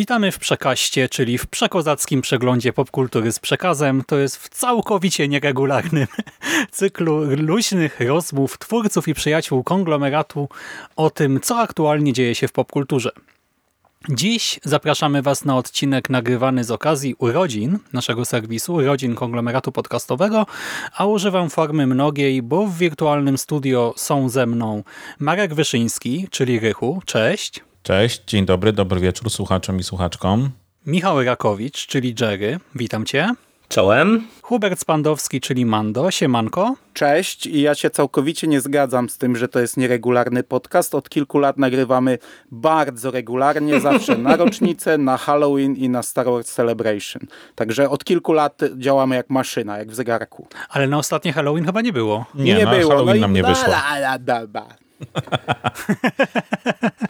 Witamy w Przekaście, czyli w przekozackim przeglądzie popkultury z przekazem. To jest w całkowicie nieregularnym cyklu luźnych rozmów twórców i przyjaciół konglomeratu o tym, co aktualnie dzieje się w popkulturze. Dziś zapraszamy Was na odcinek nagrywany z okazji urodzin naszego serwisu, urodzin konglomeratu podcastowego, a używam formy mnogiej, bo w wirtualnym studio są ze mną Marek Wyszyński, czyli Rychu. Cześć. Cześć, dzień dobry, dobry wieczór słuchaczom i słuchaczkom. Michał Rakowicz, czyli Jerry. Witam Cię. Czołem. Hubert Spandowski, czyli Mando. Siemanko. Cześć i ja się całkowicie nie zgadzam z tym, że to jest nieregularny podcast. Od kilku lat nagrywamy bardzo regularnie, zawsze na rocznicę, na Halloween i na Star Wars Celebration. Także od kilku lat działamy jak maszyna, jak w zegarku. Ale na ostatnie Halloween chyba nie było. Nie, nie było. Halloween no nam nie wyszło.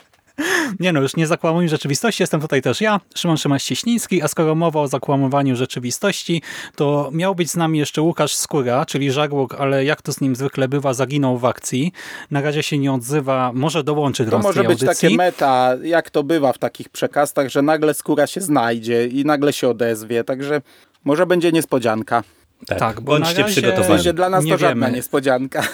Nie no, już nie zakłamuj rzeczywistości, jestem tutaj też ja, Szymon Szymaś-Cieśliński, a skoro mowa o zakłamywaniu rzeczywistości, to miał być z nami jeszcze Łukasz Skóra, czyli Żarłok, ale jak to z nim zwykle bywa, zaginął w akcji. Na razie się nie odzywa, może dołączy do to nas może być audycji. takie meta, jak to bywa w takich przekastach, że nagle Skóra się znajdzie i nagle się odezwie, także może będzie niespodzianka. Tak, tak bądźcie przygotowani. Będzie dla nas to żadna niespodzianka.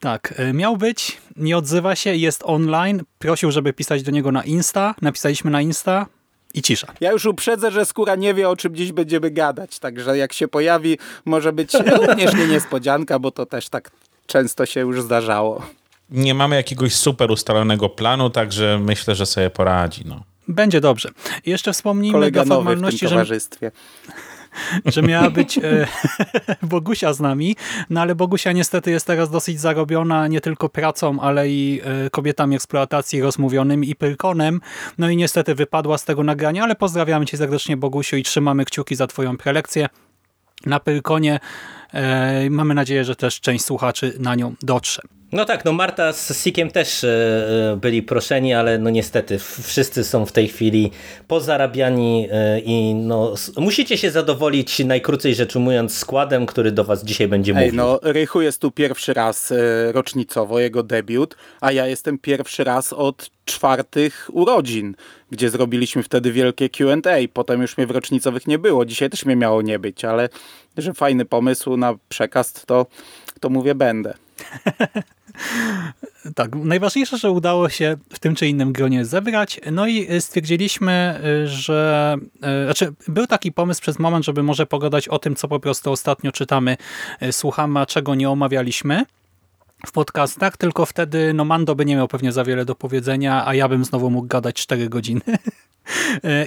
Tak, e, miał być, nie odzywa się, jest online, prosił, żeby pisać do niego na Insta, napisaliśmy na Insta, i cisza. Ja już uprzedzę, że skóra nie wie, o czym dziś będziemy gadać, także jak się pojawi, może być również nie niespodzianka, bo to też tak często się już zdarzało. Nie mamy jakiegoś super ustalonego planu, także myślę, że sobie poradzi. No. Będzie dobrze. Jeszcze wspomnijmy Kolega do formalności, w tym towarzystwie. Że że miała być e, Bogusia z nami, no ale Bogusia niestety jest teraz dosyć zarobiona nie tylko pracą, ale i e, kobietami eksploatacji rozmówionym i Pyrkonem, no i niestety wypadła z tego nagrania, ale pozdrawiamy cię serdecznie Bogusiu i trzymamy kciuki za twoją prelekcję na Pyrkonie. E, mamy nadzieję, że też część słuchaczy na nią dotrze. No tak, no Marta z Sikiem też e, e, byli proszeni, ale no niestety wszyscy są w tej chwili pozarabiani e, i no musicie się zadowolić najkrócej rzecz ujmując składem, który do was dzisiaj będzie Ej, mówił. no Rychu jest tu pierwszy raz rocznicowo, jego debiut, a ja jestem pierwszy raz od czwartych urodzin, gdzie zrobiliśmy wtedy wielkie Q&A. Potem już mnie w rocznicowych nie było. Dzisiaj też mnie miało nie być, ale że fajny pomysł na przekaz, to, to mówię będę. Tak, najważniejsze, że udało się w tym czy innym gronie zebrać. No i stwierdziliśmy, że e, znaczy był taki pomysł przez moment, żeby może pogadać o tym, co po prostu ostatnio czytamy, słuchamy, a czego nie omawialiśmy w podcastach, tylko wtedy no Mando by nie miał pewnie za wiele do powiedzenia, a ja bym znowu mógł gadać 4 godziny.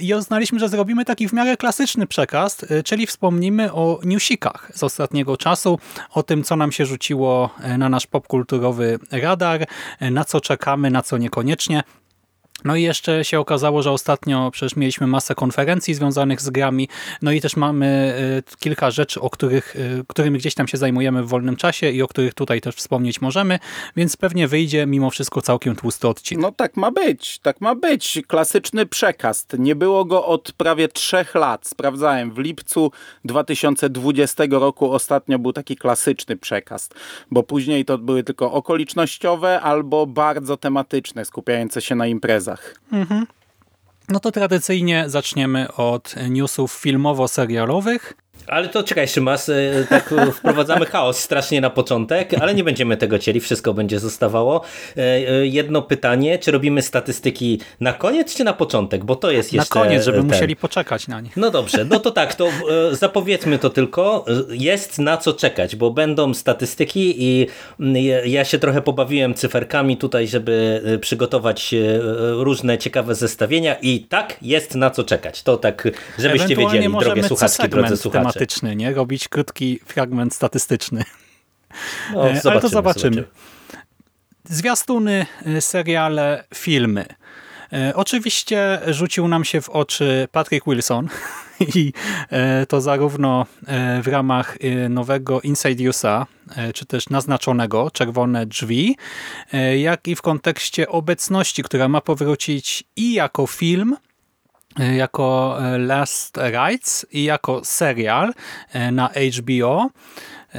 I uznaliśmy, że zrobimy taki w miarę klasyczny przekaz, e, czyli wspomnimy o newsikach z ostatniego czasu, o tym, co nam się rzuciło e, na nasz popkulturowy radar, e, na co czekamy, na co niekoniecznie. No i jeszcze się okazało, że ostatnio przecież mieliśmy masę konferencji związanych z grami, no i też mamy y, kilka rzeczy, o których, y, którymi gdzieś tam się zajmujemy w wolnym czasie i o których tutaj też wspomnieć możemy, więc pewnie wyjdzie mimo wszystko całkiem tłusty odcinek. No tak ma być, tak ma być. Klasyczny przekaz. Nie było go od prawie trzech lat. Sprawdzałem, w lipcu 2020 roku ostatnio był taki klasyczny przekaz, bo później to były tylko okolicznościowe albo bardzo tematyczne, skupiające się na imprezach. Mhm. No to tradycyjnie zaczniemy od newsów filmowo-serialowych. Ale to czekaj, Szymas, e, tak wprowadzamy chaos strasznie na początek, ale nie będziemy tego cieli, wszystko będzie zostawało. E, e, jedno pytanie, czy robimy statystyki na koniec, czy na początek? Bo to jest jeszcze... Na koniec, żeby ten. musieli poczekać na nie. No dobrze, no to tak, to zapowiedzmy to tylko. Jest na co czekać, bo będą statystyki i mm, ja się trochę pobawiłem cyferkami tutaj, żeby przygotować różne ciekawe zestawienia i tak, jest na co czekać. To tak, żebyście wiedzieli, drogie słuchaczki, drodzy słuchacze tematyczny, nie? Robić krótki fragment statystyczny. No, e, Ale to zobaczymy. zobaczymy. Zwiastuny, e, seriale, filmy. E, oczywiście rzucił nam się w oczy Patrick Wilson i to zarówno w ramach nowego Inside USA, czy też naznaczonego Czerwone Drzwi, jak i w kontekście obecności, która ma powrócić i jako film, jako e, Last Rights i jako serial e, na HBO.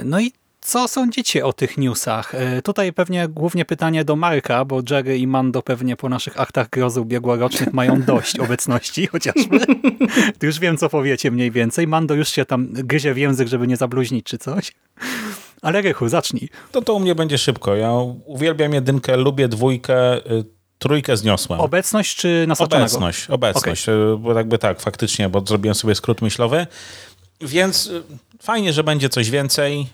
No i co sądzicie o tych newsach? Tutaj pewnie głównie pytanie do Marka, bo Jerry i Mando pewnie po naszych aktach grozy ubiegłorocznych mają dość obecności chociażby. Tu już wiem, co powiecie mniej więcej. Mando już się tam gryzie w język, żeby nie zabluźnić czy coś. Ale Rychu, zacznij. To to u mnie będzie szybko. Ja uwielbiam jedynkę, lubię dwójkę, y, trójkę zniosłem. Obecność czy nasaczonego? Obecność, obecność. Okay. Bo jakby tak, faktycznie, bo zrobiłem sobie skrót myślowy. Więc y, fajnie, że będzie coś więcej.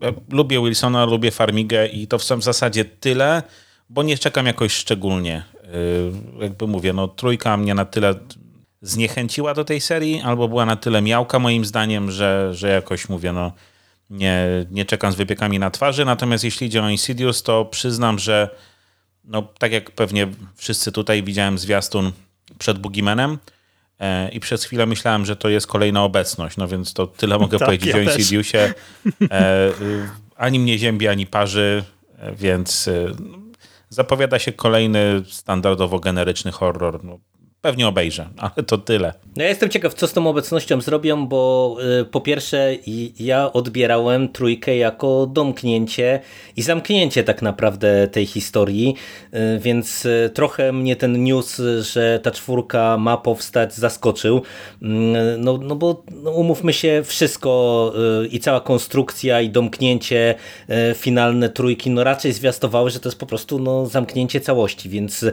Ja lubię Wilsona, lubię Farmigę i to w zasadzie tyle, bo nie czekam jakoś szczególnie. Y, jakby mówię, no trójka mnie na tyle zniechęciła do tej serii, albo była na tyle miałka moim zdaniem, że, że jakoś mówię, no nie, nie czekam z wypiekami na twarzy. Natomiast jeśli idzie o Insidious, to przyznam, że no, tak jak pewnie wszyscy tutaj widziałem zwiastun przed Boogiemanem e, i przez chwilę myślałem, że to jest kolejna obecność, no więc to tyle mogę tak, powiedzieć ja o Insidiousie. E, ani mnie ziębi, ani parzy, e, więc e, zapowiada się kolejny standardowo generyczny horror. No, pewnie obejrzę, ale to tyle. No ja jestem ciekaw, co z tą obecnością zrobią, bo y, po pierwsze ja odbierałem trójkę jako domknięcie i zamknięcie tak naprawdę tej historii, y, więc y, trochę mnie ten news, że ta czwórka ma powstać zaskoczył, no, no bo no umówmy się, wszystko i cała konstrukcja i domknięcie finalne trójki, no raczej zwiastowały, że to jest po prostu no, zamknięcie całości, więc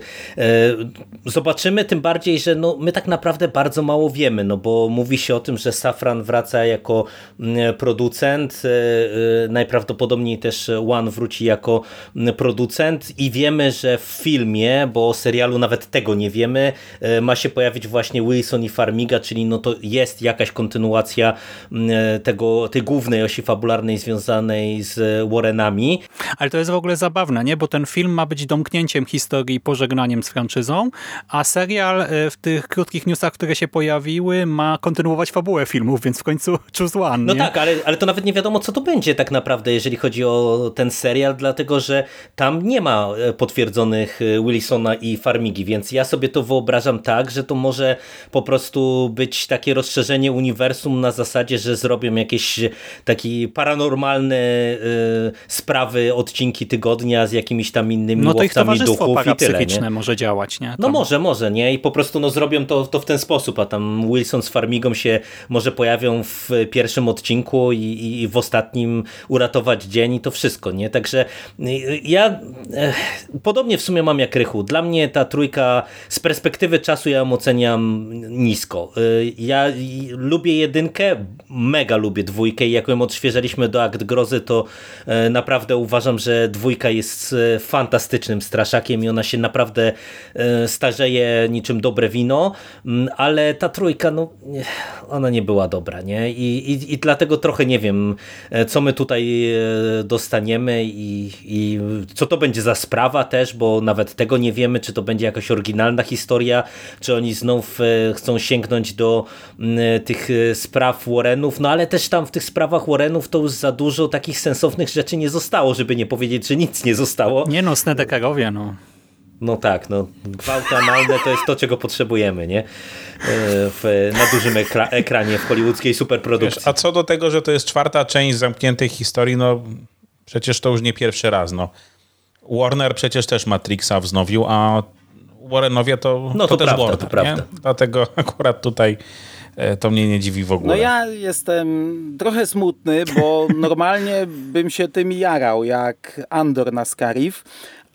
zobaczymy, tym bardziej bardziej, że no, my tak naprawdę bardzo mało wiemy, no bo mówi się o tym, że Safran wraca jako mm, producent, e, e, najprawdopodobniej też One wróci jako mm, producent i wiemy, że w filmie, bo o serialu nawet tego nie wiemy, e, ma się pojawić właśnie Wilson i Farmiga, czyli no to jest jakaś kontynuacja mm, tego, tej głównej osi fabularnej związanej z Warrenami. Ale to jest w ogóle zabawne, nie? bo ten film ma być domknięciem historii, pożegnaniem z franczyzą, a serial w tych krótkich newsach, które się pojawiły, ma kontynuować fabułę filmów, więc w końcu choose one. No tak, ale, ale to nawet nie wiadomo, co to będzie tak naprawdę, jeżeli chodzi o ten serial, dlatego że tam nie ma e, potwierdzonych e, Wilsona i Farmigi, więc ja sobie to wyobrażam tak, że to może po prostu być takie rozszerzenie uniwersum na zasadzie, że zrobią jakieś takie paranormalne y, sprawy, odcinki tygodnia z jakimiś tam innymi no to ich towarzystwo duchów i tyle, nie? może działać, nie? Tam. No może, może, nie? I po prostu no, zrobią to, to w ten sposób, a tam Wilson z Farmigą się może pojawią w pierwszym odcinku i, i w ostatnim uratować dzień i to wszystko, nie? Także y, ja eh, podobnie w sumie mam jak Rychu. Dla mnie ta trójka z perspektywy czasu ja ją oceniam nisko. Y, ja lubię jedynkę, mega lubię dwójkę i jak ją odświeżaliśmy do Akt Grozy, to y, naprawdę uważam, że dwójka jest fantastycznym straszakiem i ona się naprawdę starzeje niczym dobre wino, mm, ale ta trójka, no ona nie była dobra, nie? I, i, i dlatego trochę nie wiem, e, co my tutaj e, dostaniemy i, i co to będzie za sprawa też, bo nawet tego nie wiemy, czy to będzie jakaś oryginalna historia, czy oni znów e, chcą sięgnąć do mm, tych spraw Warrenów, no ale też tam w tych sprawach Warrenów to już za dużo takich sensownych rzeczy nie zostało, żeby nie powiedzieć, że nic nie zostało. Nie no, Snedekarowie, no. No tak, no gwałty analne to jest to, czego potrzebujemy, nie? E, w, na dużym ekra ekranie w hollywoodzkiej superprodukcji. Wiesz, a co do tego, że to jest czwarta część zamkniętej historii, no przecież to już nie pierwszy raz, no. Warner przecież też Matrixa wznowił, a Warrenowie to, no, to, to też prawda, Warner, to prawda. Dlatego akurat tutaj e, to mnie nie dziwi w ogóle. No ja jestem trochę smutny, bo normalnie bym się tym jarał, jak Andor na Scarif,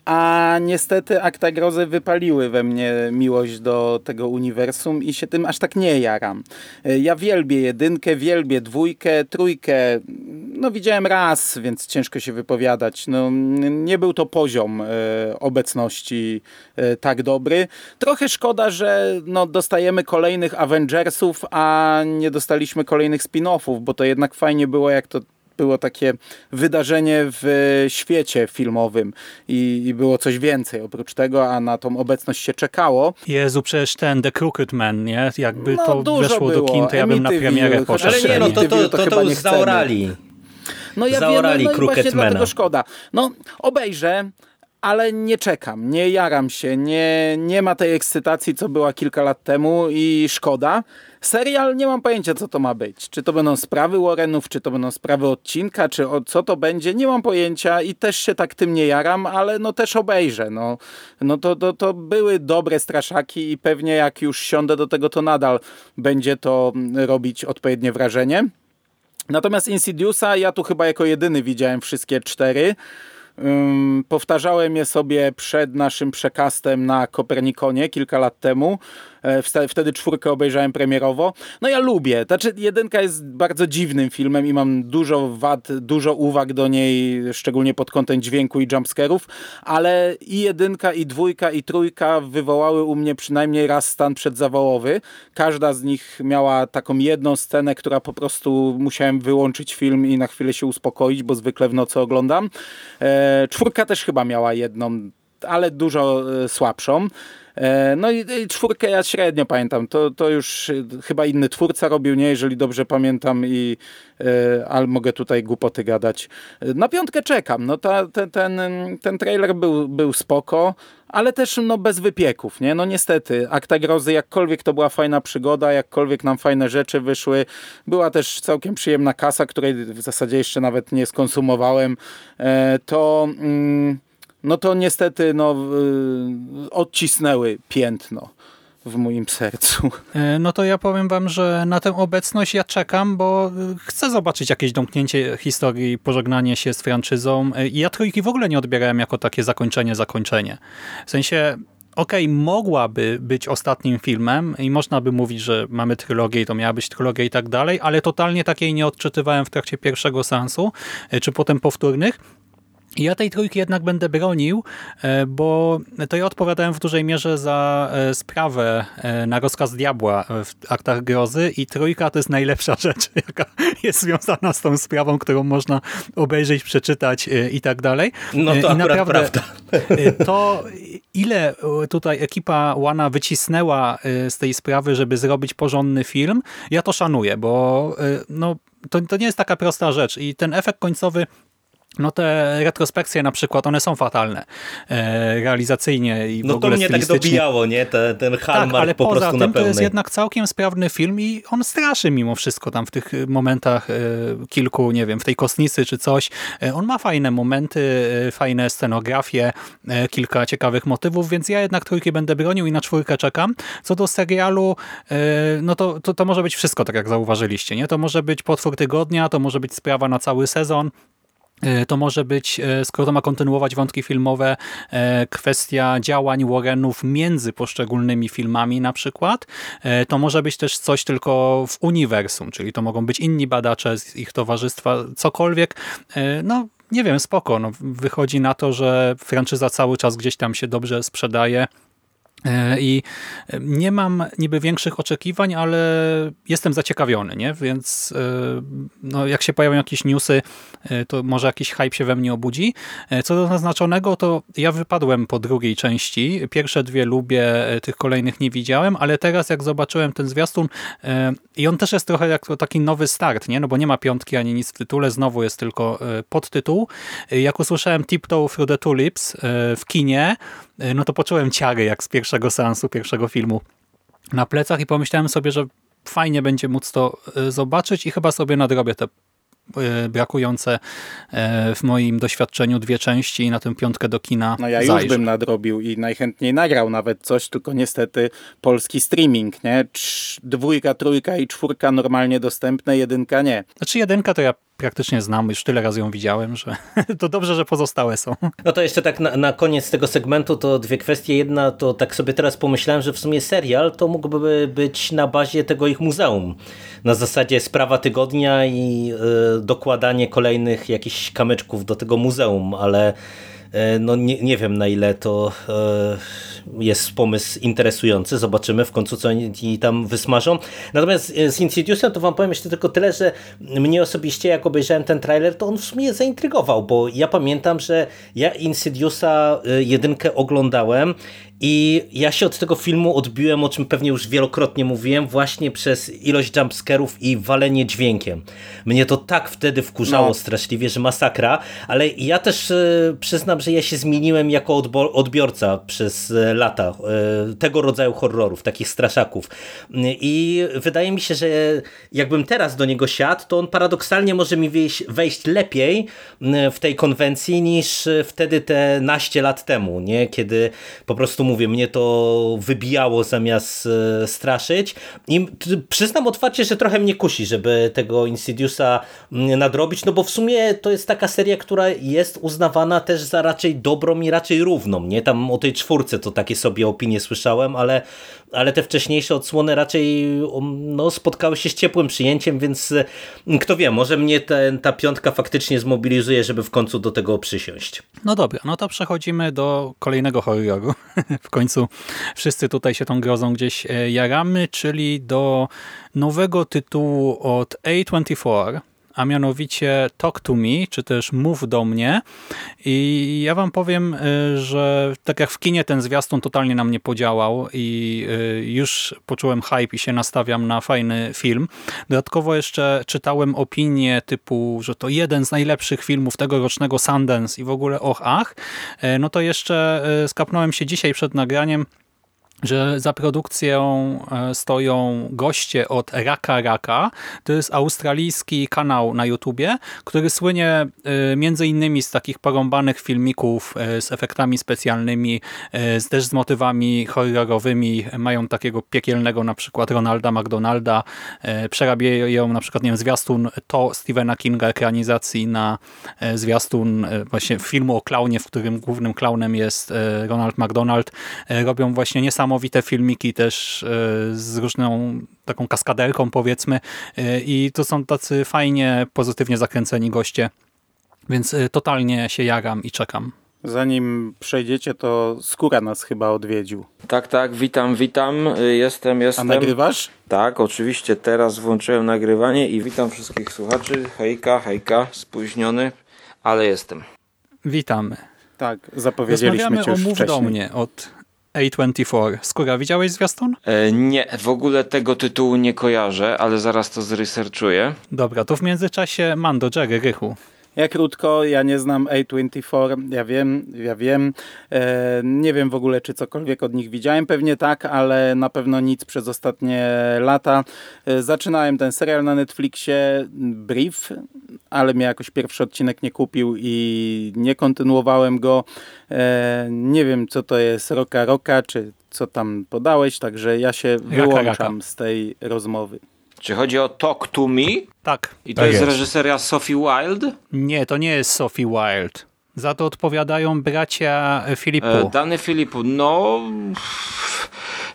a niestety akta grozy wypaliły we mnie miłość do tego uniwersum i się tym aż tak nie jaram. E, ja wielbię jedynkę, wielbię dwójkę, trójkę, no widziałem raz, więc ciężko się wypowiadać. No, nie był to poziom e, obecności e, tak dobry. Trochę szkoda, że no, dostajemy kolejnych Avengersów, a nie dostaliśmy kolejnych spin-offów, bo to jednak fajnie było, jak to było takie wydarzenie w świecie filmowym i, i, było coś więcej oprócz tego, a na tą obecność się czekało. Jezu, przecież ten The Crooked Man, nie? Jakby no, to weszło było. do kin, to ja bym na premierę poszedł. Ale nie, no to, to, to, to, to już zaorali. No ja wiem, no, no i właśnie dlatego szkoda. No obejrzę, ale nie czekam, nie jaram się, nie, nie ma tej ekscytacji, co była kilka lat temu i szkoda. Serial nie mam pojęcia, co to ma być. Czy to będą sprawy Warrenów, czy to będą sprawy odcinka, czy o, co to będzie, nie mam pojęcia i też się tak tym nie jaram, ale no też obejrzę. No, no to, to, to były dobre straszaki i pewnie jak już siądę do tego, to nadal będzie to robić odpowiednie wrażenie. Natomiast Insidiousa ja tu chyba jako jedyny widziałem wszystkie cztery. Powtarzałem je sobie przed naszym przekastem na Kopernikonie kilka lat temu. E, wtedy czwórkę obejrzałem premierowo. No ja lubię. Znaczy jedynka jest bardzo dziwnym filmem i mam dużo wad, dużo uwag do niej, szczególnie pod kątem dźwięku i jumpscarów, ale i jedynka, i dwójka, i trójka wywołały u mnie przynajmniej raz stan przedzawałowy. Każda z nich miała taką jedną scenę, która po prostu musiałem wyłączyć film i na chwilę się uspokoić, bo zwykle w nocy oglądam. E, czwórka też chyba miała jedną ale dużo e, słabszą. E, no i, i, czwórkę ja średnio pamiętam. To, to już chyba inny twórca robił, nie? Jeżeli dobrze pamiętam i e, ale mogę tutaj głupoty gadać. Na piątkę czekam. No ta, te, ten, ten trailer był, był spoko, ale też no bez wypieków, nie? No niestety, Akta Grozy, jakkolwiek to była fajna przygoda, jakkolwiek nam fajne rzeczy wyszły, była też całkiem przyjemna kasa, której w zasadzie jeszcze nawet nie skonsumowałem, e, to... Mm, no to niestety no, y, odcisnęły piętno w moim sercu. E, no to ja powiem wam, że na tę obecność ja czekam, bo y, chcę zobaczyć jakieś domknięcie historii, pożegnanie się z franczyzą. E, I ja trójki w ogóle nie odbierałem jako takie zakończenie, zakończenie. W sensie okej, okay, mogłaby być ostatnim filmem i można by mówić, że mamy trylogię i to miała być trylogia i tak dalej, ale totalnie takiej nie odczytywałem w trakcie pierwszego seansu, e, czy potem powtórnych. Ja tej trójki jednak będę bronił, e, bo to ja odpowiadałem w dużej mierze za e, sprawę e, na rozkaz diabła w aktach grozy i trójka to jest najlepsza rzecz, jaka jest związana z tą sprawą, którą można obejrzeć, przeczytać i tak dalej. No to I naprawdę prawda. To ile tutaj ekipa Łana wycisnęła z tej sprawy, żeby zrobić porządny film, ja to szanuję, bo no, to, to nie jest taka prosta rzecz i ten efekt końcowy no te retrospekcje na przykład, one są fatalne e, realizacyjnie i no w ogóle to mnie tak dobijało, nie? Ten, ten Hallmark tak, ale po poza prostu tym to jest jednak całkiem sprawny film i on straszy mimo wszystko tam w tych momentach e, kilku, nie wiem, w tej kostnicy czy coś. E, on ma fajne momenty, e, fajne scenografie, e, kilka ciekawych motywów, więc ja jednak trójki będę bronił i na czwórkę czekam. Co do serialu, e, no to, to, to może być wszystko, tak jak zauważyliście, nie? To może być potwór tygodnia, to może być sprawa na cały sezon, E, to może być, e, skoro to ma kontynuować wątki filmowe, e, kwestia działań Warrenów między poszczególnymi filmami na przykład. To może być też coś tylko w uniwersum, czyli to mogą być inni badacze z ich towarzystwa, cokolwiek. No, nie wiem, spoko. No, wychodzi na to, że franczyza cały czas gdzieś tam się dobrze sprzedaje E, I nie mam niby większych oczekiwań, ale jestem zaciekawiony, nie? więc e, no, jak się pojawią jakieś newsy, e, to może jakiś hype się we mnie obudzi. Co do naznaczonego, to ja wypadłem po drugiej części. Pierwsze dwie lubię, tych kolejnych nie widziałem, ale teraz jak zobaczyłem ten zwiastun i on też jest trochę jak taki nowy start, nie? no bo nie ma piątki ani nic w tytule, znowu jest tylko podtytuł. Jak usłyszałem Tiptoe Through the Tulips w kinie, no to poczułem ciary jak z pierwszego seansu, pierwszego filmu na plecach i pomyślałem sobie, że fajnie będzie móc to e, zobaczyć i chyba sobie nadrobię te e, brakujące e, w moim doświadczeniu dwie części i na tę piątkę do kina No ja zajrzę. już bym nadrobił i najchętniej nagrał nawet coś, tylko niestety polski streaming, nie? Dwójka, trójka i czwórka normalnie dostępne, jedynka nie. Znaczy jedynka to ja praktycznie znam, już tyle razy ją widziałem, że to dobrze, że pozostałe są. No to jeszcze tak na, na, koniec tego segmentu to dwie kwestie. Jedna to tak sobie teraz pomyślałem, że w sumie serial to mógłby być na bazie tego ich muzeum. Na zasadzie sprawa tygodnia i y, dokładanie kolejnych jakichś kamyczków do tego muzeum, ale no nie, nie wiem na ile to y, jest pomysł interesujący. Zobaczymy w końcu, co oni tam wysmażą. Natomiast e, z Insidiousa to wam powiem jeszcze tylko tyle, że mnie osobiście, jak obejrzałem ten trailer, to on w sumie zaintrygował, bo ja pamiętam, że ja Insidiousa e, jedynkę oglądałem I ja się od tego filmu odbiłem, o czym pewnie już wielokrotnie mówiłem, właśnie przez ilość jumpscarów i walenie dźwiękiem. Mnie to tak wtedy wkurzało no. straszliwie, że masakra, ale ja też e, przyznam, że ja się zmieniłem jako odbiorca przez e, lata e, tego rodzaju horrorów, takich straszaków. I wydaje mi się, że jakbym teraz do niego siadł, to on paradoksalnie może mi wejść, wejść lepiej w tej konwencji niż wtedy te naście lat temu, nie? kiedy po prostu mówię, mnie to wybijało zamiast e, straszyć i przyznam otwarcie, że trochę mnie kusi, żeby tego Insidiousa nadrobić, no bo w sumie to jest taka seria, która jest uznawana też za raczej dobrą i raczej równą, nie? Tam o tej czwórce to takie sobie opinie słyszałem, ale, ale te wcześniejsze odsłony raczej um, no, spotkały się z ciepłym przyjęciem, więc mm, kto wie, może mnie ten, ta piątka faktycznie zmobilizuje, żeby w końcu do tego przysiąść. No dobra, no to przechodzimy do kolejnego horroru. w końcu wszyscy tutaj się tą grozą gdzieś e, jaramy, czyli do nowego tytułu od A24, a mianowicie Talk to Me, czy też Mów do mnie. I ja wam powiem, y, że tak jak w kinie ten zwiastun totalnie na mnie podziałał i y, już poczułem hype i się nastawiam na fajny film. Dodatkowo jeszcze czytałem opinie typu, że to jeden z najlepszych filmów tegorocznego Sundance i w ogóle och ach. Y, no to jeszcze skapnąłem się dzisiaj przed nagraniem że za produkcją e, stoją goście od Raka Raka. To jest australijski kanał na YouTubie, który słynie e, między innymi z takich porąbanych filmików e, z efektami specjalnymi, też z motywami horrorowymi. Mają takiego piekielnego na przykład Ronalda McDonalda. Przerabiają na przykład nie wiem, zwiastun to Stephena Kinga ekranizacji na zwiastun właśnie filmu o klaunie, w którym głównym klaunem jest Ronald McDonald. Robią właśnie niesamowite niesamowite filmiki też e, z różną taką kaskaderką powiedzmy e, i to są tacy fajnie, pozytywnie zakręceni goście, więc e, totalnie się jagam i czekam. Zanim przejdziecie, to Skóra nas chyba odwiedził. Tak, tak, witam, witam, jestem, jestem. A nagrywasz? Tak, oczywiście, teraz włączyłem nagrywanie i witam wszystkich słuchaczy. Hejka, hejka, spóźniony, ale jestem. Witamy. Tak, zapowiedzieliśmy cię już o Mów wcześniej. do mnie od a24. Skóra, widziałeś zwiastun? E, nie, w ogóle tego tytułu nie kojarzę, ale zaraz to zresearchuję. Dobra, to w międzyczasie Mando, Jerry, Rychu. Ja krótko, ja nie znam A24, ja wiem, ja wiem. E, nie wiem w ogóle, czy cokolwiek od nich widziałem, pewnie tak, ale na pewno nic przez ostatnie lata. E, zaczynałem ten serial na Netflixie, Brief, ale mnie jakoś pierwszy odcinek nie kupił i nie kontynuowałem go. E, nie wiem, co to jest Roka Roka, czy co tam podałeś, także ja się wyłączam raka, raka. z tej rozmowy. Czy chodzi o Talk to Me? Tak. I to tak jest, jest reżyseria Sophie Wilde? Nie, to nie jest Sophie Wilde. Za to odpowiadają bracia Filipu. E, Dany Filipu, no...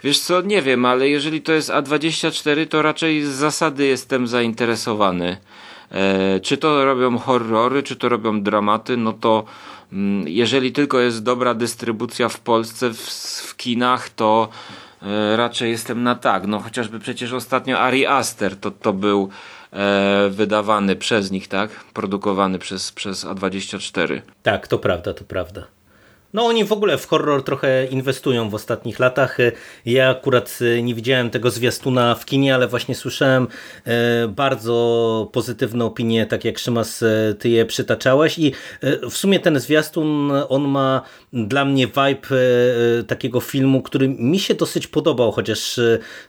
Wiesz co, nie wiem, ale jeżeli to jest A24, to raczej z zasady jestem zainteresowany. E, czy to robią horrory, czy to robią dramaty, no to mm, jeżeli tylko jest dobra dystrybucja w Polsce, w, w kinach, to raczej jestem na tak. No chociażby przecież ostatnio Ari Aster to, to był e, wydawany przez nich, tak? Produkowany przez, przez A24. Tak, to prawda, to prawda. No oni w ogóle w horror trochę inwestują w ostatnich latach. Ja akurat e, nie widziałem tego zwiastuna w kinie, ale właśnie słyszałem e, bardzo pozytywne opinie, tak jak Szymas e, ty je przytaczałeś i w sumie ten zwiastun, on ma dla mnie vibe takiego filmu, który mi się dosyć podobał, chociaż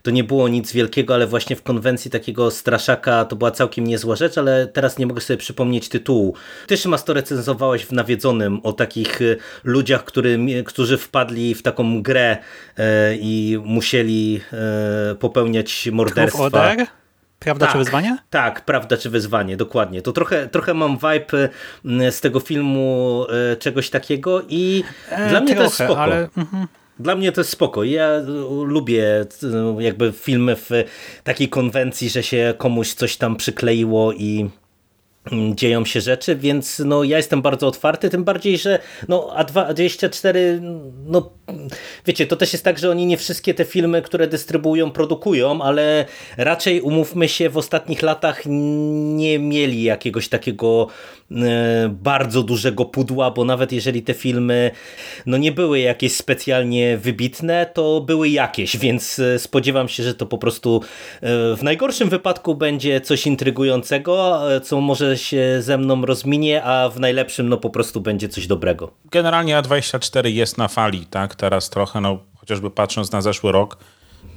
to nie było nic wielkiego, ale właśnie w konwencji takiego straszaka to była całkiem niezła rzecz, ale teraz nie mogę sobie przypomnieć tytułu. Ty Szymas to recenzowałeś w Nawiedzonym o takich ludziach, ludziach, który, którzy wpadli w taką grę e, i musieli e, popełniać morderstwa. Prawda tak, czy wyzwanie? Tak, prawda czy wyzwanie, dokładnie. To trochę, trochę mam vibe z tego filmu e, czegoś takiego i e, dla mnie trochę, to jest spoko. Ale... Mhm. Dla mnie to jest spoko. Ja lubię jakby filmy w takiej konwencji, że się komuś coś tam przykleiło i mm, dzieją się rzeczy, więc no, ja jestem bardzo otwarty, tym bardziej, że no, A24, no wiecie, to też jest tak, że oni nie wszystkie te filmy, które dystrybuują, produkują, ale raczej umówmy się, w ostatnich latach nie mieli jakiegoś takiego bardzo dużego pudła, bo nawet jeżeli te filmy no nie były jakieś specjalnie wybitne, to były jakieś, więc e, spodziewam się, że to po prostu e, w najgorszym wypadku będzie coś intrygującego, co może się ze mną rozminie, a w najlepszym no po prostu będzie coś dobrego. Generalnie A24 jest na fali, tak? Teraz trochę, no chociażby patrząc na zeszły rok,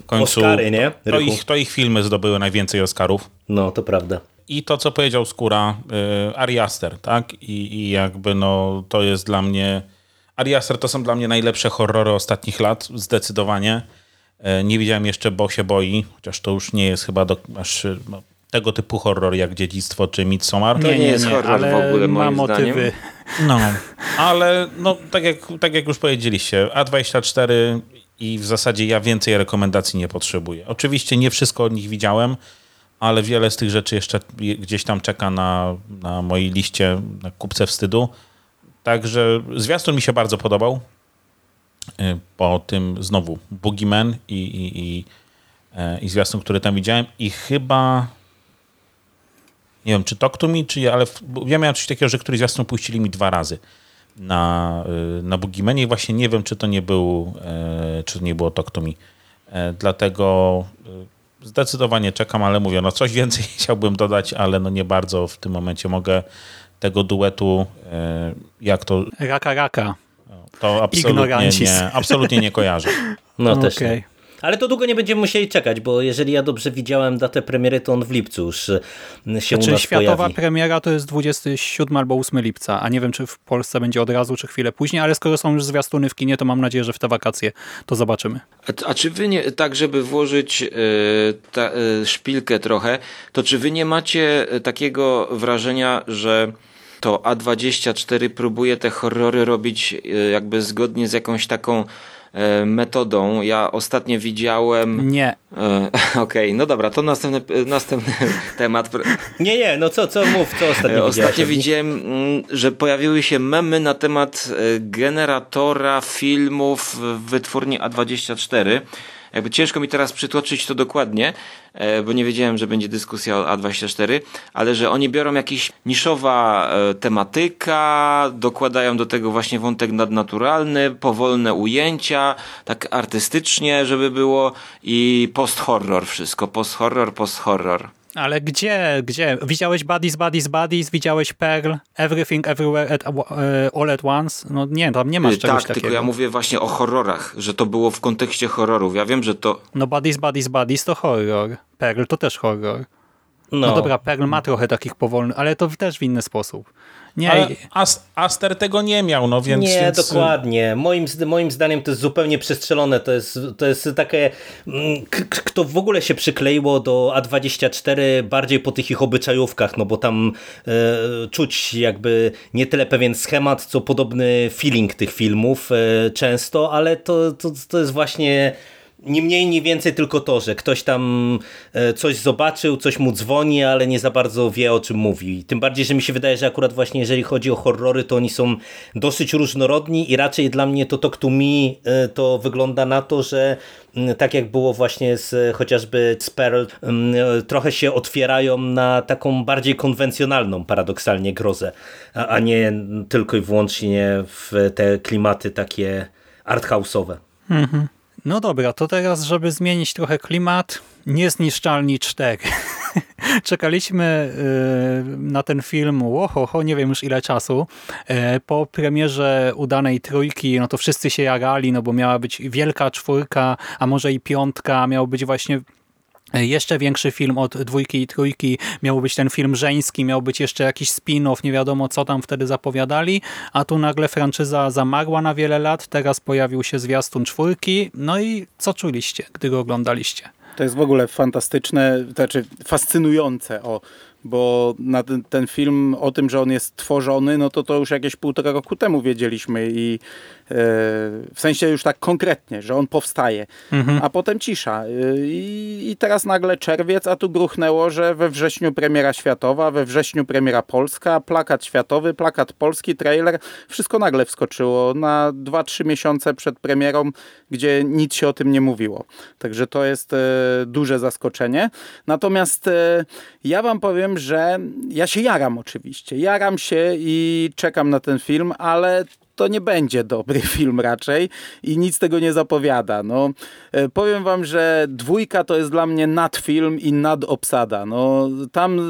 w końcu Oscary, nie? To, ich, to ich filmy zdobyły najwięcej Oscarów. No, to prawda. I to, co powiedział Skóra, y, Ari Aster, tak? I, I jakby no, to jest dla mnie... Ari Aster to są dla mnie najlepsze horrory ostatnich lat, zdecydowanie. Y, nie widziałem jeszcze Bo się boi, chociaż to już nie jest chyba do, aż no, tego typu horror jak Dziedzictwo czy Midsommar. To nie, nie jest horror ale w ogóle ma moim motywy. zdaniem. No, ale no, tak, jak, tak jak już powiedzieliście, A24 i w zasadzie ja więcej rekomendacji nie potrzebuję. Oczywiście nie wszystko od nich widziałem, ale wiele z tych rzeczy jeszcze gdzieś tam czeka na, na mojej liście na kupce wstydu. Także zwiastun mi się bardzo podobał. Y, Po tym znowu Boogeyman i, i, i, e, i zwiastun, który tam widziałem i chyba nie wiem, czy Talk to Me, czy ale w, ja miałem coś takiego, że któryś zwiastun puścili mi dwa razy na, y, na Boogiemanie i właśnie nie wiem, czy to nie był, e, czy to nie było Talk. E, Dlatego y, zdecydowanie czekam, ale mówię, no coś więcej chciałbym dodać, ale no nie bardzo w tym momencie mogę tego duetu, e, jak to, Raka, raka. to absolutnie Ignorancis. nie, absolutnie nie kojarzę. No też Okej. nie. Ale to długo nie będziemy musieli czekać, bo jeżeli ja dobrze widziałem datę premiery, to on w lipcu już y, się u Znaczy nas światowa pojawi. premiera to jest 27 albo 8 lipca, a nie wiem, czy w Polsce będzie od razu, czy chwilę później, ale skoro są już zwiastuny w kinie, to mam nadzieję, że w te wakacje to zobaczymy. A, a czy wy nie, tak żeby włożyć e, ta, e, szpilkę trochę, to czy wy nie macie takiego wrażenia, że to A24 próbuje te horrory robić jakby zgodnie z jakąś taką metodą? Ja ostatnio widziałem... Nie. E, Okej, no dobra, to następny, e, następny temat. Nie, nie, no co, co mów, co ostatnio E, widziałeś? Ostatnio widziałem, mm, że pojawiły się memy na temat e, generatora filmów w wytwórni A24. Jakby ciężko mi teraz przytoczyć to dokładnie, e, bo nie wiedziałem, że będzie dyskusja o A24, ale że oni biorą jakiś niszowa e, tematyka, dokładają do tego właśnie wątek nadnaturalny, powolne ujęcia, tak artystycznie, żeby było i post-horror wszystko, post-horror, post-horror. Ale gdzie, gdzie? Widziałeś Buddies, Buddies, Buddies? Widziałeś Pearl? Everything, Everywhere, at, e, All at Once? No nie, tam nie masz Y, czegoś tak, takiego. tylko ja mówię właśnie o horrorach, że to było w kontekście horrorów. Ja wiem, że to. No Buddies, Buddies, Buddies to horror. Pearl to też horror. No, No, dobra, Pearl ma trochę takich powolnych, ale to też w inny sposób. Nie, Ale As, Aster tego nie miał, no więc... nie, więc dokładnie. Moim, moim zdaniem to jest zupełnie przestrzelone. To jest, to jest takie, mm, kto w ogóle się przykleiło do A24 bardziej po tych ich obyczajówkach, no bo tam e, czuć jakby nie tyle pewien schemat, co podobny feeling tych filmów e, często, ale to, to, to jest właśnie ni mniej, ni więcej tylko to, że ktoś tam e, coś zobaczył, coś mu dzwoni, ale nie za bardzo wie o czym mówi. Tym bardziej, że mi się wydaje, że akurat właśnie jeżeli chodzi o horrory, to oni są dosyć różnorodni i raczej dla mnie to Talk to Me e, to wygląda na to, że tak jak było właśnie z chociażby z Pearl, e, trochę się otwierają na taką bardziej konwencjonalną paradoksalnie grozę, a, nie tylko i wyłącznie w te klimaty takie arthouse'owe. No dobra, to teraz, żeby zmienić trochę klimat, Niezniszczalni 4. Czekaliśmy y, na ten film, łohoho, nie wiem już ile czasu. Y, Po premierze udanej trójki, no to wszyscy się jarali, no bo miała być wielka czwórka, a może i piątka, miał być właśnie jeszcze większy film od dwójki i trójki, miał być ten film żeński, miał być jeszcze jakiś spin-off, nie wiadomo co tam wtedy zapowiadali, a tu nagle franczyza zamarła na wiele lat, teraz pojawił się zwiastun czwórki, no i co czuliście, gdy go oglądaliście? To jest w ogóle fantastyczne, znaczy fascynujące, o bo na ten, ten, film o tym, że on jest tworzony, no to to już jakieś półtora roku temu wiedzieliśmy i e, w sensie już tak konkretnie, że on powstaje, mhm. a potem cisza. E, I, I, teraz nagle czerwiec, a tu gruchnęło, że we wrześniu premiera światowa, we wrześniu premiera polska, plakat światowy, plakat polski, trailer, wszystko nagle wskoczyło na 2-3 miesiące przed premierą, gdzie nic się o tym nie mówiło. Także to jest e, duże zaskoczenie. Natomiast e, ja wam powiem, że ja się jaram oczywiście. Jaram się i czekam na ten film, ale to nie będzie dobry film raczej i nic tego nie zapowiada. No, e, powiem wam, że dwójka to jest dla mnie nadfilm i nadobsada. No, tam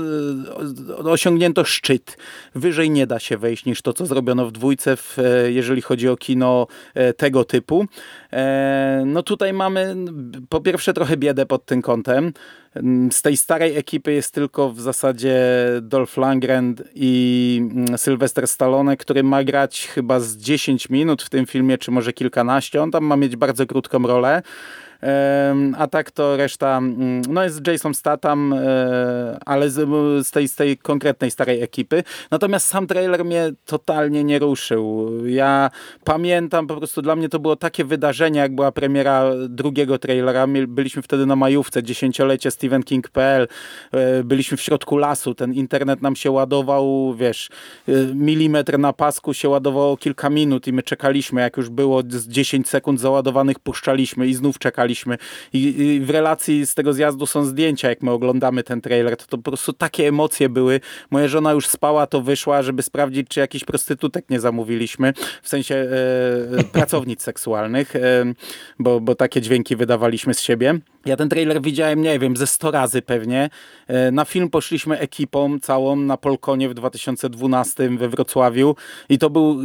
e, osiągnięto szczyt. Wyżej nie da się wejść niż to, co zrobiono w dwójce, w, e, jeżeli chodzi o kino tego typu. No tutaj mamy po pierwsze trochę biedę pod tym kątem. Mm, z tej starej ekipy jest tylko w zasadzie Dolph Lundgren i mm, Sylvester Stallone, który ma grać chyba z 10 minut w tym filmie, czy może kilkanaście. On tam ma mieć bardzo krótką rolę. A tak to reszta, mm, no jest Jason Statham, e, ale z, tej, z tej konkretnej starej ekipy. Natomiast sam trailer mnie totalnie nie ruszył. Ja pamiętam, po prostu dla mnie to było takie wydarzenie, jak była premiera drugiego trailera. Byliśmy wtedy na majówce, dziesięciolecie Stephen King.pl. E, byliśmy w środku lasu, ten internet nam się ładował, wiesz, e, milimetr na pasku się ładowało kilka minut i my czekaliśmy, jak już było z 10 sekund załadowanych, puszczaliśmy i znów czekaliśmy oglądaliśmy I, i, w relacji z tego zjazdu są zdjęcia, jak my oglądamy ten trailer, to, to po prostu takie emocje były. Moja żona już spała, to wyszła, żeby sprawdzić, czy jakiś prostytutek nie zamówiliśmy, w sensie e, pracownic seksualnych, e, bo, bo takie dźwięki wydawaliśmy z siebie. Ja ten trailer widziałem, nie wiem, ze 100 razy pewnie. E, na film poszliśmy ekipą całą na Polkonie w 2012 we Wrocławiu i to był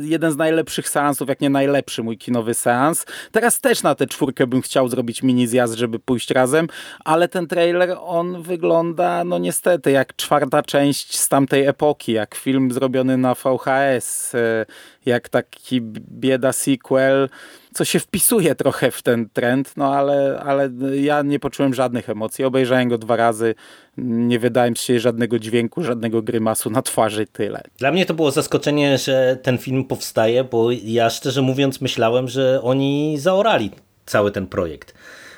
jeden z najlepszych seansów, jak nie najlepszy mój kinowy seans. Teraz też na tę czwórkę bym chciał zrobić mini zjazd, żeby pójść razem, ale ten trailer, on wygląda, no niestety, jak czwarta część z tamtej epoki, jak film zrobiony na VHS, e, jak taki bieda sequel, co się wpisuje trochę w ten trend, no ale, ale ja nie poczułem żadnych emocji. Obejrzałem go dwa razy, nie wydaje mi się żadnego dźwięku, żadnego grymasu na twarzy, tyle. Dla mnie to było zaskoczenie, że ten film powstaje, bo ja szczerze mówiąc myślałem, że oni zaorali cały ten projekt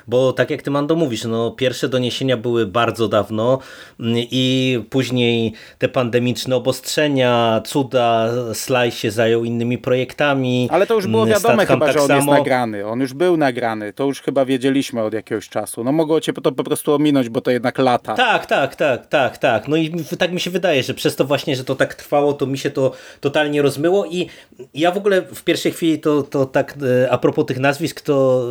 bo tak jak ty Mando mówisz, no pierwsze doniesienia były bardzo dawno mm, i później te pandemiczne obostrzenia, cuda, Sly się zajął innymi projektami. Ale to już było mm, wiadome chyba, tak że on samo. jest nagrany. On już był nagrany, to już chyba wiedzieliśmy od jakiegoś czasu. No mogło cię to po prostu ominąć, bo to jednak lata. Tak, tak, tak, tak, tak. No i tak mi się wydaje, że przez to właśnie, że to tak trwało, to mi się to totalnie rozmyło i ja w ogóle w pierwszej chwili to, to tak e, a propos tych nazwisk, to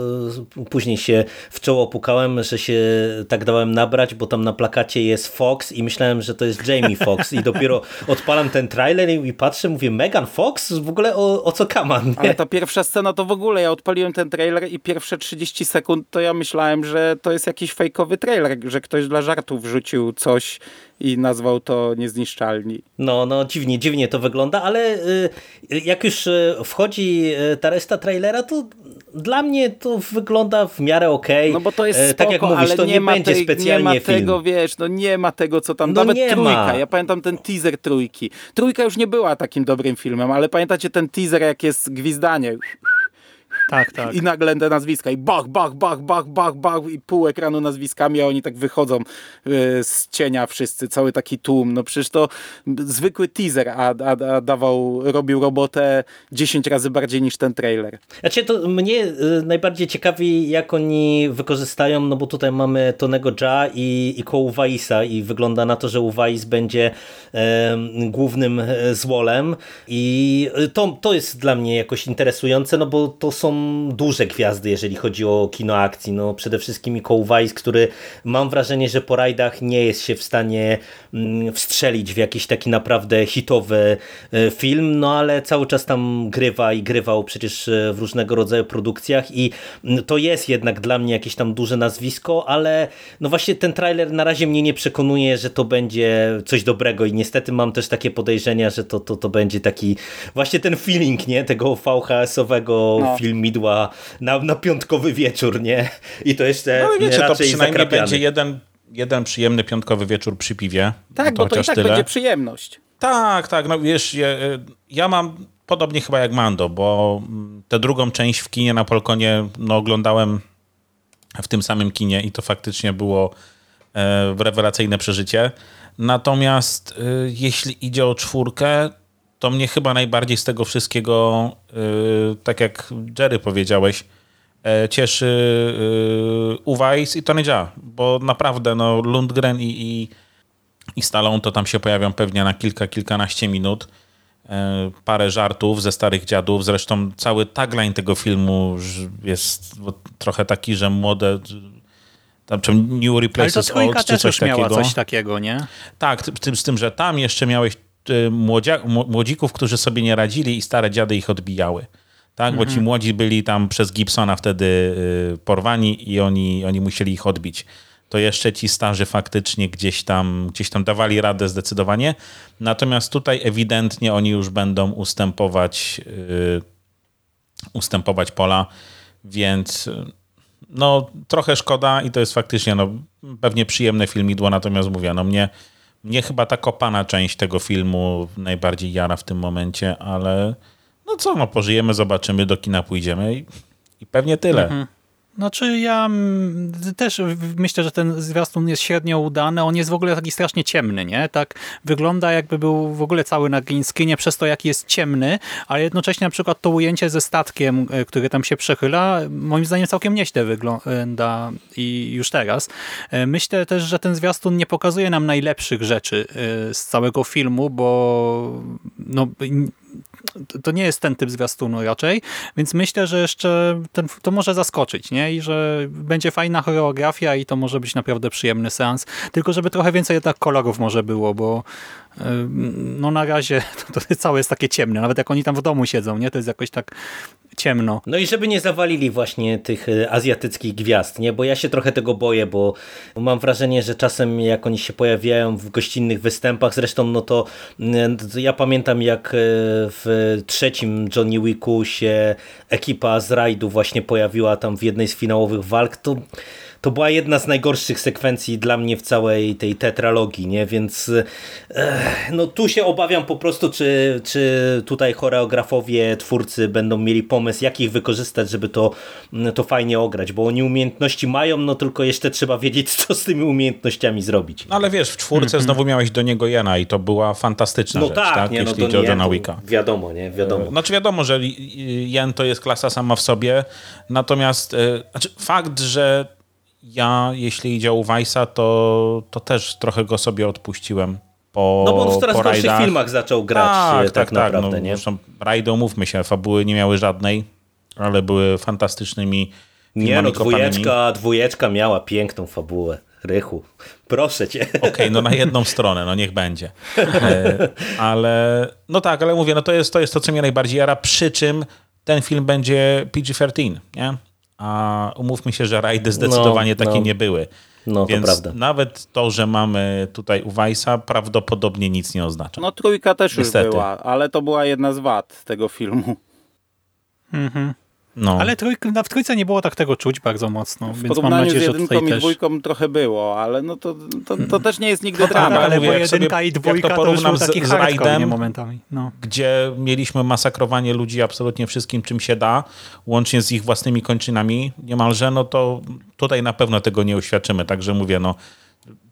e, później się w czoło pukałem, że się tak dałem nabrać, bo tam na plakacie jest Fox i myślałem, że to jest Jamie Fox i dopiero odpalam ten trailer i patrzę, mówię Megan Fox? W ogóle o, o co kaman? Nie? Ale ta pierwsza scena to w ogóle, ja odpaliłem ten trailer i pierwsze 30 sekund to ja myślałem, że to jest jakiś fejkowy trailer, że ktoś dla żartu wrzucił coś i nazwał to niezniszczalni. No, no dziwnie, dziwnie to wygląda, ale y, jak już y, wchodzi y, ta reszta trailera, to dla mnie to wygląda w miarę okej. Okay. No bo to jest spoko, tak jak mówisz, ale to nie, nie będzie tej, specjalnie Nie ma film. tego, wiesz, no nie ma tego, co tam, no nawet nie trójka. Ma. Ja pamiętam ten teaser trójki. Trójka już nie była takim dobrym filmem, ale pamiętacie ten teaser, jak jest gwizdanie tak, tak. I nagle te nazwiska i bach, bach, bach, bach, bach, bach i pół ekranu nazwiskami, a oni tak wychodzą y, z cienia wszyscy, cały taki tłum. No przecież to zwykły teaser, a, a, a dawał, robił robotę 10 razy bardziej niż ten trailer. Znaczy to mnie y, najbardziej ciekawi, jak oni wykorzystają, no bo tutaj mamy Tonego Ja i, i koło Waisa i wygląda na to, że Uwais będzie głównym e, złolem i to, to jest dla mnie jakoś interesujące, no bo to są duże gwiazdy, jeżeli chodzi o kino akcji. No, przede wszystkim Mikoł Weiss, który mam wrażenie, że po rajdach nie jest się w stanie mm, wstrzelić w jakiś taki naprawdę hitowy e, film, no ale cały czas tam grywa i grywał przecież e, w różnego rodzaju produkcjach i mm, to jest jednak dla mnie jakieś tam duże nazwisko, ale no właśnie ten trailer na razie mnie nie przekonuje, że to będzie coś dobrego i niestety mam też takie podejrzenia, że to, to, to będzie taki właśnie ten feeling, nie? Tego VHS-owego no. filmu midła na, na piątkowy wieczór, nie? I to jeszcze no, wiecie, raczej to przynajmniej zakrapiany. będzie jeden jeden przyjemny piątkowy wieczór przy piwie. Tak, to bo to i tak tyle. będzie przyjemność. Tak, tak, no wiesz, ja, ja mam podobnie chyba jak Mando, bo mm, tę drugą część w kinie na Polkonie no, oglądałem w tym samym kinie i to faktycznie było e, rewelacyjne przeżycie. Natomiast e, jeśli idzie o czwórkę, to mnie chyba najbardziej z tego wszystkiego, e, tak jak Jerry powiedziałeś, e, cieszy e, Uwajs i Tony Jaa, bo naprawdę no, Lundgren i, i i Stallone to tam się pojawią pewnie na kilka, kilkanaście minut. Parę żartów ze starych dziadów. Zresztą cały tagline tego filmu jest trochę taki, że młode... Tam, czy New Ale to Replaces Old, czy coś miała takiego. coś takiego, nie? Tak, z tym, z tym, że tam jeszcze miałeś y, młodzia, mł- młodzików, którzy sobie nie radzili i stare dziady ich odbijały. Tak, bo ci młodzi byli tam przez Gibsona wtedy y, porwani i oni, oni musieli ich odbić. To jeszcze ci starzy faktycznie gdzieś tam, gdzieś tam dawali radę zdecydowanie. Natomiast tutaj ewidentnie oni już będą ustępować, y, ustępować pola, więc y, no trochę szkoda i to jest faktycznie no, pewnie przyjemne filmidło, natomiast mówię, no mnie, mnie chyba ta kopana część tego filmu najbardziej jara w tym momencie, ale no co, no pożyjemy, zobaczymy, do kina pójdziemy i, i pewnie tyle. Znaczy ja też myślę, że ten zwiastun jest średnio udany. On jest w ogóle taki strasznie ciemny, nie? Tak wygląda jakby był w ogóle cały na green screenie przez to, jaki jest ciemny, ale jednocześnie na przykład to ujęcie ze statkiem, e, który tam się przechyla, moim zdaniem całkiem nieźle wygląda i już teraz. E, Myślę też, że ten zwiastun nie pokazuje nam najlepszych rzeczy e, z całego filmu, bo no, to nie jest ten typ zwiastunu raczej, więc myślę, że jeszcze ten, to może zaskoczyć, nie? I że będzie fajna choreografia i to może być naprawdę przyjemny seans. Tylko żeby trochę więcej jednak kolorów może było, bo no na razie to, to całe jest takie ciemne. Nawet jak oni tam w domu siedzą, nie? To jest jakoś tak ciemno. No i żeby nie zawalili właśnie tych e, azjatyckich gwiazd, nie? Bo ja się trochę tego boję, bo mam wrażenie, że czasem jak oni się pojawiają w gościnnych występach, zresztą no to mm, ja pamiętam jak e, w trzecim Johnny Wicku się ekipa z rajdu właśnie pojawiła tam w jednej z finałowych walk, to to była jedna z najgorszych sekwencji dla mnie w całej tej tetralogii, nie? Więc eh, no tu się obawiam po prostu, czy, czy tutaj choreografowie, twórcy będą mieli pomysł, jak ich wykorzystać, żeby to, to fajnie ograć, bo oni umiejętności mają, no tylko jeszcze trzeba wiedzieć, co z tymi umiejętnościami zrobić. No ale wiesz, w czwórce znowu miałeś do niego Jena i to była fantastyczna No rzecz, tak, tak? nie, no jeśli to idzie o nie, Johna Wicka. wiadomo, nie, wiadomo. Znaczy wiadomo, że Jen to jest klasa sama w sobie, natomiast e, znaczy fakt, że ja, jeśli idzie o Weissa, to, to też trochę go sobie odpuściłem po No bo on w coraz gorszych rajdach. filmach zaczął grać tak, e, tak, tak, naprawdę, no, nie? Zresztą rajdy, umówmy się, fabuły nie miały żadnej, ale były fantastycznymi Nie no, kopanymi. dwójeczka, dwójeczka miała piękną fabułę. Rychu, proszę cię. Okej, no na jedną stronę, no niech będzie. E, ale, no tak, ale mówię, no to jest, to jest to, co mnie najbardziej jara, przy czym ten film będzie PG-13, nie? A umówmy się, że rajdy zdecydowanie No, takie no. nie były. No to Więc prawda. nawet to, że mamy tutaj Uwajsa, prawdopodobnie nic nie oznacza. No trójka też już Niestety. była, ale to była jedna z wad tego filmu. Mhm. No. Ale trójk, w trójce nie było tak tego czuć bardzo mocno, W więc mam nadzieję, z że i też... dwójką trochę było, ale no to, to, to też nie jest nigdy No tak, drama. ale mówię, bo jak sobie- jedynka i jak to dwójka to, już porównam był z- taki z Rajdem, momentami. No. gdzie mieliśmy masakrowanie ludzi absolutnie wszystkim, czym się da, łącznie z ich własnymi kończynami niemalże, no to tutaj na pewno tego nie uświadczymy. Także mówię, no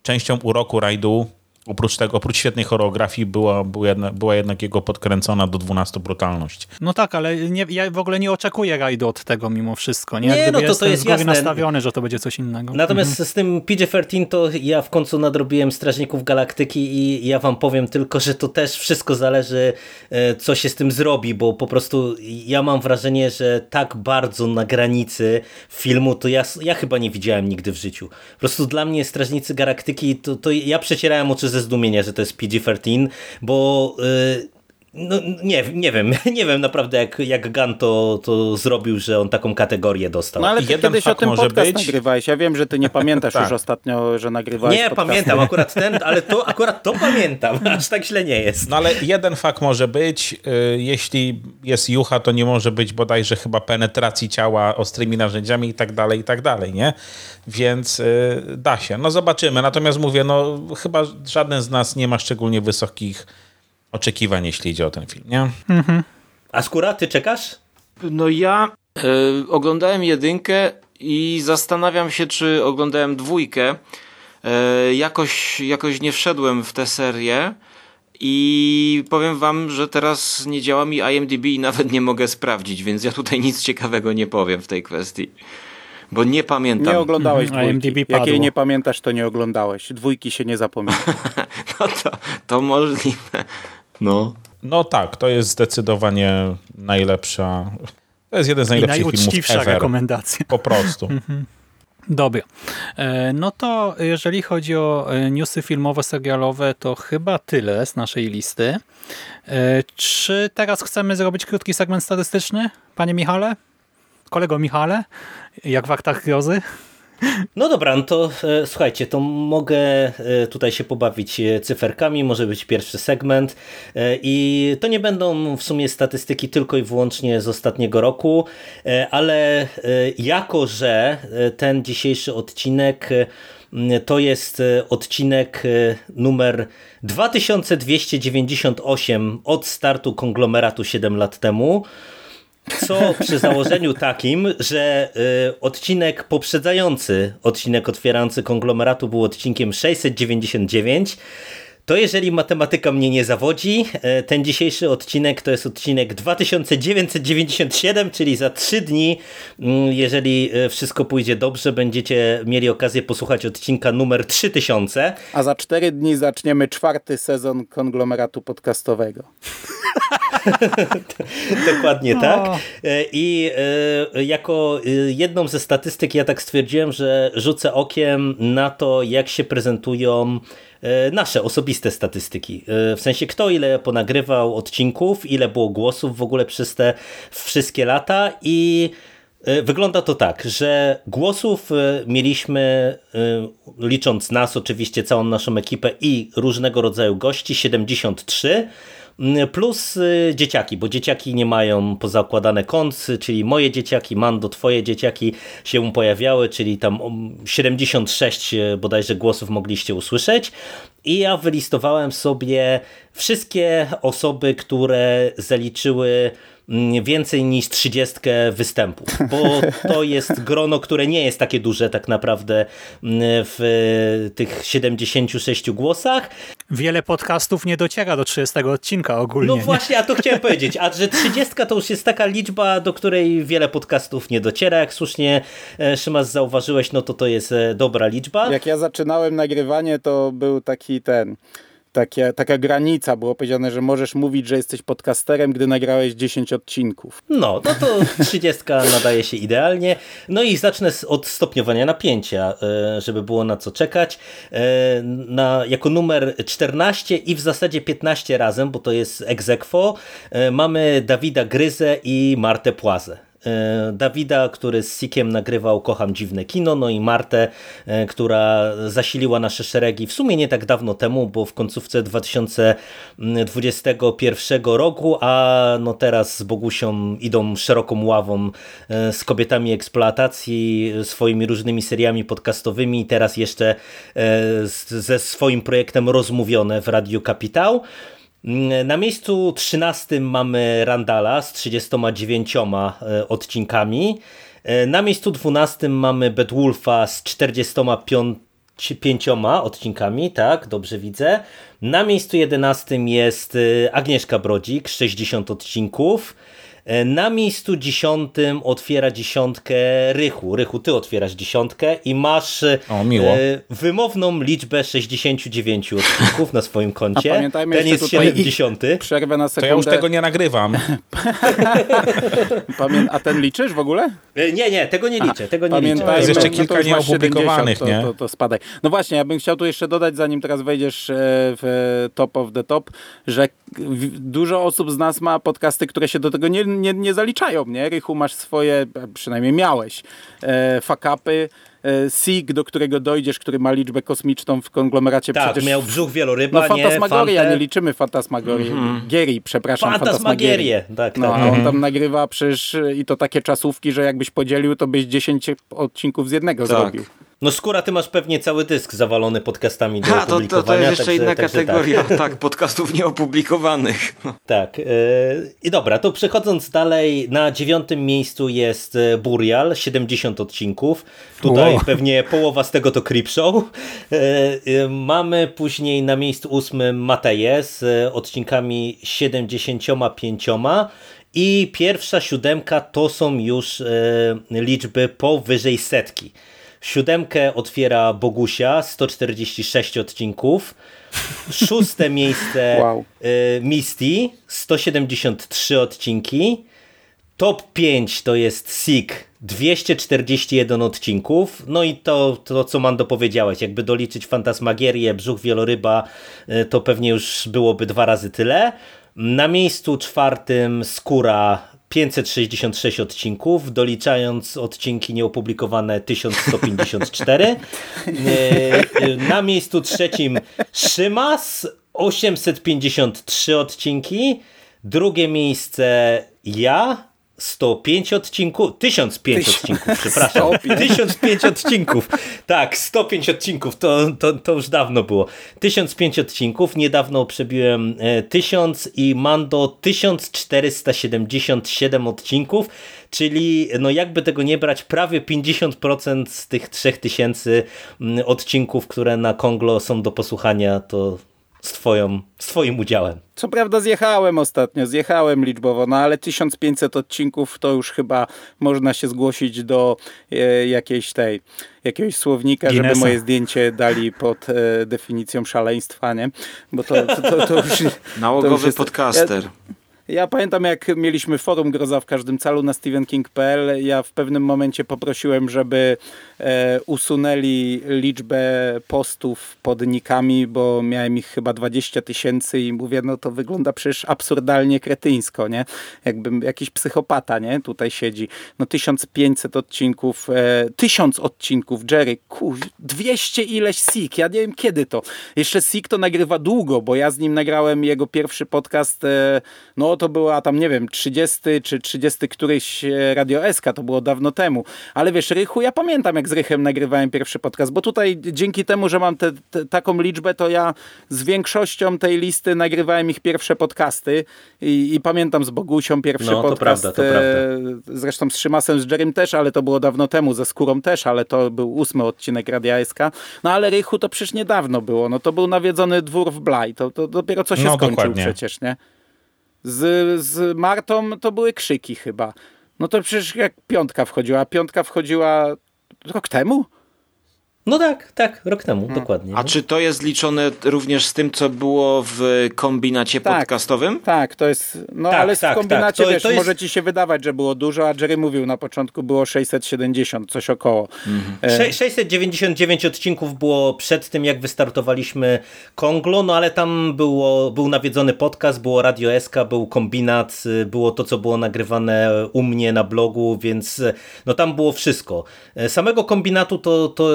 częścią uroku rajdu, oprócz tego, oprócz świetnej choreografii, była, była, jedna, była jednak jego podkręcona do 12 brutalność. No tak, ale nie, ja w ogóle nie oczekuję rajdu od tego mimo wszystko. Nie, Nie, gdyby no to to jest jasne. nastawiony, że to będzie coś innego. Natomiast Mhm. z tym PG-13 to ja w końcu nadrobiłem Strażników Galaktyki i ja wam powiem tylko, że to też wszystko zależy, e, co się z tym zrobi, bo po prostu ja mam wrażenie, że tak bardzo na granicy filmu to ja, ja chyba nie widziałem nigdy w życiu. Po prostu dla mnie Strażnicy Galaktyki to, to ja przecierałem oczy ze zdumienia, że to jest PG-13, bo... e, No, nie, nie wiem, nie wiem naprawdę jak, jak Gun to, to zrobił, że on taką kategorię dostał. No ale ty Jeden kiedyś o fakt tym może podcast być. nagrywałeś. Ja wiem, że ty nie pamiętasz Tak. już ostatnio, że nagrywałeś nie, podcasty. pamiętam akurat ten, ale to akurat to pamiętam, aż tak źle nie jest. No ale jeden fakt może być, y, jeśli jest jucha, to nie może być bodajże chyba penetracji ciała ostrymi narzędziami i tak dalej, i tak dalej, nie? Więc y, da się. No zobaczymy. Natomiast mówię, no chyba żaden z nas nie ma szczególnie wysokich oczekiwań, jeśli idzie o ten film, nie? A skóra, ty czekasz? No ja e, oglądałem jedynkę i zastanawiam się, czy oglądałem dwójkę. E, jakoś, jakoś nie wszedłem w tę serię i powiem wam, że teraz nie działa mi IMDb i nawet nie mogę sprawdzić, więc ja tutaj nic ciekawego nie powiem w tej kwestii. Bo nie pamiętam. Nie oglądałeś Mhm, dwójki. IMDb Jak padło. jej nie pamiętasz, to nie oglądałeś. Dwójki się nie zapomina. No to, to możliwe. No. No tak, to jest zdecydowanie najlepsza. To jest jeden z I najlepszych filmów najuczciwsza ever. rekomendacja. Po prostu. Dobra. E, No to jeżeli chodzi o e, newsy filmowe, serialowe, to chyba tyle z naszej listy. E, Czy teraz chcemy zrobić krótki segment statystyczny, panie Michale? Kolego Michale? Jak w aktach grozy? No dobra, no to e, słuchajcie, to mogę e, tutaj się pobawić e, cyferkami, może być pierwszy segment e, i to nie będą w sumie statystyki tylko i wyłącznie z ostatniego roku, e, ale e, jako, że ten dzisiejszy odcinek to jest odcinek numer 2298 od startu konglomeratu 7 lat temu, co przy założeniu takim, że y, odcinek poprzedzający odcinek otwierający konglomeratu był odcinkiem 699, to jeżeli matematyka mnie nie zawodzi, y, ten dzisiejszy odcinek to jest odcinek 2997, czyli za 3 dni, mm, jeżeli y, wszystko pójdzie dobrze, będziecie mieli okazję posłuchać odcinka numer 3000. A za cztery dni zaczniemy czwarty sezon konglomeratu podcastowego. Dokładnie O. tak. E, I e, jako e, jedną ze statystyk ja tak stwierdziłem, że rzucę okiem na to, jak się prezentują nasze osobiste statystyki. W sensie kto ile ponagrywał odcinków, ile było głosów w ogóle przez te wszystkie lata i Wygląda to tak, że głosów mieliśmy, licząc nas, oczywiście całą naszą ekipę i różnego rodzaju gości, 73. Mm, Plus y, dzieciaki, bo dzieciaki nie mają pozakładane kont, czyli moje dzieciaki, Mando, twoje dzieciaki się pojawiały, czyli tam um, 76 y, bodajże głosów mogliście usłyszeć. I ja wylistowałem sobie wszystkie osoby, które zaliczyły mm, więcej niż 30 występów, bo to jest grono, które nie jest takie duże tak naprawdę mm, w tych 76 głosach. Wiele podcastów nie dociera do 30 odcinka ogólnie. No nie? właśnie, a to chciałem powiedzieć, a że 30 to już jest taka liczba, do której wiele podcastów nie dociera, jak słusznie e, Szymas zauważyłeś, no to to jest e, dobra liczba. Jak ja zaczynałem nagrywanie, to był taki ten... Takie, taka granica, było powiedziane, że możesz mówić, że jesteś podcasterem, gdy nagrałeś 10 odcinków. No, no to 30 nadaje się idealnie. No i zacznę od stopniowania napięcia, e, żeby było na co czekać. E, Na, jako numer 14 i w zasadzie 15 razem, bo to jest aequo, e, mamy Dawida Gryzę i Martę Płazę. E, Dawida, który z Sikiem nagrywał Kocham Dziwne Kino, no i Martę, e, która zasiliła nasze szeregi w sumie nie tak dawno temu, bo w końcówce 2021 roku, a no teraz z Bogusią idą szeroką ławą e, z kobietami eksploatacji, swoimi różnymi seriami podcastowymi teraz jeszcze ze swoim projektem Rozmówione w Radiu Kapitał. Mm, Na miejscu 13 mamy Randala z 39 e, odcinkami. E, Na miejscu 12 mamy Bedwulfa z 45 pięcioma odcinkami, tak, dobrze widzę. Na miejscu 11 jest e, Agnieszka Brodzik, 60 odcinków. E, na miejscu dziesiątym otwiera dziesiątkę Rychu. Rychu, ty otwierasz dziesiątkę i masz o, miło. wymowną liczbę 69 odcinków na swoim koncie. A pamiętajmy Ten jest 70. Przerwę na sekundę. To ja już tego nie nagrywam. Pamię a ten liczysz w ogóle? Nie, nie, tego nie liczę. Tego nie Pamiętaj, liczę. Jest jeszcze no, kilka masz nieopublikowanych, 70, nie? To, to, to spadaj. No właśnie, ja bym chciał tu jeszcze dodać, zanim teraz wejdziesz e, w top of the top, że dużo osób z nas ma podcasty, które się do tego nie, nie, nie zaliczają, nie? Rychu, masz swoje, przynajmniej miałeś, e, fakapy, e, SIG, do którego dojdziesz, który ma liczbę kosmiczną w konglomeracie. Tak, przecież... miał brzuch wieloryba, No Fantasmagoria, nie, nie liczymy Fantasmagorii. Mm -hmm. Gieri, przepraszam, Fantasmagerię. Tak, tak. No, a on Mhm. tam nagrywa przecież i to takie czasówki, że jakbyś podzielił, to byś 10 odcinków z jednego tak. zrobił. No skóra, ty masz pewnie cały dysk zawalony podcastami do Ha, to, to, to jest jeszcze także, inna także kategoria, tak. tak. podcastów nieopublikowanych. Tak. Yy, I dobra, to przechodząc dalej, na dziewiątym miejscu jest Burial, 70 odcinków. Tutaj wow. pewnie połowa z tego to Creepshow. Yy, yy, mamy później na miejscu ósmym Mateję z odcinkami 75 i pierwsza siódemka to są już liczby powyżej setki. Siódemkę otwiera Bogusia, 146 odcinków. Szóste miejsce wow. y, Misty, 173 odcinki. Top 5 to jest Sig, 241 odcinków. No i to, to co Mando powiedziałeś, jakby doliczyć Fantasmagierię, Brzuch Wieloryba, y, to pewnie już byłoby dwa razy tyle. Na miejscu czwartym Skóra 566 odcinków, doliczając odcinki nieopublikowane 1154. Na miejscu trzecim Szymas 853 odcinki. Drugie miejsce ja 105 odcinków, 1005 odcinków, przepraszam. 1005 odcinków. Tak, 105 odcinków, to, to, to już dawno było. 1005 odcinków, niedawno przebiłem 1000 i Mando 1477 odcinków, czyli no jakby tego nie brać, prawie 50% z tych 3000 odcinków, które na Konglo są do posłuchania, to z, twoją, z twoim udziałem. Co prawda zjechałem ostatnio, zjechałem liczbowo, no ale 1500 odcinków to już chyba można się zgłosić do e, jakiejś tej, jakiegoś słownika, Guinnessa. żeby moje zdjęcie dali pod e, definicją szaleństwa, nie? Bo to, to, to, to już... Nałogowy to już jest, podcaster. Ja, ja pamiętam, jak mieliśmy forum Groza w każdym calu na stevenking.pl, ja w pewnym momencie poprosiłem, żeby e, usunęli liczbę postów pod nikami, bo miałem ich chyba 20 tysięcy i mówię, no to wygląda przecież absurdalnie kretyńsko, nie? Jakbym jakiś psychopata, nie? Tutaj siedzi. No 1500 odcinków, e, 1000 odcinków, Jerry, kuź, 200 ileś Sik, ja nie wiem kiedy to. Jeszcze Sik to nagrywa długo, bo ja z nim nagrałem jego pierwszy podcast, e, no to była tam, nie wiem, 30 czy 30 któryś Radio SK, to było dawno temu. Ale wiesz, Rychu, ja pamiętam jak z Rychem nagrywałem pierwszy podcast, bo tutaj dzięki temu, że mam te, te, taką liczbę, to ja z większością tej listy nagrywałem ich pierwsze podcasty i, i pamiętam z Bogusią pierwszy no, podcast. To prawda, to prawda. Zresztą z Szymasem, z Jerem też, ale to było dawno temu, ze Skórą też, ale to był ósmy odcinek Radia SK. No ale Rychu to przecież niedawno było, no to był nawiedzony dwór w Blaj, to, to dopiero co się no, skończył dokładnie. przecież, nie? Z, z Martą to były krzyki chyba. No to przecież jak piątka wchodziła, piątka wchodziła rok temu? No tak, tak, rok temu, hmm. dokładnie. A czy to jest liczone również z tym, co było w kombinacie tak, podcastowym? Tak, to jest, no tak, ale tak, w kombinacie, tak. To, wiesz, to jest... może ci się wydawać, że było dużo, a Jerry mówił na początku było 670, coś około. Mhm. E... 699 odcinków było przed tym, jak wystartowaliśmy Konglo, no ale tam było, był nawiedzony podcast, było Radio SK, był kombinat, było to, co było nagrywane u mnie na blogu, więc no tam było wszystko. Samego kombinatu to, to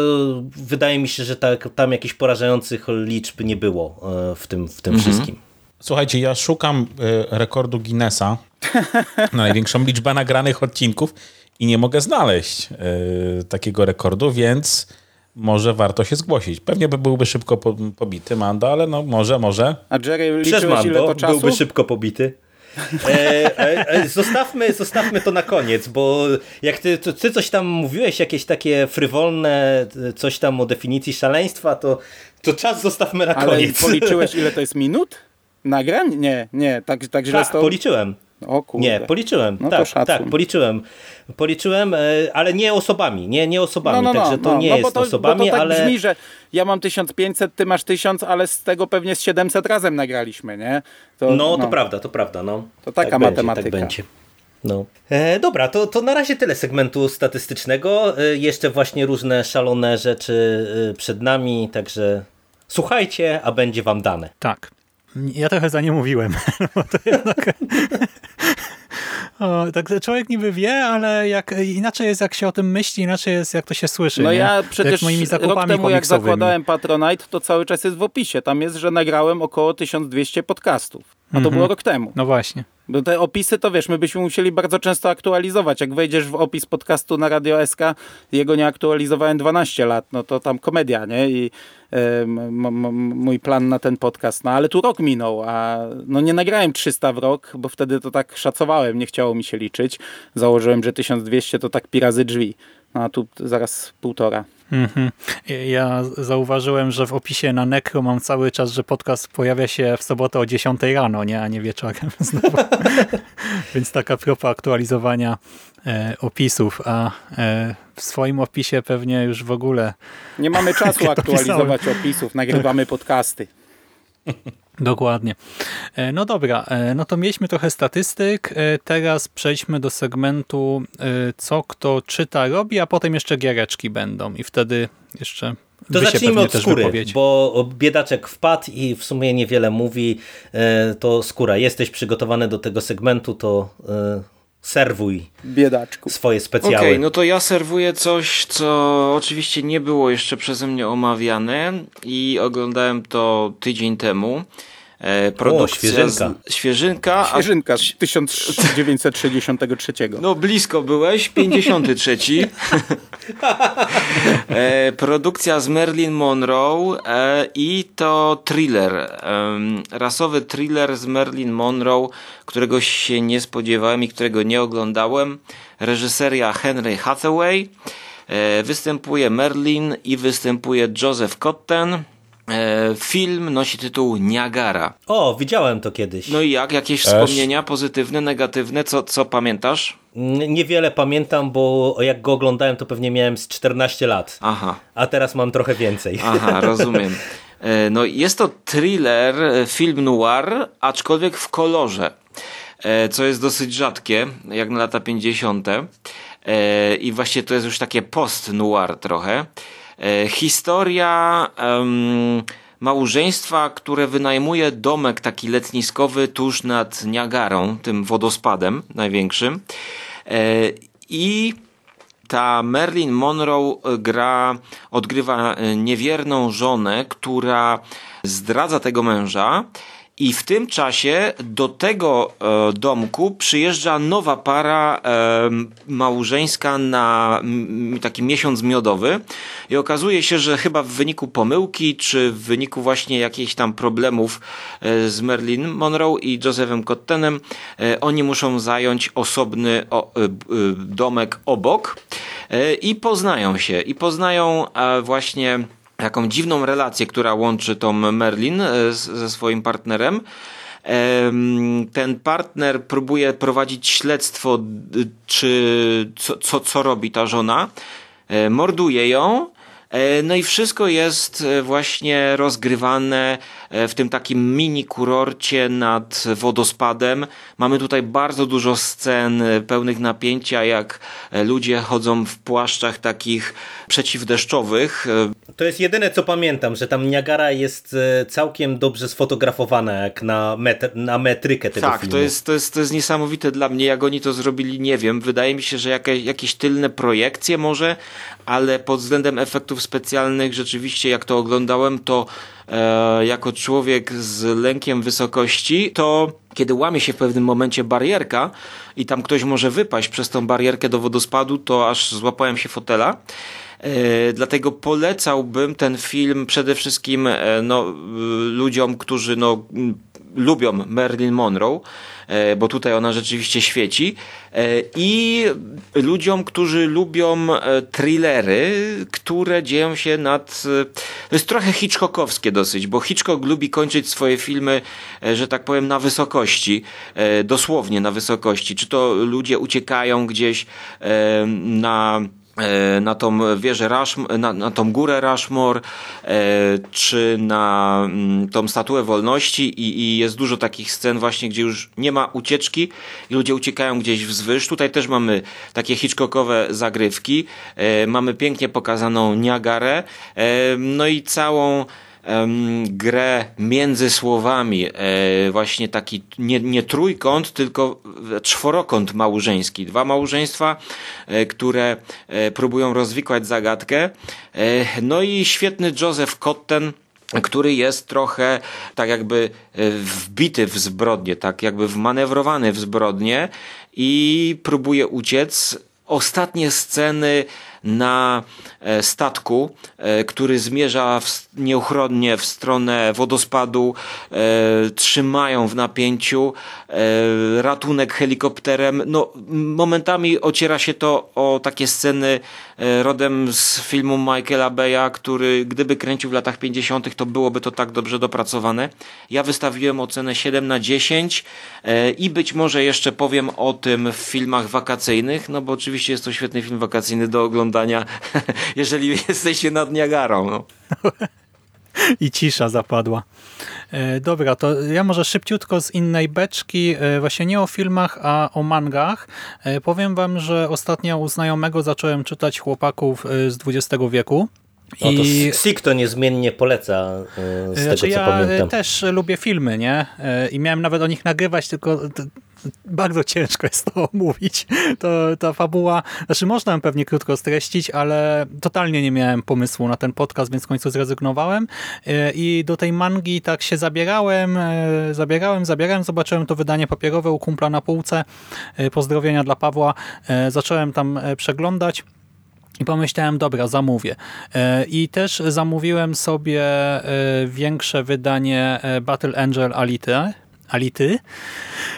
wydaje mi się, że tak, tam jakichś porażających liczb nie było w tym, w tym mhm. wszystkim. Słuchajcie, ja szukam y, rekordu Guinnessa na największą liczbę nagranych odcinków i nie mogę znaleźć y, takiego rekordu, więc może warto się zgłosić. Pewnie by byłby szybko po, pobity Mando, ale no może, może. A Jerry Przez liczyłeś Mando ile to czasu? byłby szybko pobity. E, e, e, zostawmy, zostawmy to na koniec, bo jak ty, ty coś tam mówiłeś, jakieś takie frywolne, coś tam o definicji szaleństwa, to, to czas zostawmy na Ale koniec. policzyłeś ile to jest minut? Nagrań? Nie, nie, tak, tak źle tak, policzyłem. O kurde. Nie, policzyłem. No tak, tak, policzyłem. Policzyłem, e, ale nie osobami, nie, nie osobami, No, no, no, także to no, nie no, jest bo to, osobami, bo to tak ale... brzmi, że ja mam 1500, ty masz 1000, ale z tego pewnie z 700 razem nagraliśmy, nie? To, No, to prawda, to prawda. No. To taka tak Będzie, matematyka. tak będzie. No. E, dobra, to, to na razie tyle segmentu statystycznego. E, jeszcze właśnie różne szalone rzeczy e, przed nami, także słuchajcie, a będzie wam dane. Tak. Ja trochę za nie mówiłem. bo to jednak... O, tak człowiek niby wie, ale jak, inaczej jest jak się o tym myśli, inaczej jest jak to się słyszy. No nie? ja przecież moimi rok temu jak zakładałem Patronite, to cały czas jest w opisie. Tam jest, że nagrałem około 1200 podcastów. A to Mhm. było rok temu. No właśnie. Bo te opisy to wiesz, my byśmy musieli bardzo często aktualizować. Jak wejdziesz w opis podcastu na Radio SK, jego nie aktualizowałem 12 lat, no to tam komedia, nie? I m- mój plan na ten podcast. No ale tu rok minął, a no nie nagrałem 300 w rok, bo wtedy to tak szacowałem, nie chciało mi się liczyć. Założyłem, że 1200 to tak pi razy drzwi. No a tu zaraz półtora. Mhm. Ja zauważyłem, że w opisie na Necro mam cały czas, że podcast pojawia się w sobotę o 10 rano, nie, a nie wieczorem znowu. Więc taka propa aktualizowania e, opisów, a e, w swoim opisie pewnie już w ogóle Nie mamy czasu aktualizować opisów, nagrywamy podcasty. Dokładnie. E, No dobra, e, no to mieliśmy trochę statystyk. E, Teraz przejdźmy do segmentu, co kto czyta, robi, a potem jeszcze giereczki będą i wtedy jeszcze To zacznijmy od skóry, bo biedaczek wpadł i w sumie niewiele mówi. To skóra, jesteś przygotowany do tego segmentu, to serwuj Biedaczku. swoje Okej, specjały. no to ja serwuję coś, co oczywiście nie było jeszcze przeze mnie omawiane i oglądałem to tydzień temu. E, produkcja świeżynka. Z, świeżynka. a- Świeżynka z 1963. No blisko byłeś, 53. e, produkcja z Marilyn Monroe e, i to thriller. Rasowy thriller z Marilyn Monroe, którego się nie spodziewałem i którego nie oglądałem. Reżyseria Henry Hathaway. Występuje Merlin i występuje Joseph Cotten. E, film nosi tytuł Niagara. O, widziałem to kiedyś. No i jak? Jakieś Też. wspomnienia pozytywne, negatywne? Co, co pamiętasz? Niewiele pamiętam, bo jak go oglądałem, to pewnie miałem z 14 lat, Aha. a teraz mam trochę więcej. Aha, rozumiem. E, No jest to thriller, e, film noir, aczkolwiek w kolorze, co jest dosyć rzadkie, jak na lata 50. E, I właśnie to jest już takie post-noir trochę. E, Historia em, małżeństwa, które wynajmuje domek taki letniskowy tuż nad Niagarą, tym wodospadem największym. E, I ta Marilyn Monroe e, gra, odgrywa niewierną żonę, która zdradza tego męża. I w tym czasie do tego e, domku przyjeżdża nowa para e, małżeńska na taki miesiąc miodowy i okazuje się, że chyba w wyniku pomyłki, czy w wyniku właśnie jakichś tam problemów e, z Marilyn Monroe i Josephem Cottenem, oni muszą zająć osobny domek obok i poznają się. I poznają właśnie taką dziwną relację, która łączy tą Merlin e, ze swoim partnerem. Em, Ten partner próbuje prowadzić śledztwo, czy co, co, co robi ta żona. E, Morduje ją. E, No i wszystko jest e, właśnie rozgrywane e, w tym takim mini kurorcie nad wodospadem. Mamy tutaj bardzo dużo scen pełnych napięcia, jak ludzie chodzą w płaszczach takich przeciwdeszczowych. To jest jedyne, co pamiętam, że tam Niagara jest całkiem dobrze sfotografowana, jak na, metr, na metrykę tego Tak, filmu. to jest, to, jest, to jest niesamowite dla mnie, jak oni to zrobili, nie wiem. Wydaje mi się, że jakieś, jakieś tylne projekcje może, ale pod względem efektów specjalnych rzeczywiście, jak to oglądałem, to e, jako człowiek z lękiem wysokości, to kiedy łamie się w pewnym momencie barierka i tam ktoś może wypaść przez tą barierkę do wodospadu, to aż złapałem się fotela. E, Dlatego polecałbym ten film przede wszystkim e, no, y, ludziom, którzy no, lubią Marilyn Monroe, e, bo tutaj ona rzeczywiście świeci, e, i ludziom, którzy lubią e, thrillery, które dzieją się nad... To jest trochę Hitchcockowskie dosyć, bo Hitchcock lubi kończyć swoje filmy, że tak powiem, na wysokości, dosłownie na wysokości. Czy to ludzie uciekają gdzieś na na tą wieżę Rushmore, na, na tą górę Rushmore, e, czy na mm, tą statuę wolności i, i, jest dużo takich scen właśnie, gdzie już nie ma ucieczki i ludzie uciekają gdzieś wzwyż. Tutaj też mamy takie Hitchcockowe zagrywki. E, mamy pięknie pokazaną Niagarę, no i całą grę między słowami, e, właśnie taki nie, nie trójkąt, tylko czworokąt małżeński. Dwa małżeństwa, e, które e, próbują rozwikłać zagadkę. No i świetny Joseph Cotten, który jest trochę tak jakby wbity w zbrodnię, tak jakby wmanewrowany w zbrodnię i próbuje uciec. Ostatnie sceny na statku, e, który zmierza w, nieuchronnie w stronę wodospadu, e, trzymają w napięciu, ratunek helikopterem. No, momentami ociera się to o takie sceny rodem z filmu Michaela Beya, który gdyby kręcił w latach 50., to byłoby to tak dobrze dopracowane. Ja wystawiłem ocenę 7 na 10 i być może jeszcze powiem o tym w filmach wakacyjnych, no bo oczywiście jest to świetny film wakacyjny do oglądania, jeżeli jesteście nad Niagarą. No. I cisza zapadła. E, dobra, to ja może szybciutko z innej beczki, e, właśnie nie o filmach, a o mangach. E, powiem wam, że ostatnio u znajomego zacząłem czytać chłopaków z XX wieku. O, to I Sik to niezmiennie poleca z znaczy, tego, co ja pamiętam. Ja też lubię filmy, nie? I miałem nawet o nich nagrywać, tylko bardzo ciężko jest to omówić. To, ta fabuła, znaczy można ją pewnie krótko streścić, ale totalnie nie miałem pomysłu na ten podcast, więc w końcu zrezygnowałem. E, i do tej mangi tak się zabierałem, e, zabierałem, zabierałem, zobaczyłem to wydanie papierowe u kumpla na półce, e, pozdrowienia dla Pawła, zacząłem tam przeglądać i pomyślałem, dobra, zamówię. I też zamówiłem sobie większe wydanie Battle Angel Alite, Ality.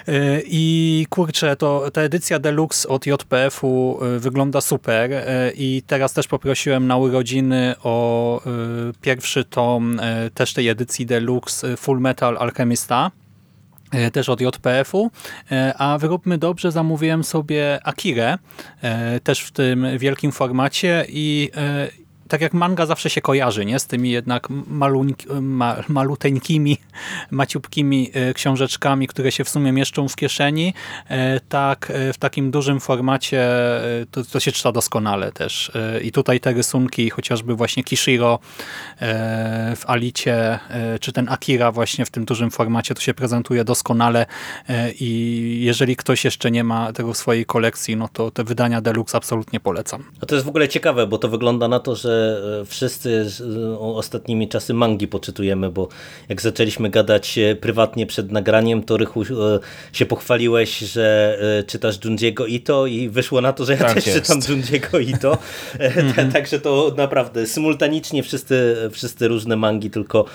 E, I kurczę, to ta edycja deluxe od JPF-u e, wygląda super e, i teraz też poprosiłem na urodziny o pierwszy tom też tej edycji deluxe Full Metal Alchemista też od JPF-u, a wyróbmy dobrze, zamówiłem sobie Akirę, też w tym wielkim formacie i tak jak manga zawsze się kojarzy, nie? Z tymi jednak ma, maluteńkimi, maciupkimi e, książeczkami, które się w sumie mieszczą w kieszeni, e, tak e, w takim dużym formacie to, to się czyta doskonale też. I tutaj te rysunki, chociażby właśnie Kishiro w Alicie, czy ten Akira właśnie w tym dużym formacie, to się prezentuje doskonale i jeżeli ktoś jeszcze nie ma tego w swojej kolekcji, no to te wydania deluxe absolutnie polecam. A to jest w ogóle ciekawe, bo to wygląda na to, że E, wszyscy ostatnimi czasy mangi poczytujemy, bo jak zaczęliśmy gadać e, prywatnie przed nagraniem, to Rychu e, się pochwaliłeś, że czytasz Junjiego Ito i wyszło na to, że ja tak też jest. czytam Junjiego Ito. Mhm. Także to naprawdę symultanicznie wszyscy, wszyscy różne mangi, tylko,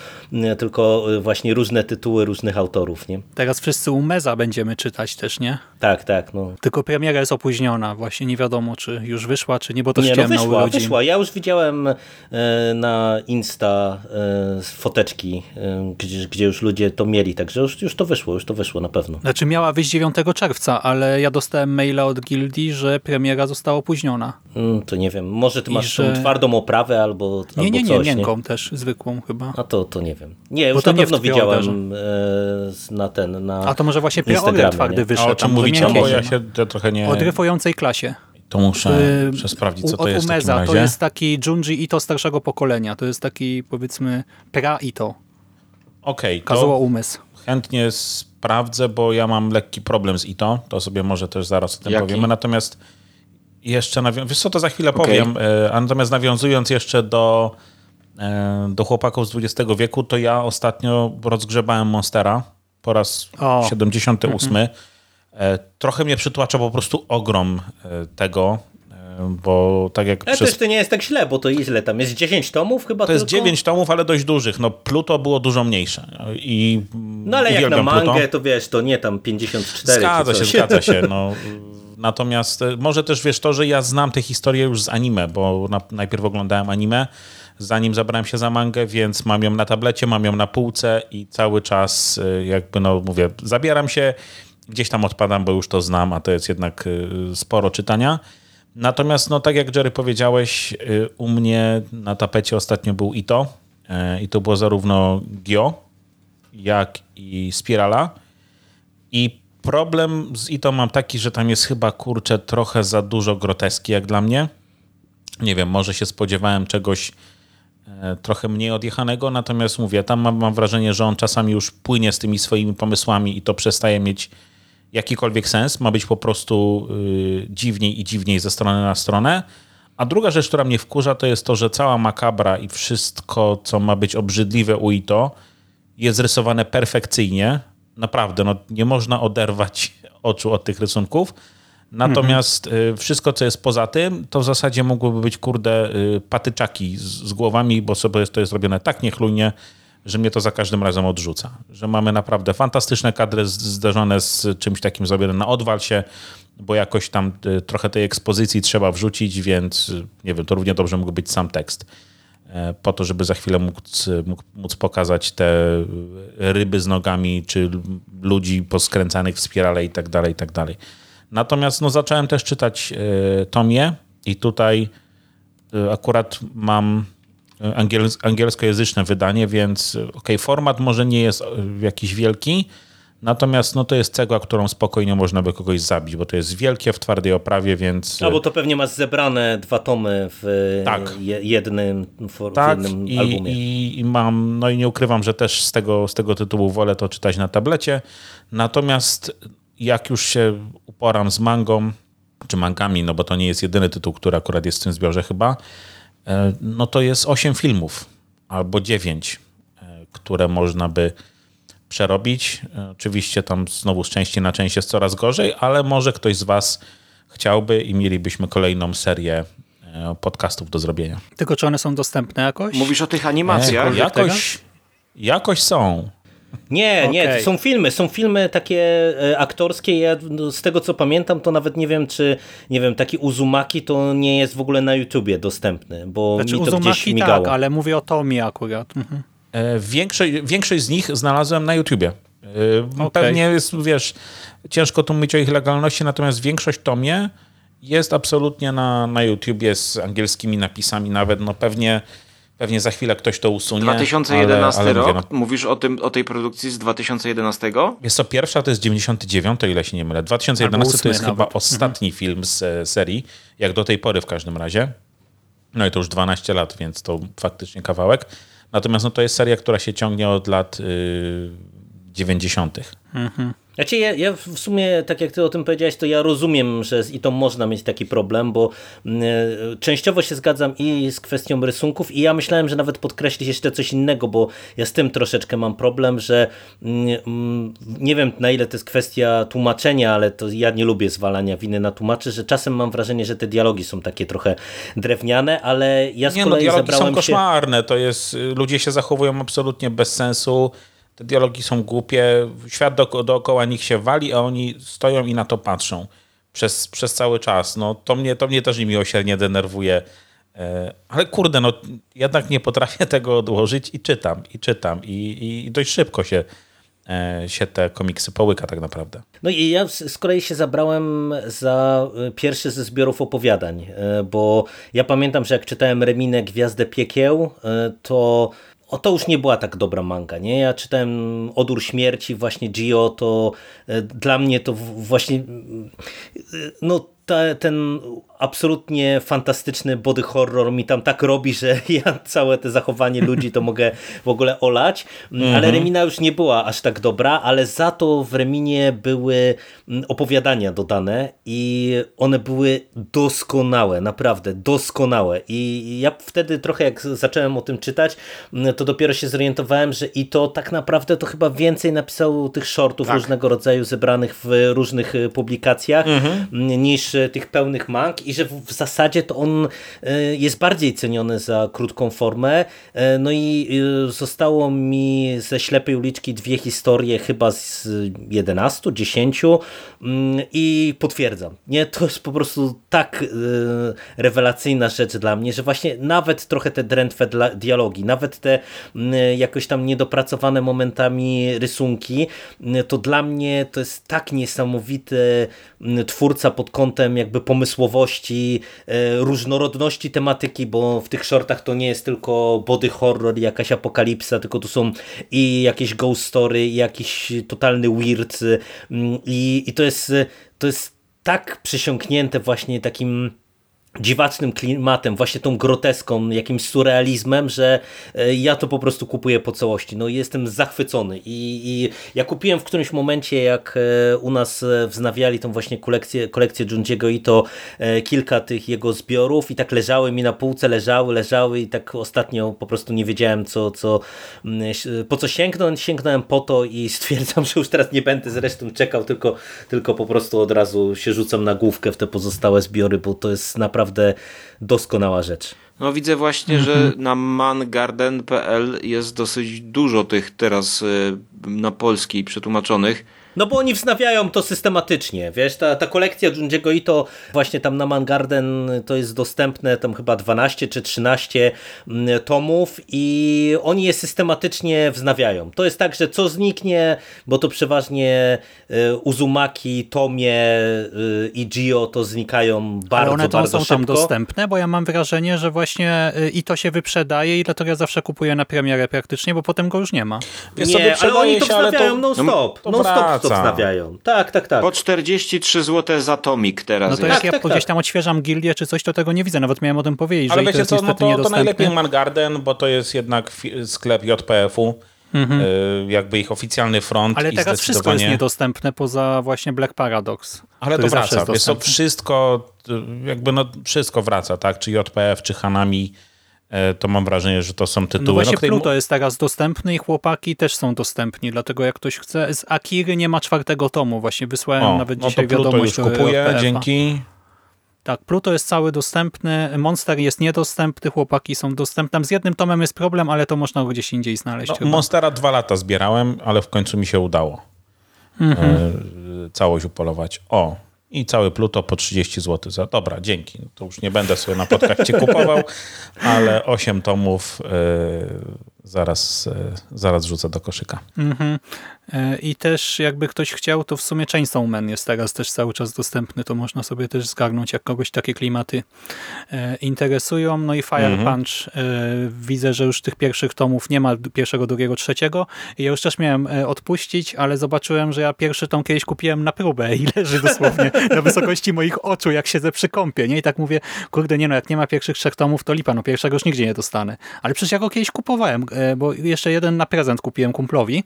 tylko właśnie różne tytuły różnych autorów. Nie? Teraz wszyscy Umeza będziemy czytać też, nie? Tak, tak. No. Tylko premiera jest opóźniona. Właśnie nie wiadomo, czy już wyszła, czy nie, bo to nie, no wyszła, wyszła. Ja już widziałem widziałem e, na Insta e, foteczki, e, gdzie, gdzie już ludzie to mieli, także już, już to wyszło, już to wyszło na pewno. Znaczy miała wyjść 9 czerwca, ale ja dostałem maila od Gildii, że premiera została opóźniona. Mm, to nie wiem, może ty masz że... twardą oprawę albo, nie, nie, nie, coś, miękką nie? też, zwykłą chyba. A to, to nie wiem. Nie, już na pewno widziałem na ten, na A to może właśnie preorder twardy wyszedł. A o czym mówicie, bo ja się ja trochę nie... O dryfującej klasie. To muszę, muszę sprawdzić, co to jest Umeza, w To jest taki Junji Ito starszego pokolenia. To jest taki, powiedzmy, pra Ito. Okej, okay, Kazuo Umys. chętnie sprawdzę, bo ja mam lekki problem z Ito. To sobie może też zaraz o tym Jaki? powiemy. Natomiast jeszcze, nawią- wiesz co, to za chwilę okay. powiem. E, natomiast nawiązując jeszcze do, e, do chłopaków z XX wieku, to ja ostatnio rozgrzebałem Monstera po raz o. 78. Mm -hmm. E, trochę mnie przytłacza po prostu ogrom e, tego, bo tak jak Ale przez... to jeszcze nie jest tak źle, bo to ile tam jest 10 tomów chyba To jest tylko? 9 tomów, ale dość dużych. No Pluto było dużo mniejsze. I No ale jak na mangę, Pluto. to wiesz, to nie tam 54 Zgadza się, zgadza się. No, natomiast e, może też wiesz to, że ja znam tę historię już z anime, bo na, najpierw oglądałem anime, zanim zabrałem się za mangę, więc mam ją na tablecie, mam ją na półce i cały czas e, jakby, no mówię, zabieram się, gdzieś tam odpadam, bo już to znam, a to jest jednak e, sporo czytania. Natomiast, no tak jak Jerry powiedziałeś, e, u mnie na tapecie ostatnio był Ito e, i to było zarówno Gio, jak i Spirala. I problem z Ito mam taki, że tam jest chyba kurczę trochę za dużo groteski jak dla mnie. Nie wiem, może się spodziewałem czegoś trochę mniej odjechanego, natomiast mówię, tam mam, mam wrażenie, że on czasami już płynie z tymi swoimi pomysłami i to przestaje mieć jakikolwiek sens. Ma być po prostu y, dziwniej i dziwniej ze strony na stronę. A druga rzecz, która mnie wkurza, to jest to, że cała makabra i wszystko, co ma być obrzydliwe u Ito, jest rysowane perfekcyjnie. Naprawdę, no, nie można oderwać oczu od tych rysunków. Natomiast y, wszystko, co jest poza tym, to w zasadzie mogłyby być, kurde, y, patyczaki z, z głowami, bo sobie jest to jest robione tak niechlujnie, że mnie to za każdym razem odrzuca. Że mamy naprawdę fantastyczne kadry zderzone z czymś takim zrobione na odwal się, bo jakoś tam y, trochę tej ekspozycji trzeba wrzucić, więc y, nie wiem, to równie dobrze mógł być sam tekst e, po to, żeby za chwilę móc, móc pokazać te ryby z nogami, czy ludzi poskręcanych w spirale i tak dalej, i tak dalej. Natomiast no, zacząłem też czytać e, Tomię i tutaj e, akurat mam e, angiels angielskojęzyczne wydanie, więc e, okej, format może nie jest e, jakiś wielki, natomiast no, to jest cegła, którą spokojnie można by kogoś zabić, bo to jest wielkie w twardej oprawie, więc... No bo to pewnie masz zebrane dwa tomy w Tak. je, jednym, w Tak, jednym i, albumie. i, i mam, no i nie ukrywam, że też z tego, z tego tytułu wolę to czytać na tablecie. Natomiast jak już się uporam z mangą, czy mangami, no bo to nie jest jedyny tytuł, który akurat jest w tym zbiorze chyba, e, no to jest 8 filmów albo 9, e, które można by przerobić. E, Oczywiście tam znowu z części na część jest coraz gorzej, ale może ktoś z was chciałby i mielibyśmy kolejną serię e, podcastów do zrobienia. Tylko czy one są dostępne jakoś? Mówisz o tych animacjach? E, jakoś, jakoś są. Nie, nie, to są filmy, są filmy takie e, aktorskie, ja no, z tego co pamiętam, to nawet nie wiem, czy nie wiem, taki Uzumaki to nie jest w ogóle na YouTubie dostępny, bo Znaczy mi to gdzieś Uzumaki migało. tak, ale mówię o Tomie akurat. Mhm. E, Większość, większość z nich znalazłem na YouTubie. E, Okej. Pewnie jest, wiesz, ciężko tu mówić o ich legalności, natomiast większość tomie jest absolutnie na, na YouTubie z angielskimi napisami nawet. No pewnie, pewnie za chwilę ktoś to usunie. 2011 ale, ale rok? Mówię, no, Mówisz o, tym, o tej produkcji z 2011? jest to pierwsza, to jest 99, o ile się nie mylę. 2011 to jest chyba nawet. ostatni film z e, serii, jak do tej pory w każdym razie. No i to już 12 lat, więc to faktycznie kawałek. Natomiast no, to jest seria, która się ciągnie od lat y, 90. Znaczy ja, ja w sumie, tak jak ty o tym powiedziałeś, to ja rozumiem, że z i to można mieć taki problem, bo e, częściowo się zgadzam i z kwestią rysunków i ja myślałem, że nawet podkreślić jeszcze coś innego, bo ja z tym troszeczkę mam problem, że mm, mm, nie wiem na ile to jest kwestia tłumaczenia, ale to ja nie lubię zwalania winy na tłumaczy, że czasem mam wrażenie, że te dialogi są takie trochę drewniane, ale ja z Nie no, kolei dialogi są zabrałem się... koszmarne. To jest, y, ludzie się zachowują absolutnie bez sensu. Te dialogi są głupie. Świat do, dookoła nich się wali, a oni stoją i na to patrzą przez, przez cały czas. No, to, mnie, to mnie też niemiłosiernie denerwuje. E, Ale kurde, no jednak nie potrafię tego odłożyć i czytam, i czytam. I, i dość szybko się, e, się te komiksy połyka tak naprawdę. No i ja z kolei się zabrałem za y, pierwszy ze zbiorów opowiadań, bo ja pamiętam, że jak czytałem Reminę Gwiazdę Piekieł, to o, to już nie była tak dobra manga, nie? Ja czytałem Odór Śmierci, właśnie Gio, to y, dla mnie to właśnie y, no ta, ten absolutnie fantastyczny body horror mi tam tak robi, że ja całe te zachowanie ludzi to mogę w ogóle olać, ale Remina już nie była aż tak dobra, ale za to w Reminie były mm, opowiadania dodane i one były doskonałe, naprawdę doskonałe. I ja wtedy trochę jak zacząłem o tym czytać, mm, to dopiero się zorientowałem, że i to tak naprawdę to chyba więcej napisał tych shortów różnego rodzaju zebranych w różnych y, publikacjach mm, niż tych pełnych mang i że w zasadzie to on jest bardziej ceniony za krótką formę. No i zostało mi ze Ślepej Uliczki dwie historie chyba z 11, 10 mm, i potwierdzam. Nie, to jest po prostu tak rewelacyjna rzecz dla mnie, że właśnie nawet trochę te drętwe dialogi, nawet te mm, jakoś tam niedopracowane momentami rysunki, mm, to dla mnie to jest tak niesamowity twórca pod kątem jakby pomysłowości, e, różnorodności tematyki, bo w tych shortach to nie jest tylko body horror, jakaś apokalipsa, tylko tu są i jakieś ghost story, i jakiś totalny weird i, i to jest to jest tak przysiągnięte właśnie takim dziwacznym klimatem, właśnie tą groteską, jakimś surrealizmem, że e, ja to po prostu kupuję po całości. No jestem zachwycony i, i ja kupiłem w którymś momencie, jak e, u nas e, wznawiali tą właśnie kolekcję, kolekcję Junjiego i to kilka tych jego zbiorów i tak leżały mi na półce, leżały, leżały i tak ostatnio po prostu nie wiedziałem co, co mm, po co sięgnąć, sięgnąłem po to i stwierdzam, że już teraz nie będę zresztą czekał, tylko, tylko po prostu od razu się rzucam na główkę w te pozostałe zbiory, bo to jest naprawdę naprawdę doskonała rzecz. No widzę właśnie, że mhm. na mangarden.pl jest dosyć dużo tych teraz y, na polski przetłumaczonych. No bo oni wznawiają to systematycznie, wiesz, ta, ta kolekcja Junjiego Ito właśnie tam na Mangarden to jest dostępne tam chyba 12 czy 13 mm, tomów i oni je systematycznie wznawiają. To jest tak, że co zniknie, bo to przeważnie y, Uzumaki, Tomie y, i Gio to znikają bardzo, Ale one to są szybko. tam dostępne, bo ja mam wrażenie, że właśnie y, i to się wyprzedaje i dlatego ja zawsze kupuję na premierę praktycznie, bo potem go już nie ma. Wiesz, nie, ale oni to wznawiają non-stop. Non-stop to wznawiają. Tak, tak, tak. Po 43 zł za tomik teraz. No to jak tak, ja tak, gdzieś tak. tam odświeżam gildię czy coś, to tego nie widzę. Nawet miałem o tym powiedzieć, Ale wiecie co, no to, to najlepiej Mangarden, bo to jest jednak sklep JPF-u. Mhm. Y, jakby ich oficjalny front. Ale teraz wszystko jest niedostępne poza właśnie Black Paradox. Ale to wraca. Wiesz, to wszystko, y, jakby no wszystko wraca, tak? Czy JPF, czy Hanami to mam wrażenie, że to są tytuły. No właśnie no, Pluto jest teraz dostępny i chłopaki też są dostępni, dlatego jak ktoś chce, z Akiry nie ma czwartego tomu, właśnie wysłałem o, nawet no dzisiaj to wiadomość. już kupuję, dzięki. Tak, Pluto jest cały dostępny, Monster jest niedostępny, chłopaki są dostępne. Z jednym tomem jest problem, ale to można gdzieś indziej znaleźć. No, Monstera dwa lata zbierałem, ale w końcu mi się udało mhm. e, całość upolować. O, i cały Pluto po 30 zł. Za, dobra, dzięki. To już nie będę sobie na podcaście kupował, ale 8 tomów yy, zaraz, yy, zaraz rzucę do koszyka. Mm -hmm. I też jakby ktoś chciał, to w sumie Chainsaw Man jest teraz też cały czas dostępny, to można sobie też zgarnąć, jak kogoś takie klimaty interesują. No i Fire mm -hmm. Punch, widzę, że już tych pierwszych tomów nie ma, pierwszego, drugiego, trzeciego. I ja już też miałem odpuścić, ale zobaczyłem, że ja pierwszy tom kiedyś kupiłem na próbę i leży dosłownie na wysokości moich oczu, jak siedzę przy kąpie, nie? I tak mówię, kurde, nie no, jak nie ma pierwszych trzech tomów, to lipa, no pierwszego już nigdzie nie dostanę. Ale przecież ja go kiedyś kupowałem, bo jeszcze jeden na prezent kupiłem kumplowi,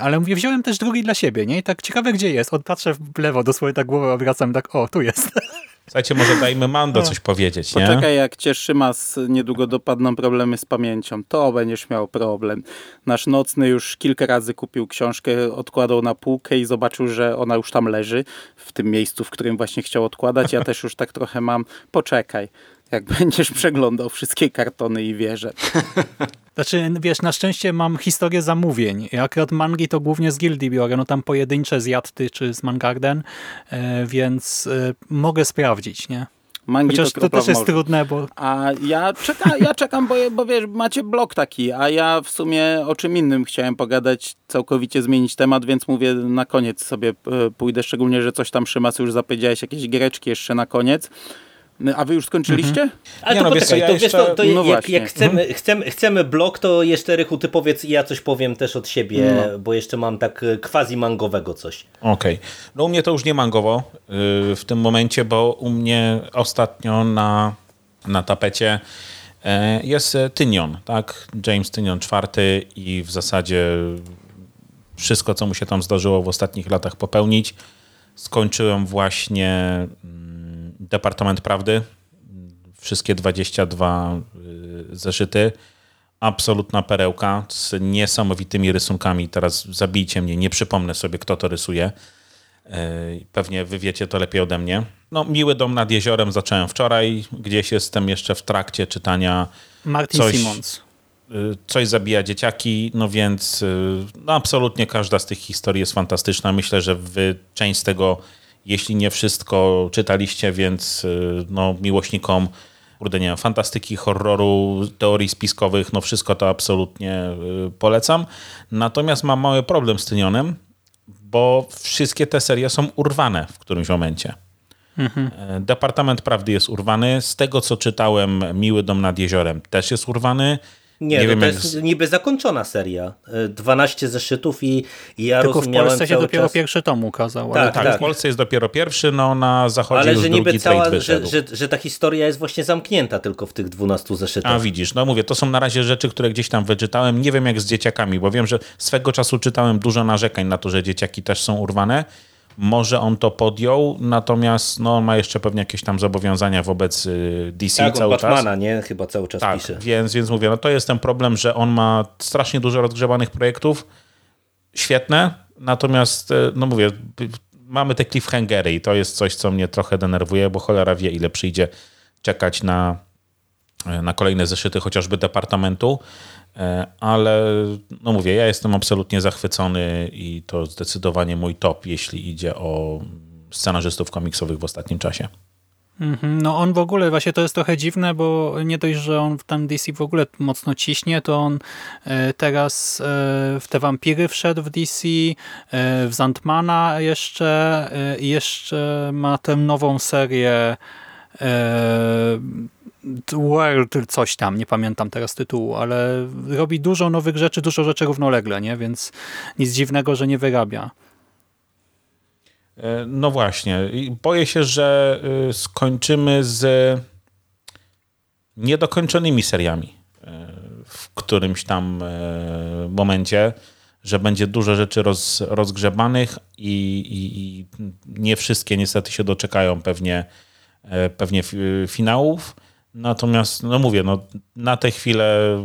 ale ale mówię, wziąłem też drugi dla siebie, nie? I tak ciekawe, gdzie jest. Odpatrzę w lewo, dosłownie tak głowę obracam, tak, o, tu jest. Słuchajcie, może dajmy Mando no. coś powiedzieć, nie? Poczekaj, jak cię Szymas niedługo dopadną problemy z pamięcią, to będziesz miał problem. Nasz nocny już kilka razy kupił książkę, odkładał na półkę i zobaczył, że ona już tam leży, w tym miejscu, w którym właśnie chciał odkładać. Ja też już tak trochę mam. Poczekaj, jak będziesz przeglądał wszystkie kartony i wieże. Znaczy, wiesz, na szczęście mam historię zamówień. Akurat mangi to głównie z Gildii biorę, no tam pojedyncze z Jatty czy z Mangarden, e, więc e, mogę sprawdzić, nie? Mangi Chociaż to, to też jest trudne, bo... A ja, czeka, ja czekam, bo, bo wiesz, macie blok taki, a ja w sumie o czym innym chciałem pogadać, całkowicie zmienić temat, więc mówię na koniec sobie e, pójdę, szczególnie, że coś tam Szymas już zapowiedziałeś, jakieś giereczki jeszcze na koniec. A wy już skończyliście? Mhm. Ale to no, poczekaj, ja to, jeszcze... wiesz, to, to no jak, jak, chcemy, mhm. chcemy, chcemy blok, to jeszcze Rychu, ty powiedz i ja coś powiem też od siebie, no. bo jeszcze mam tak e, quasi mangowego coś. Okej. Okay. No u mnie to już nie mangowo yy, w tym momencie, bo u mnie ostatnio na, na tapecie yy, jest Tynion, tak? James Tynion czwarty i w zasadzie wszystko, co mu się tam zdarzyło w ostatnich latach popełnić, skończyłem właśnie Departament Prawdy, wszystkie 22 y, zeszyty. Absolutna perełka z niesamowitymi rysunkami. Teraz zabijcie mnie, nie przypomnę sobie, kto to rysuje. Y, pewnie wy wiecie to lepiej ode mnie. no, Miły Dom nad Jeziorem zacząłem wczoraj, gdzieś jestem jeszcze w trakcie czytania Martin coś, Simons. Y, coś zabija dzieciaki, no więc no absolutnie każda z tych historii jest fantastyczna. Myślę, że wy część z tego, jeśli nie wszystko czytaliście, więc y, no miłośnikom kurde nie fantastyki, horroru, teorii spiskowych, no wszystko to absolutnie polecam. Natomiast mam mały problem z Tynionem, bo wszystkie te serie są urwane w którymś momencie. Mhm. Departament Prawdy jest urwany. Z tego, co czytałem, Miły Dom nad Jeziorem też jest urwany. Nie, nie wiem, to jest jak... niby zakończona seria. 12 e, zeszytów i, i ja Tylko rozumiałem w Polsce się dopiero czas... pierwszy tom ukazał. Tak, ale tak, tak, w Polsce jest dopiero pierwszy, no na zachodzie ale już że niby cała, że, że, że, ta historia jest właśnie zamknięta tylko w tych 12 zeszytach. A widzisz, no mówię, to są na razie rzeczy, które gdzieś tam wyczytałem. Nie wiem jak z dzieciakami, bo wiem, że swego czasu czytałem dużo narzekań na to, że dzieciaki też są urwane. Może on to podjął, natomiast no, on ma jeszcze pewnie jakieś tam zobowiązania wobec y, DC tak, cały Batmana, czas. nie? Chyba cały czas tak, pisze. Więc, więc mówię, no to jest ten problem, że on ma strasznie dużo rozgrzebanych projektów, świetne, natomiast y, no mówię, mamy te cliffhangery i to jest coś, co mnie trochę denerwuje, bo cholera wie, ile przyjdzie czekać na, na kolejne zeszyty chociażby departamentu. E, ale no mówię, ja jestem absolutnie zachwycony i to zdecydowanie mój top, jeśli idzie o scenarzystów komiksowych w ostatnim czasie. Mhm. No on w ogóle, właśnie to jest trochę dziwne, bo nie dość, że on w tam DC w ogóle mocno ciśnie, to on e, teraz e, w te wampiry wszedł w DC, w Zantmana jeszcze i jeszcze ma tę nową serię World coś tam, nie pamiętam teraz tytułu, ale robi dużo nowych rzeczy, dużo rzeczy równolegle, nie? więc nic dziwnego, że nie wyrabia. E, no właśnie. Boję się, że y, skończymy z niedokończonymi seriami e, w którymś tam e, momencie, że będzie dużo rzeczy roz, rozgrzebanych i, i, i nie wszystkie niestety się doczekają pewnie, pewnie finałów. Natomiast, no mówię, no, na tę chwilę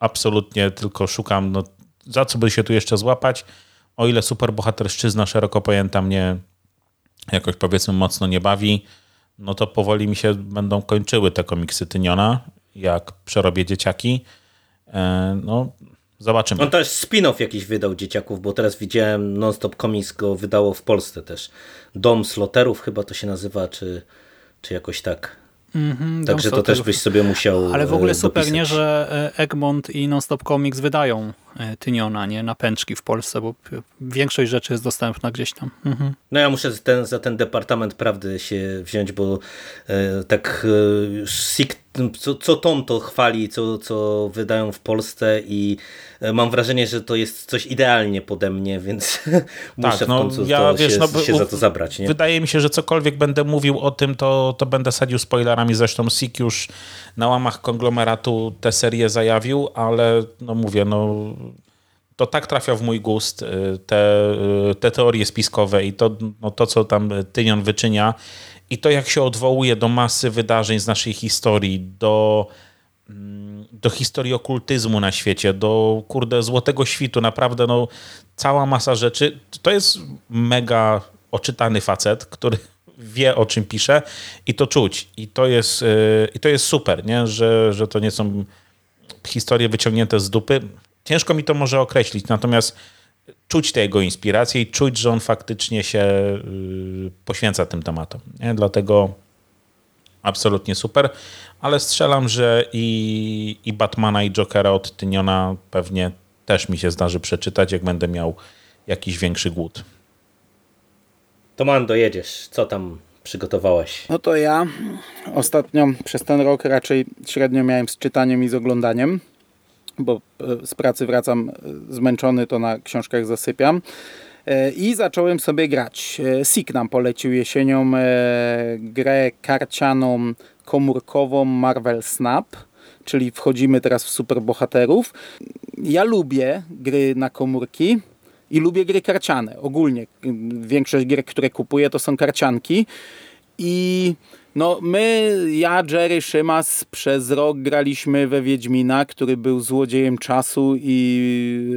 absolutnie tylko szukam, no, za co by się tu jeszcze złapać. O ile superbohaterszczyzna szeroko pojęta mnie jakoś powiedzmy mocno nie bawi, no to powoli mi się będą kończyły te komiksy Tyniona, jak przerobię dzieciaki. E, no, zobaczymy. On też spin-off jakiś wydał dzieciaków, bo teraz widziałem Non-Stop Comics go wydało w Polsce też. Dom Sloterów chyba to się nazywa, czy, czy jakoś tak. Mm -hmm, Także to też byś sobie musiał Ale w ogóle e, super, dopisać. nie, że e, Egmont i Nonstop Comics wydają e, Tyniona, nie, na pęczki w Polsce, bo większość rzeczy jest dostępna gdzieś tam. Mhm. No ja muszę ten, za ten Departament Prawdy się wziąć, bo e, tak e, co, co Tom to chwali, co, co wydają w Polsce i e, mam wrażenie, że to jest coś idealnie pode mnie, więc muszę tak, no, w końcu ja, wiesz, się, no, się za to zabrać. Nie? Wydaje mi się, że cokolwiek będę mówił o tym, to, to będę sadził spoilerami. Zresztą Sik już na łamach konglomeratu tę serię zajawił, ale no mówię, no to tak trafia w mój gust, y, te, y, te teorie spiskowe i to, no to, co tam Tynion wyczynia i to, jak się odwołuje do masy wydarzeń z naszej historii, do, mm, do historii okultyzmu na świecie, do kurde złotego świtu, naprawdę no, cała masa rzeczy. To jest mega oczytany facet, który wie o czym pisze i to czuć. I to jest, y, i to jest super, nie? Że, że to nie są historie wyciągnięte z dupy. Ciężko mi to może określić, natomiast czuć te jego inspiracje i czuć, że on faktycznie się y, poświęca tym tematom. Nie? Dlatego absolutnie super, ale strzelam, że i, i Batmana i Jokera od Tyniona pewnie też mi się zdarzy przeczytać, jak będę miał jakiś większy głód. To Mando, jedziesz. Co tam przygotowałeś? No to ja ostatnio przez ten rok raczej średnio miałem z czytaniem i z oglądaniem bo e, z pracy wracam e, zmęczony, to na książkach zasypiam. E, I zacząłem sobie grać. Sik nam polecił jesienią grę karcianą komórkową Marvel Snap, czyli wchodzimy teraz w superbohaterów. Ja lubię gry na komórki i lubię gry karciane. Ogólnie większość gier, które kupuję to są karcianki i No my, ja, Jerry, Szymas przez rok graliśmy we Wiedźmina, który był złodziejem czasu i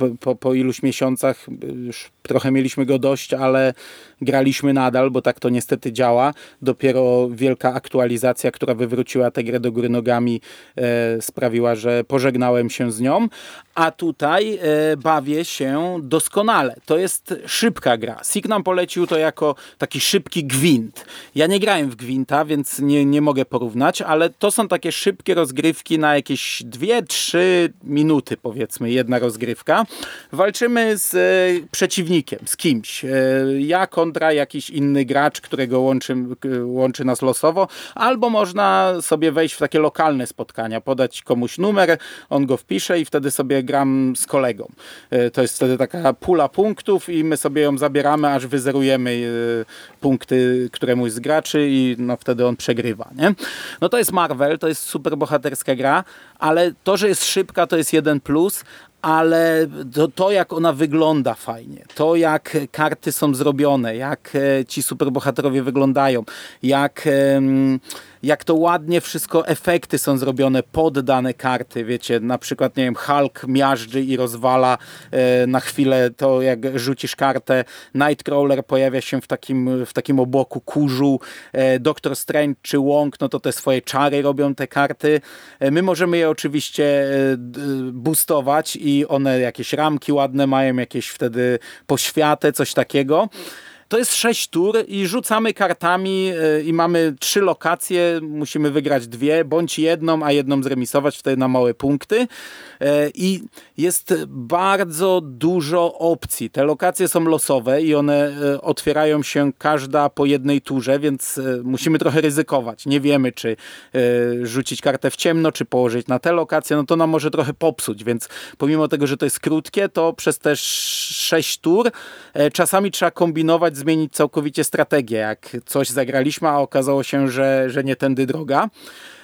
e, po, po iluś miesiącach już trochę mieliśmy go dość, ale graliśmy nadal, bo tak to niestety działa. Dopiero wielka aktualizacja, która wywróciła tę grę do góry nogami e, sprawiła, że pożegnałem się z nią, a tutaj e, bawię się doskonale. To jest szybka gra. Signam polecił to jako taki szybki gwint. Ja nie grałem w gwinta, więc nie, nie mogę porównać, ale to są takie szybkie rozgrywki na jakieś 2-3 minuty powiedzmy, jedna rozgrywka. Walczymy z e, przeciwnikiem, z kimś. E, ja kontra jakiś inny gracz, którego łączy, łączy nas losowo, albo można sobie wejść w takie lokalne spotkania, podać komuś numer, on go wpisze i wtedy sobie gram z kolegą. E, to jest wtedy taka pula punktów i my sobie ją zabieramy, aż wyzerujemy e, punkty któremuś z graczy i no wtedy on przegrywa. Nie? No to jest Marvel, to jest super bohaterska gra, ale to, że jest szybka, to jest jeden plus, ale to, to, jak ona wygląda fajnie, to jak karty są zrobione, jak e, ci superbohaterowie wyglądają, jak jak to ładnie wszystko, efekty są zrobione pod dane karty, wiecie, na przykład, nie wiem, Hulk miażdży i rozwala e, na chwilę to, jak rzucisz kartę, Nightcrawler pojawia się w takim, w takim obłoku kurzu, e, Doctor Strange czy Wong, no to te swoje czary robią te karty. My możemy je oczywiście boostować i one jakieś ramki ładne mają, jakieś wtedy poświatę, coś takiego. To jest sześć tur i rzucamy kartami e, i mamy trzy lokacje, musimy wygrać dwie, bądź jedną, a jedną zremisować wtedy na małe punkty. E, I jest bardzo dużo opcji. Te lokacje są losowe i one e, otwierają się każda po jednej turze, więc musimy trochę ryzykować. Nie wiemy, czy rzucić kartę w ciemno, czy położyć na te lokacje, no to nam może trochę popsuć, więc pomimo tego, że to jest krótkie, to przez te sześć tur czasami trzeba kombinować zmienić całkowicie strategię, jak coś zagraliśmy, a okazało się, że, że nie tędy droga.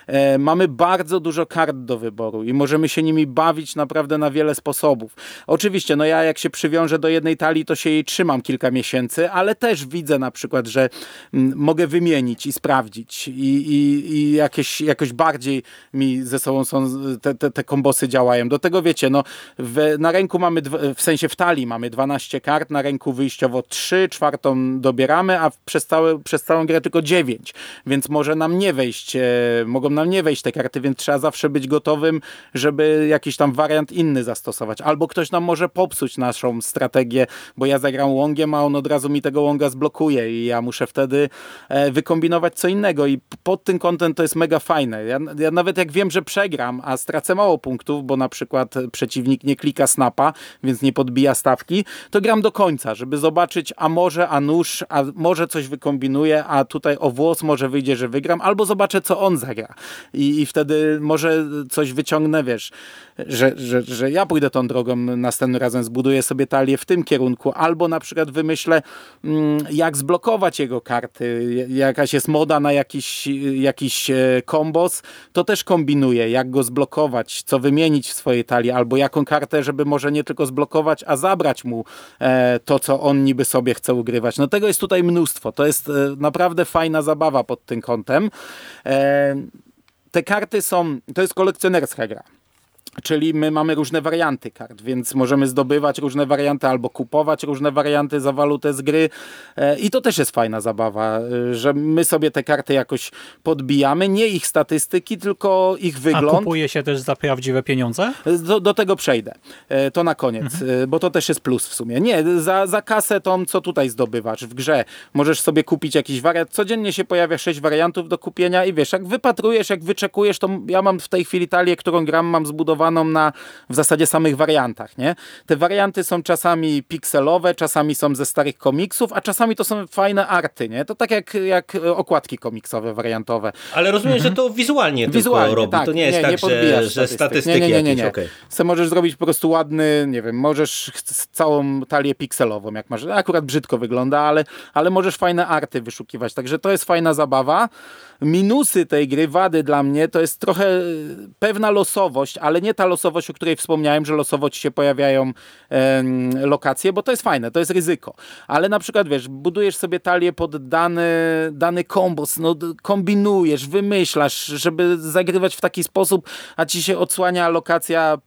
E, mamy bardzo dużo kart do wyboru i możemy się nimi bawić naprawdę na wiele sposobów. Oczywiście, no ja jak się przywiążę do jednej talii, to się jej trzymam kilka miesięcy, ale też widzę na przykład, że mm, mogę wymienić i sprawdzić i, i, i jakieś, jakoś bardziej mi ze sobą są te, te, te kombosy działają. Do tego wiecie, no w, na ręku mamy, w sensie w talii mamy 12 kart, na ręku wyjściowo 3, czwartą dobieramy, a przez, całe, przez całą grę tylko 9, więc może nam nie wejść, e, mogą nam nie wejść te karty, więc trzeba zawsze być gotowym, żeby jakiś tam wariant inny zastosować. Albo ktoś nam może popsuć naszą strategię, bo ja zagram łągiem, a on od razu mi tego łąga zblokuje i ja muszę wtedy e, wykombinować co innego i pod tym kątem to jest mega fajne. Ja, ja nawet jak wiem, że przegram, a stracę mało punktów, bo na przykład przeciwnik nie klika snapa, więc nie podbija stawki, to gram do końca, żeby zobaczyć, a może, a nóż, a może coś wykombinuję, a tutaj o włos może wyjdzie, że wygram, albo zobaczę, co on zagra i, i wtedy może coś wyciągnę, wiesz, że, że, że ja pójdę tą drogą następnym razem, zbuduję sobie talię w tym kierunku, albo na przykład wymyślę, mm, jak zblokować jego karty, jakaś jest moda na jakiś, jakiś e, kombos, to też kombinuję, jak go zblokować, co wymienić w swojej talii, albo jaką kartę, żeby może nie tylko zblokować, a zabrać mu e, to, co on niby sobie chce ugrywać. No tego jest tutaj mnóstwo, to jest e, naprawdę fajna zabawa pod tym kątem te karty są, to jest kolekcjonerska gra. Czyli my mamy różne warianty kart, więc możemy zdobywać różne warianty albo kupować różne warianty za walutę z gry e, i to też jest fajna zabawa, e, że my sobie te karty jakoś podbijamy, nie ich statystyki, tylko ich wygląd. A kupuje się też za prawdziwe pieniądze? Do, do tego przejdę, e, to na koniec, mhm. bo to też jest plus w sumie. Nie, za, za kasę tą, co tutaj zdobywasz w grze, możesz sobie kupić jakiś wariant, codziennie się pojawia sześć wariantów do kupienia i wiesz, jak wypatrujesz, jak wyczekujesz, to ja mam w tej chwili talię, którą gram, mam zbudowaną na w zasadzie samych wariantach, nie? Te warianty są czasami pikselowe, czasami są ze starych komiksów, a czasami to są fajne arty, nie? To tak jak, jak okładki komiksowe, wariantowe. Ale rozumiem, mhm. że to wizualnie, wizualnie robi. Tak. To nie jest nie, tak, nie że, że statystyki Nie, nie, nie. nie, nie. Okay. Se możesz zrobić po prostu ładny, nie wiem, możesz całą talię pikselową, jak masz. Akurat brzydko wygląda, ale, ale możesz fajne arty wyszukiwać, także to jest fajna zabawa. Minusy tej gry, wady dla mnie, to jest trochę pewna losowość, ale nie ta losowość, o której wspomniałem, że losowo ci się pojawiają lokacje, bo to jest fajne, to jest ryzyko. Ale na przykład, wiesz, budujesz sobie talię pod dany, dany kombos, no kombinujesz, wymyślasz, żeby zagrywać w taki sposób, a ci się odsłania lokacja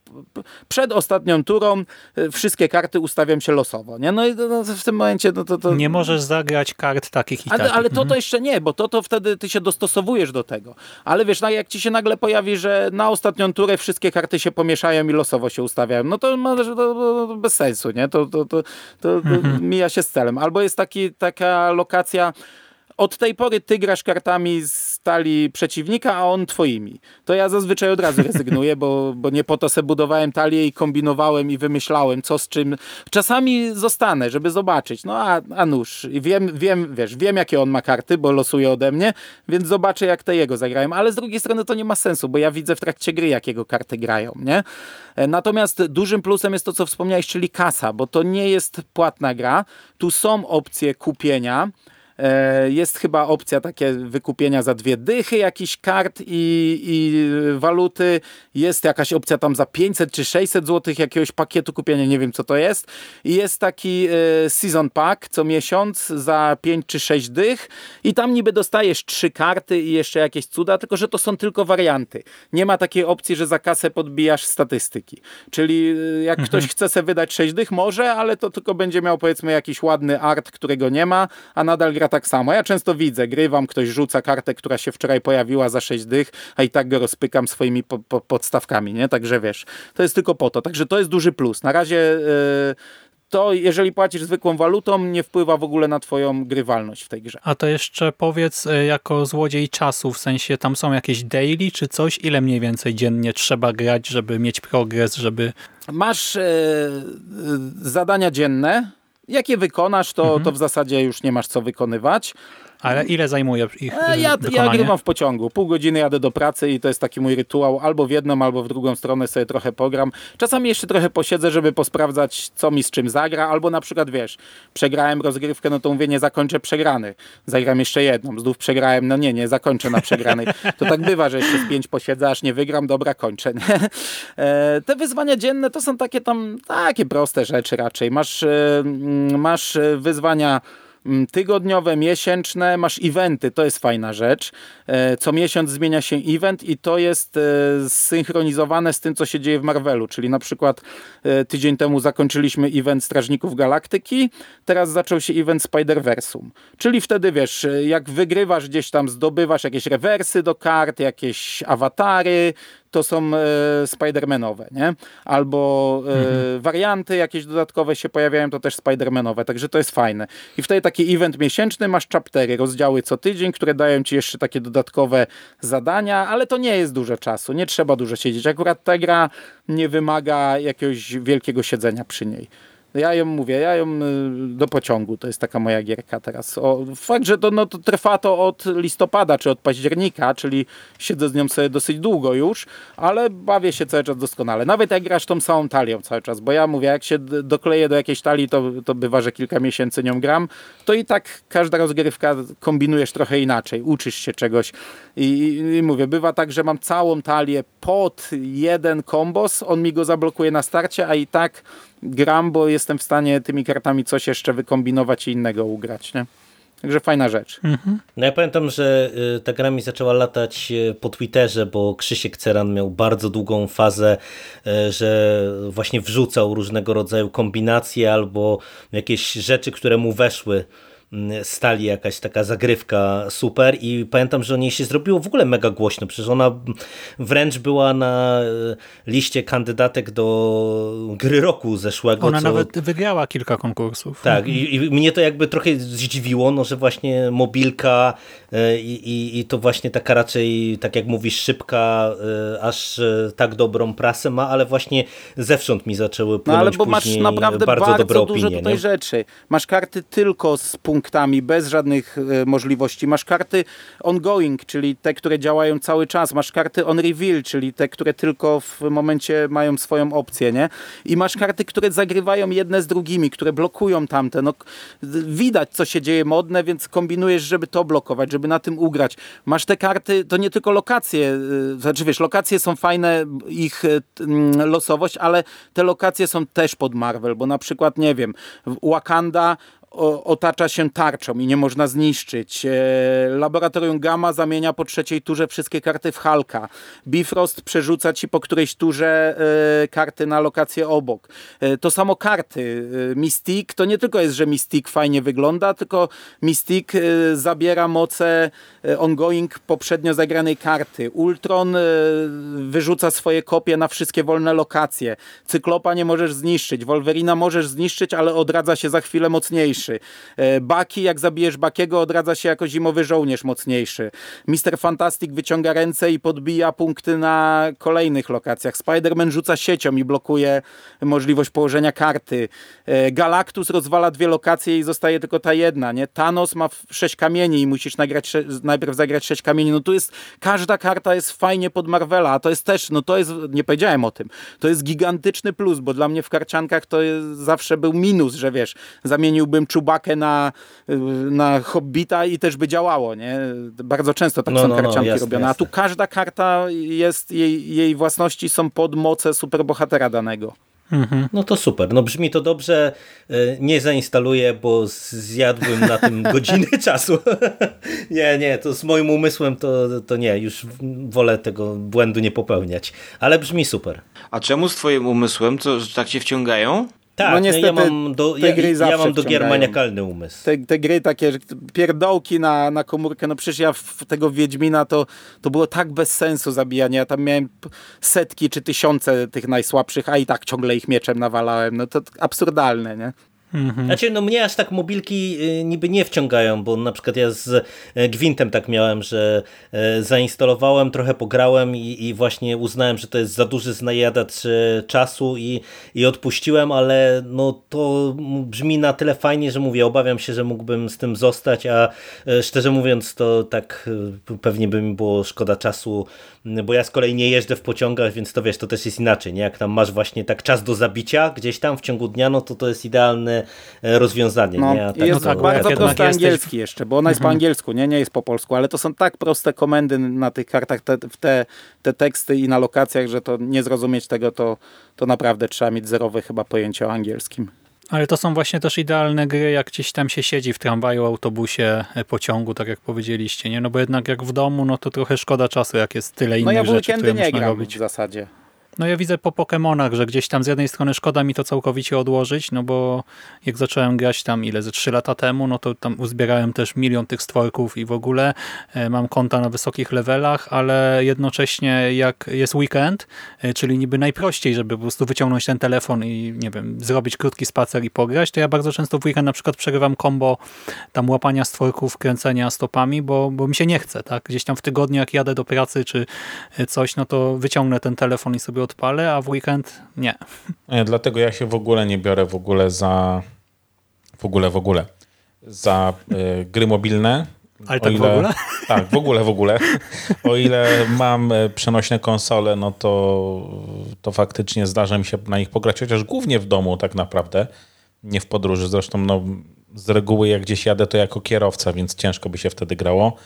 przed ostatnią turą, e, wszystkie karty ustawiam się losowo, nie? No i no, w tym momencie no, to, to... Nie możesz zagrać kart takich i ale, takich. Ale to, to mhm. jeszcze nie, bo to, to wtedy ty się dostosowujesz do tego. Ale wiesz, no, jak ci się nagle pojawi, że na ostatnią turę wszystkie karty się pomieszają i losowo się ustawiają, no to, to, to, to bez sensu, nie? To, to, to, to, mhm. mija się z celem. Albo jest taki, taka lokacja od tej pory ty grasz kartami z talii przeciwnika, a on twoimi. To ja zazwyczaj od razu rezygnuję, bo, bo nie po to se budowałem talię i kombinowałem i wymyślałem, co z czym. Czasami zostanę, żeby zobaczyć. No a, a nóż. Wiem, wiem, wiesz, wiem, jakie on ma karty, bo losuje ode mnie, więc zobaczę, jak te jego zagrają. Ale z drugiej strony to nie ma sensu, bo ja widzę w trakcie gry, jakiego karty grają, nie? E, natomiast dużym plusem jest to, co wspomniałeś, czyli kasa, bo to nie jest płatna gra. Tu są opcje kupienia, jest chyba opcja takie wykupienia za dwie dychy jakiś kart i, i waluty. Jest jakaś opcja tam za 500 czy 600 zł jakiegoś pakietu kupienia, nie wiem co to jest. I jest taki e, season pack co miesiąc za 5 czy 6 dych i tam niby dostajesz trzy karty i jeszcze jakieś cuda, tylko że to są tylko warianty. Nie ma takiej opcji, że za kasę podbijasz statystyki. Czyli e, jak mhm. ktoś chce sobie wydać 6 dych, może, ale to tylko będzie miał powiedzmy jakiś ładny art, którego nie ma, a nadal gra tak samo. Ja często widzę, grywam, ktoś rzuca kartę, która się wczoraj pojawiła za 6 dych, a i tak go rozpykam swoimi po, po, podstawkami, nie? Także wiesz, to jest tylko po to. Także to jest duży plus. Na razie yy, to jeżeli płacisz zwykłą walutą, nie wpływa w ogóle na twoją grywalność w tej grze. A to jeszcze powiedz e, jako złodziej czasu, w sensie tam są jakieś daily czy coś, ile mniej więcej dziennie trzeba grać, żeby mieć progres, żeby... Masz yy, zadania dzienne, jak je wykonasz, to, mhm. to w zasadzie już nie masz co wykonywać. Ale ile zajmuje ich e, ja, ja grywam w pociągu. Pół godziny jadę do pracy i to jest taki mój rytuał. Albo w jedną, albo w drugą stronę sobie trochę pogram. Czasami jeszcze trochę posiedzę, żeby posprawdzać, co mi z czym zagra. Albo na przykład, wiesz, przegrałem rozgrywkę, no to mówię, nie zakończę przegrany. Zagram jeszcze jedną. Znów przegrałem, no nie, nie zakończę na przegranej. To tak bywa, że jeszcze z pięć posiedzę, aż nie wygram, dobra, kończę. Nie? E, te wyzwania dzienne to są takie tam, takie proste rzeczy raczej. Masz, e, masz wyzwania Mm, tygodniowe, miesięczne, masz eventy, to jest fajna rzecz. E, co miesiąc zmienia się event i to jest e, zsynchronizowane z tym, co się dzieje w Marvelu, czyli na przykład e, tydzień temu zakończyliśmy event Strażników Galaktyki, teraz zaczął się event Spider-Versum. Czyli wtedy wiesz, jak wygrywasz gdzieś tam, zdobywasz jakieś rewersy do kart, jakieś awatary, to są e, Spider-Manowe, nie? Albo e, mhm. warianty jakieś dodatkowe się pojawiają, to też Spider-Manowe, także to jest fajne. I wtedy taki event miesięczny, masz chaptery, rozdziały co tydzień, które dają ci jeszcze takie dodatkowe zadania, ale to nie jest dużo czasu, nie trzeba dużo siedzieć. Akurat ta gra nie wymaga jakiegoś wielkiego siedzenia przy niej. Ja ją mówię, ja ją y, do pociągu, to jest taka moja gierka teraz. O, fakt, że to, no, to trwa to od listopada czy od października, czyli siedzę z nią sobie dosyć długo już, ale bawię się cały czas doskonale. Nawet jak grasz tą samą talią cały czas, bo ja mówię, jak się dokleję do jakiejś talii, to, to bywa, że kilka miesięcy nią gram, to i tak każda rozgrywka kombinujesz trochę inaczej, uczysz się czegoś i, i, i mówię, bywa tak, że mam całą talię pod jeden kombos, on mi go zablokuje na starcie, a i tak gram, bo jestem w stanie tymi kartami coś jeszcze wykombinować i innego ugrać, nie? Także fajna rzecz. Mhm. No ja pamiętam, że y, ta gra mi zaczęła latać y, po Twitterze, bo Krzysiek Ceran miał bardzo długą fazę, y, że właśnie wrzucał różnego rodzaju kombinacje albo jakieś rzeczy, które mu weszły stali jakaś taka zagrywka super i pamiętam, że o niej się zrobiło w ogóle mega głośno, przecież ona wręcz była na e, liście kandydatek do gry roku zeszłego. Ona co... nawet wygrała kilka konkursów. Tak i, i, mnie to jakby trochę zdziwiło, no, że właśnie mobilka e, i, i, i to właśnie taka raczej, tak jak mówisz, szybka, e, aż tak dobrą prasę ma, ale właśnie zewsząd mi zaczęły płynąć no, ale bo masz naprawdę bardzo, bardzo dużo opinie, tutaj nie? rzeczy. Masz karty tylko z punktu punktami, bez żadnych e, możliwości. Masz karty ongoing, czyli te, które działają cały czas. Masz karty on reveal, czyli te, które tylko w momencie mają swoją opcję, nie? I masz karty, które zagrywają jedne z drugimi, które blokują tamte. No, widać, co się dzieje modne, więc kombinujesz, żeby to blokować, żeby na tym ugrać. Masz te karty, to nie tylko lokacje, e, znaczy wiesz, lokacje są fajne, ich e, losowość, ale te lokacje są też pod Marvel, bo na przykład, nie wiem, Wakanda otacza się tarczą i nie można zniszczyć. E, laboratorium Gamma zamienia po trzeciej turze wszystkie karty w Halka. Bifrost przerzuca ci po którejś turze e, karty na lokację obok. E, to samo karty. Mystique to nie tylko jest, że Mystique fajnie wygląda, tylko Mystique zabiera moce ongoing poprzednio zagranej karty. Ultron wyrzuca swoje kopie na wszystkie wolne lokacje. Cyklopa nie możesz zniszczyć. Wolverina możesz zniszczyć, ale odradza się za chwilę mocniejszy mocniejszy. E, Baki, jak zabijesz Bakiego, odradza się jako zimowy żołnierz mocniejszy. Mister Fantastic wyciąga ręce i podbija punkty na kolejnych lokacjach. Spider-Man rzuca siecią i blokuje możliwość położenia karty. E, Galactus rozwala dwie lokacje i zostaje tylko ta jedna. Nie? Thanos ma sześć kamieni i musisz nagrać, najpierw zagrać sześć kamieni. No tu jest, każda karta jest fajnie pod Marvela, a to jest też, no to jest, nie powiedziałem o tym, to jest gigantyczny plus, bo dla mnie w karciankach to jest, zawsze był minus, że wiesz, zamieniłbym Czubakę na, na Hobbita i też by działało, nie? Bardzo często tak no, są no, no karcianki no, jasne, robione. A tu każda karta jest, jej, jej własności są pod moce superbohatera danego. Mhm. No to super, no brzmi to dobrze. E, nie zainstaluję, bo zjadłbym na tym godziny czasu. nie, nie, to z moim umysłem to, to nie, już wolę tego błędu nie popełniać. Ale brzmi super. A czemu z twoim umysłem? To, że tak się wciągają? Tak, no niestety, ja mam do, ja, ja mam do gier maniakalny umysł. Te, te gry takie, pierdołki na, na komórkę, no przecież ja w tego Wiedźmina to, to było tak bez sensu zabijanie, ja tam miałem setki czy tysiące tych najsłabszych, a i tak ciągle ich mieczem nawalałem, no to absurdalne, nie? Mhm. Znaczy, no mnie aż tak mobilki y, niby nie wciągają, bo na przykład ja z e, Gwintem tak miałem, że e, zainstalowałem, trochę pograłem i, i właśnie uznałem, że to jest za duży znajadacz czasu i, i odpuściłem, ale no to brzmi na tyle fajnie, że mówię, obawiam się, że mógłbym z tym zostać, a szczerze mówiąc to tak pewnie by mi było szkoda czasu, bo ja z kolei nie jeżdżę w pociągach, więc to wiesz, to też jest inaczej, nie? Jak tam masz właśnie tak czas do zabicia gdzieś tam w ciągu dnia, no to to jest idealne E, rozwiązanie. No, nie? tak, jest no tak, bardzo prosty angielski jeszcze, bo ona jest po mhm. angielsku, nie? nie jest po polsku, ale to są tak proste komendy na tych kartach, te, te, te teksty i na lokacjach, że to nie zrozumieć tego, to, to naprawdę trzeba mieć zerowe chyba pojęcie o angielskim. Ale to są właśnie też idealne gry, jak gdzieś tam się siedzi w tramwaju, autobusie, e, pociągu, tak jak powiedzieliście, nie? No bo jednak jak w domu, no to trochę szkoda czasu, jak jest tyle innych rzeczy, No ja w weekendy nie gram robić. w zasadzie. No ja widzę po Pokémonach, że gdzieś tam z jednej strony szkoda mi to całkowicie odłożyć, no bo jak zacząłem grać tam ile, ze 3 lata temu, no to tam uzbierałem też milion tych stworków i w ogóle e, mam konta na wysokich levelach, ale jednocześnie jak jest weekend, e, czyli niby najprościej, żeby po prostu wyciągnąć ten telefon i nie wiem, zrobić krótki spacer i pograć, to ja bardzo często w weekend na przykład przegrywam combo tam łapania stworków, kręcenia stopami, bo, bo mi się nie chce, tak? Gdzieś tam w tygodniu jak jadę do pracy czy e, coś, no to wyciągnę ten telefon i sobie odpalę, a w weekend nie. nie. Dlatego ja się w ogóle nie biorę w ogóle za w ogóle, w ogóle za y, gry mobilne. Ale tak ile, w ogóle? Tak, w ogóle, w ogóle. O ile mam e, przenośne konsole, no to, to faktycznie zdarza mi się na nich pograć, chociaż głównie w domu tak naprawdę, nie w podróży. Zresztą no, z reguły jak gdzieś jadę, to jako kierowca, więc ciężko by się wtedy grało.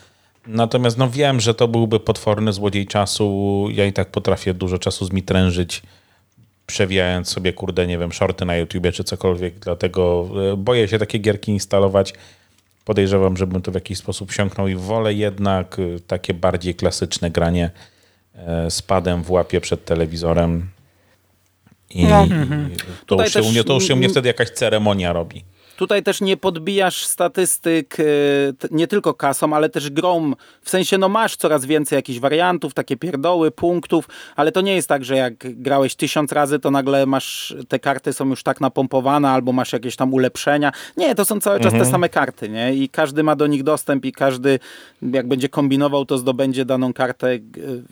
Natomiast no wiem, że to byłby potworny złodziej czasu. Ja i tak potrafię dużo czasu zmitrężyć, przewijając sobie, kurde, nie wiem, shorty na YouTubie czy cokolwiek. Dlatego e, boję się takie gierki instalować. Podejrzewam, żebym to w jakiś sposób wsiąknął i wolę jednak e, takie bardziej klasyczne granie e, z padem w łapie przed telewizorem. I no. to, już się, mnie, to już się u mnie wtedy jakaś ceremonia robi. Tutaj też nie podbijasz statystyk e, nie tylko kasą, ale też grom. W sensie, no masz coraz więcej jakichś wariantów, takie pierdoły, punktów, ale to nie jest tak, że jak grałeś tysiąc razy, to nagle masz, te karty są już tak napompowane, albo masz jakieś tam ulepszenia. Nie, to są cały czas mhm. te same karty, nie? I każdy ma do nich dostęp i każdy, jak będzie kombinował, to zdobędzie daną kartę,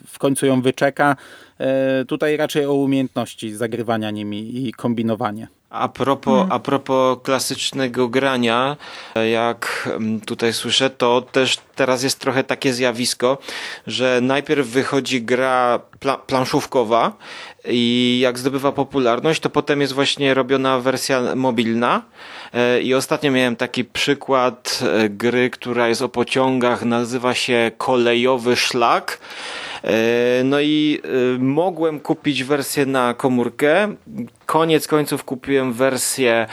w końcu ją wyczeka. E, tutaj raczej o umiejętności zagrywania nimi i kombinowanie. A propos, hmm. a propos klasycznego grania, jak mm, tutaj słyszę, to też teraz jest trochę takie zjawisko, że najpierw wychodzi gra pla planszówkowa i jak zdobywa popularność, to potem jest właśnie robiona wersja mobilna. E, I ostatnio miałem taki przykład e, gry, która jest o pociągach, nazywa się Kolejowy Szlak. E, no i mogłem kupić wersję na komórkę. Koniec końców kupiłem wersję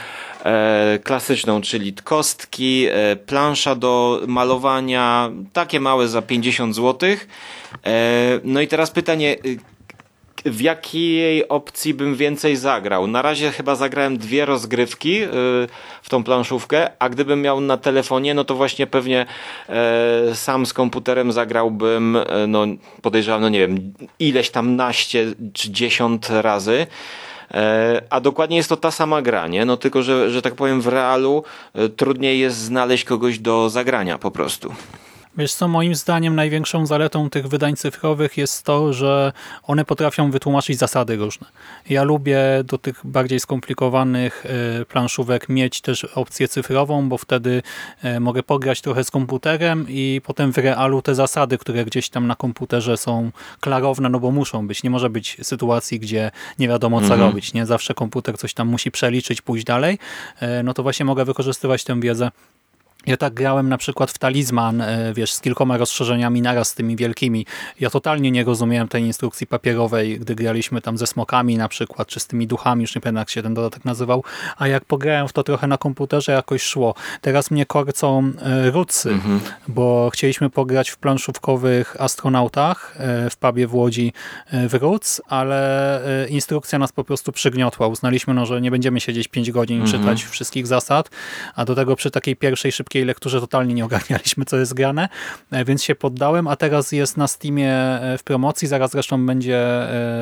klasyczną, czyli kostki, plansza do malowania, takie małe za 50 zł. No i teraz pytanie, w jakiej opcji bym więcej zagrał. Na razie chyba zagrałem dwie rozgrywki y, w tą planszówkę, a gdybym miał na telefonie, no to właśnie pewnie e, sam z komputerem zagrałbym, e, no podejrzewam, no nie wiem, ileś tam naście czy dziesiąt razy. E, a dokładnie jest to ta sama gra, nie? No tylko, że, że tak powiem w realu trudniej jest znaleźć kogoś do zagrania po prostu. Wiesz co, moim zdaniem największą zaletą tych wydań cyfrowych jest to, że one potrafią wytłumaczyć zasady różne. Ja lubię do tych bardziej skomplikowanych e, planszówek mieć też opcję cyfrową, bo wtedy e, mogę pograć trochę z komputerem i potem w realu te zasady, które gdzieś tam na komputerze są klarowne, no bo muszą być. Nie może być sytuacji, gdzie nie wiadomo co mhm. robić. Nie Zawsze komputer coś tam musi przeliczyć, pójść dalej. E, no to właśnie mogę wykorzystywać tę wiedzę ja tak grałem na przykład w Talizman, e, wiesz, z kilkoma rozszerzeniami naraz, tymi wielkimi. Ja totalnie nie rozumiałem tej instrukcji papierowej, gdy graliśmy tam ze smokami na przykład, czy z tymi duchami, już nie pamiętam jak się ten dodatek nazywał, a jak pograłem w to trochę na komputerze, jakoś szło. Teraz mnie korcą e, rucy, mhm. bo chcieliśmy pograć w planszówkowych astronautach e, w pubie w Łodzi w Ruc, ale instrukcja nas po prostu przygniotła. Uznaliśmy, no, że nie będziemy siedzieć 5 godzin mhm. czytać wszystkich zasad, a do tego przy takiej pierwszej szybkiej lekturze totalnie nie ogarnialiśmy, co jest grane, e, więc się poddałem, a teraz jest na Steamie e, w promocji, zaraz zresztą będzie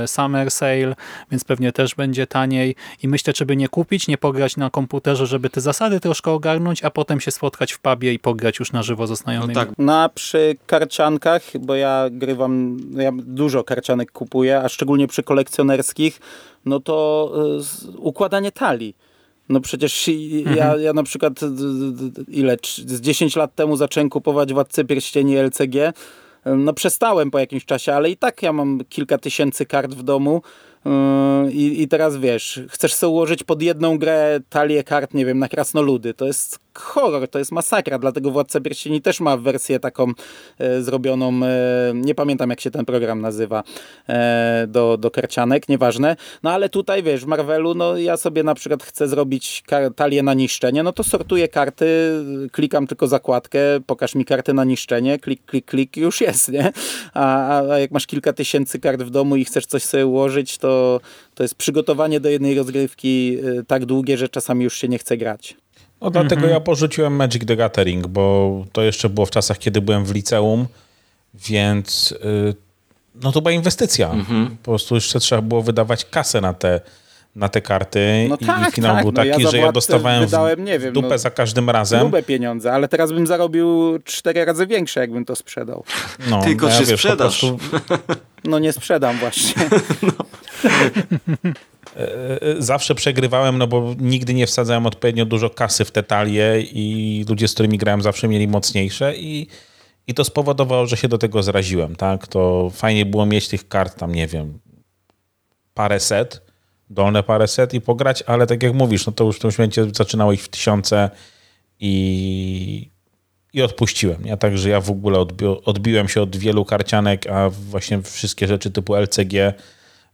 e, Summer Sale, więc pewnie też będzie taniej i myślę, czy by nie kupić, nie pograć na komputerze, żeby te zasady troszkę ogarnąć, a potem się spotkać w pubie i pograć już na żywo ze znajomymi. No tak. Na przy karciankach, bo ja grywam, ja dużo karcianek kupuję, a szczególnie przy kolekcjonerskich, no to układanie talii no przecież mhm. ja, ja na przykład ile, z 10 lat temu zacząłem kupować Władcę Pierścieni LCG. No przestałem po jakimś czasie, ale i tak ja mam kilka tysięcy kart w domu I, I teraz wiesz, chcesz sobie ułożyć pod jedną grę talię kart, nie wiem, na krasnoludy. To jest horror, to jest masakra, dlatego Władca Pierścieni też ma wersję taką e, zrobioną, e, nie pamiętam jak się ten program nazywa, e, do, do karcianek, nieważne. No ale tutaj wiesz, w Marvelu, no ja sobie na przykład chcę zrobić talię na niszczenie, no to sortuję karty, klikam tylko zakładkę, pokaż mi karty na niszczenie, klik, klik, klik, już jest, nie? A, a jak masz kilka tysięcy kart w domu i chcesz coś sobie ułożyć, to to, jest przygotowanie do jednej rozgrywki y, tak długie, że czasami już się nie chce grać. No dlatego mhm. ja porzuciłem Magic the Gathering, bo to jeszcze było w czasach, kiedy byłem w liceum, więc yy, no to była inwestycja. Mhm. Po prostu jeszcze trzeba było wydawać kasę na te na te karty no i tak, finał tak. był taki, no ja że ja dostawałem wydałem, nie wiem, dupę no, za każdym razem. Grube pieniądze, ale teraz bym zarobił cztery razy większe, jakbym to sprzedał. No, Tylko no ja, czy wiesz, sprzedasz? Prostu... No nie sprzedam właśnie. No. E, e, zawsze przegrywałem, no bo nigdy nie wsadzałem odpowiednio dużo kasy w te talie i ludzie, z którymi grałem zawsze mieli mocniejsze i, i to spowodowało, że się do tego zraziłem, tak? To fajnie było mieć tych kart tam, nie wiem, parę set, dolne parę set i pograć, ale tak jak mówisz, no to już w tym momencie zaczynało ich w tysiące i, i odpuściłem. Ja także ja w ogóle odbi odbiłem się od wielu karcianek, a właśnie wszystkie rzeczy typu LCG,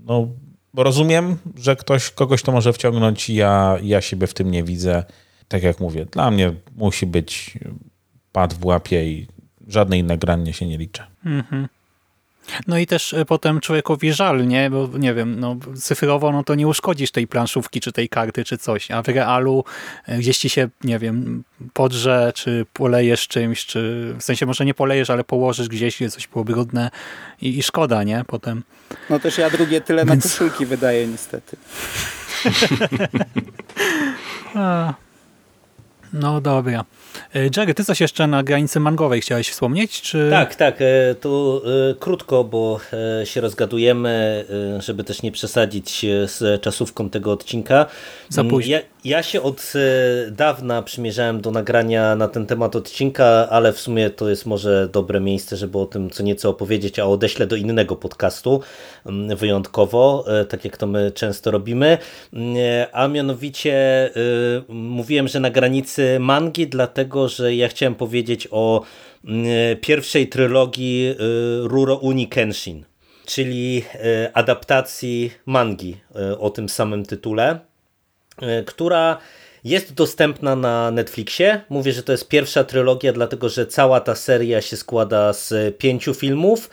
no rozumiem, że ktoś, kogoś to może wciągnąć, ja, ja siebie w tym nie widzę. Tak jak mówię, dla mnie musi być pad w łapie i żadne inne granie się nie liczy. Mhm. No i też e, potem człowiekowi żal, nie? Bo nie wiem, no, cyfrowo no to nie uszkodzisz tej planszówki, czy tej karty, czy coś, a w realu e, gdzieś ci się, nie wiem, podrze, czy polejesz czymś, czy w sensie może nie polejesz, ale położysz gdzieś, gdzie coś było brudne i, i szkoda, nie? Potem. No też ja drugie tyle Więc... na koszulki wydaję niestety. No dobra. E, Jerry, ty coś jeszcze na granicy mangowej chciałeś wspomnieć? Czy... Tak, tak. e, Tu e, krótko, bo się rozgadujemy, żeby też nie przesadzić z czasówką tego odcinka. Za Mm, późno. Ja, ja się od dawna przymierzałem do nagrania na ten temat odcinka, ale w sumie to jest może dobre miejsce, żeby o tym co nieco opowiedzieć, a odeślę do innego podcastu mm, wyjątkowo, tak jak to my często robimy. Mm, A mianowicie mówiłem, że na granicy mangi, dlatego że ja chciałem powiedzieć o mm, pierwszej trylogii e, Ruro Uni Kenshin, czyli e, adaptacji mangi e, o tym samym tytule e, która jest dostępna na Netflixie. Mówię, że to jest pierwsza trylogia, dlatego że cała ta seria się składa z pięciu filmów.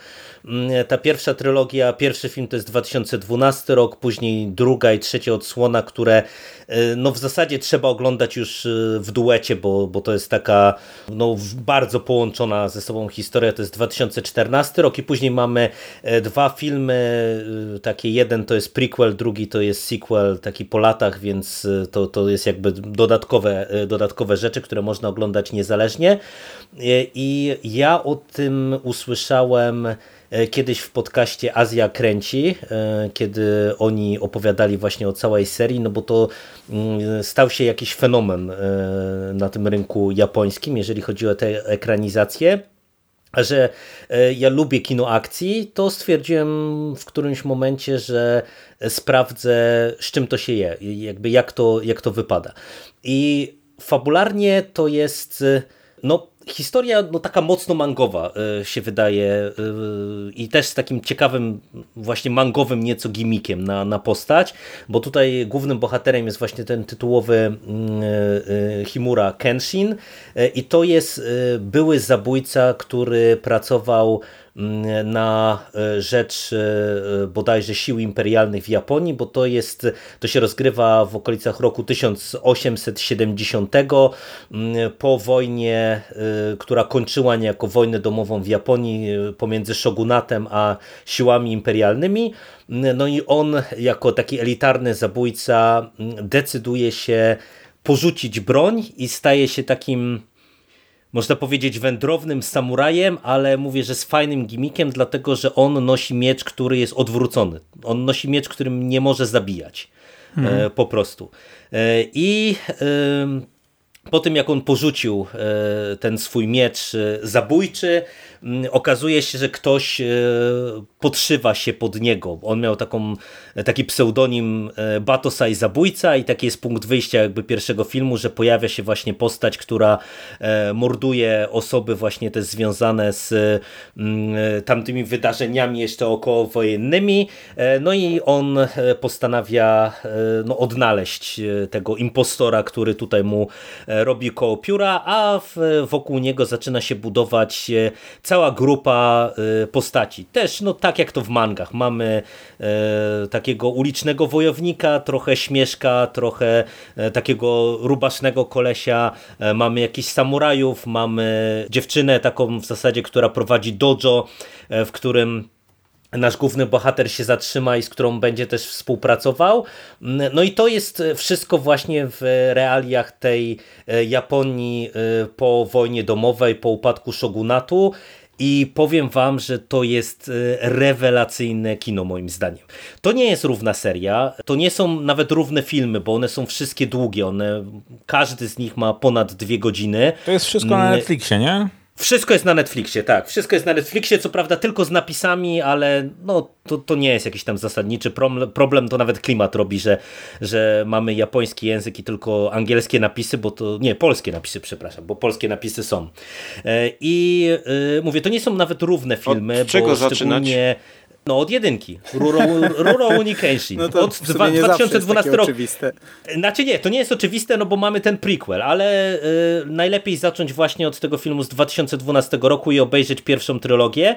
Mm, Ta pierwsza trylogia, pierwszy film to jest 2012 rok, później druga i trzecia odsłona, które e, no w zasadzie trzeba oglądać już e, w duecie, bo, bo to jest taka no, bardzo połączona ze sobą historia. To jest 2014 rok i później mamy e, dwa filmy, takie jeden to jest prequel, drugi to jest sequel, taki po latach, więc to, to jest jakby dodatkowe, e, dodatkowe rzeczy, które można oglądać niezależnie. E, I ja o tym usłyszałem e, kiedyś w podcaście Azja Kręci, kiedy oni opowiadali właśnie o całej serii, no bo to mm, stał się jakiś fenomen na tym rynku japońskim, jeżeli chodzi o te ekranizacje. Że e, ja lubię kino akcji, to stwierdziłem w którymś momencie, że sprawdzę z czym to się je, jakby jak to, jak to wypada. I fabularnie to jest no, historia no, taka mocno mangowa e, się wydaje e, i też z takim ciekawym właśnie mangowym nieco gimmickiem na, na postać, bo tutaj głównym bohaterem jest właśnie ten tytułowy mm, e, Himura Kenshin i to jest były zabójca, który pracował na e, rzecz e, bodajże sił imperialnych w Japonii, bo to jest, to się rozgrywa w okolicach roku 1870 mm, po wojnie, y, która kończyła niejako wojnę domową w Japonii pomiędzy shogunatem a siłami imperialnymi. Mm, No i on jako taki elitarny zabójca mm, decyduje się porzucić broń i staje się takim można powiedzieć wędrownym samurajem, ale mówię, że z fajnym gimmickiem, dlatego że on nosi miecz, który jest odwrócony. On nosi miecz, którym nie może zabijać. E, po prostu. E, I po tym jak on porzucił e, ten swój miecz e, zabójczy, okazuje się, że ktoś e, podszywa się pod niego. On miał taką, taki pseudonim Batosai Zabójca i taki jest punkt wyjścia jakby pierwszego filmu, że pojawia się właśnie postać, która morduje osoby właśnie te związane z tamtymi wydarzeniami jeszcze okołowojennymi. No i on postanawia no, odnaleźć tego impostora, który tutaj mu robi koło pióra, a wokół niego zaczyna się budować e, cała grupa e, postaci. Też no tak jak to w mangach. Mamy e, takiego ulicznego wojownika, trochę śmieszka, trochę e, takiego rubasznego kolesia, e, mamy jakichś samurajów, mamy dziewczynę taką w zasadzie, która prowadzi dojo, e, w którym nasz główny bohater się zatrzyma i z którą będzie też współpracował. No i to jest wszystko właśnie w realiach tej e, Japonii e, po wojnie domowej, po upadku shogunatu. I powiem wam, że to jest e, rewelacyjne kino moim zdaniem. To nie jest równa seria, to nie są nawet równe filmy, bo one są wszystkie długie, one, każdy z nich ma ponad dwie godziny. To jest wszystko na Mm, Netflixie, nie? Wszystko jest na Netflixie, tak. Wszystko jest na Netflixie, co prawda tylko z napisami, ale no, to, to nie jest jakiś tam zasadniczy problem. Problem to nawet klimat robi, że, że mamy japoński język i tylko angielskie napisy, bo to nie, polskie napisy, przepraszam, bo polskie napisy są. E, I y, mówię, to nie są nawet równe filmy, Od czego bo zaczynać? szczególnie no od jedynki. Ruro, Ruro Uni Kenshin. No to od w sumie nie zawsze jest 2012 takie roku. oczywiste. Znaczy nie, to nie jest oczywiste, no bo mamy ten prequel, ale y, najlepiej zacząć właśnie od tego filmu z 2012 roku i obejrzeć pierwszą trylogię.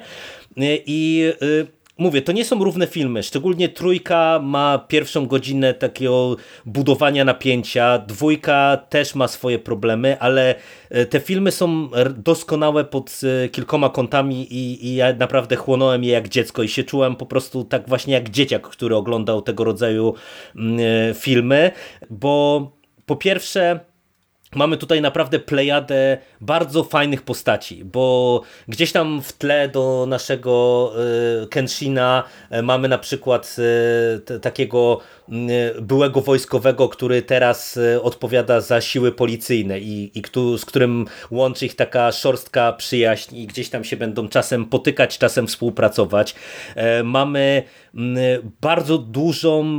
Y, I y, mówię, to nie są równe filmy, szczególnie trójka ma pierwszą godzinę takiego budowania napięcia, dwójka też ma swoje problemy, ale y, te filmy są doskonałe pod y, kilkoma kątami i, i ja naprawdę chłonąłem je jak dziecko i się czułem po prostu tak właśnie jak dzieciak, który oglądał tego rodzaju mm, y, filmy, bo po pierwsze mamy tutaj naprawdę plejadę bardzo fajnych postaci, bo gdzieś tam w tle do naszego y, Kenshina y, mamy na przykład y, takiego byłego wojskowego, który teraz odpowiada za siły policyjne i, i z którym łączy ich taka szorstka przyjaźń i gdzieś tam się będą czasem potykać, czasem współpracować. Mamy bardzo dużą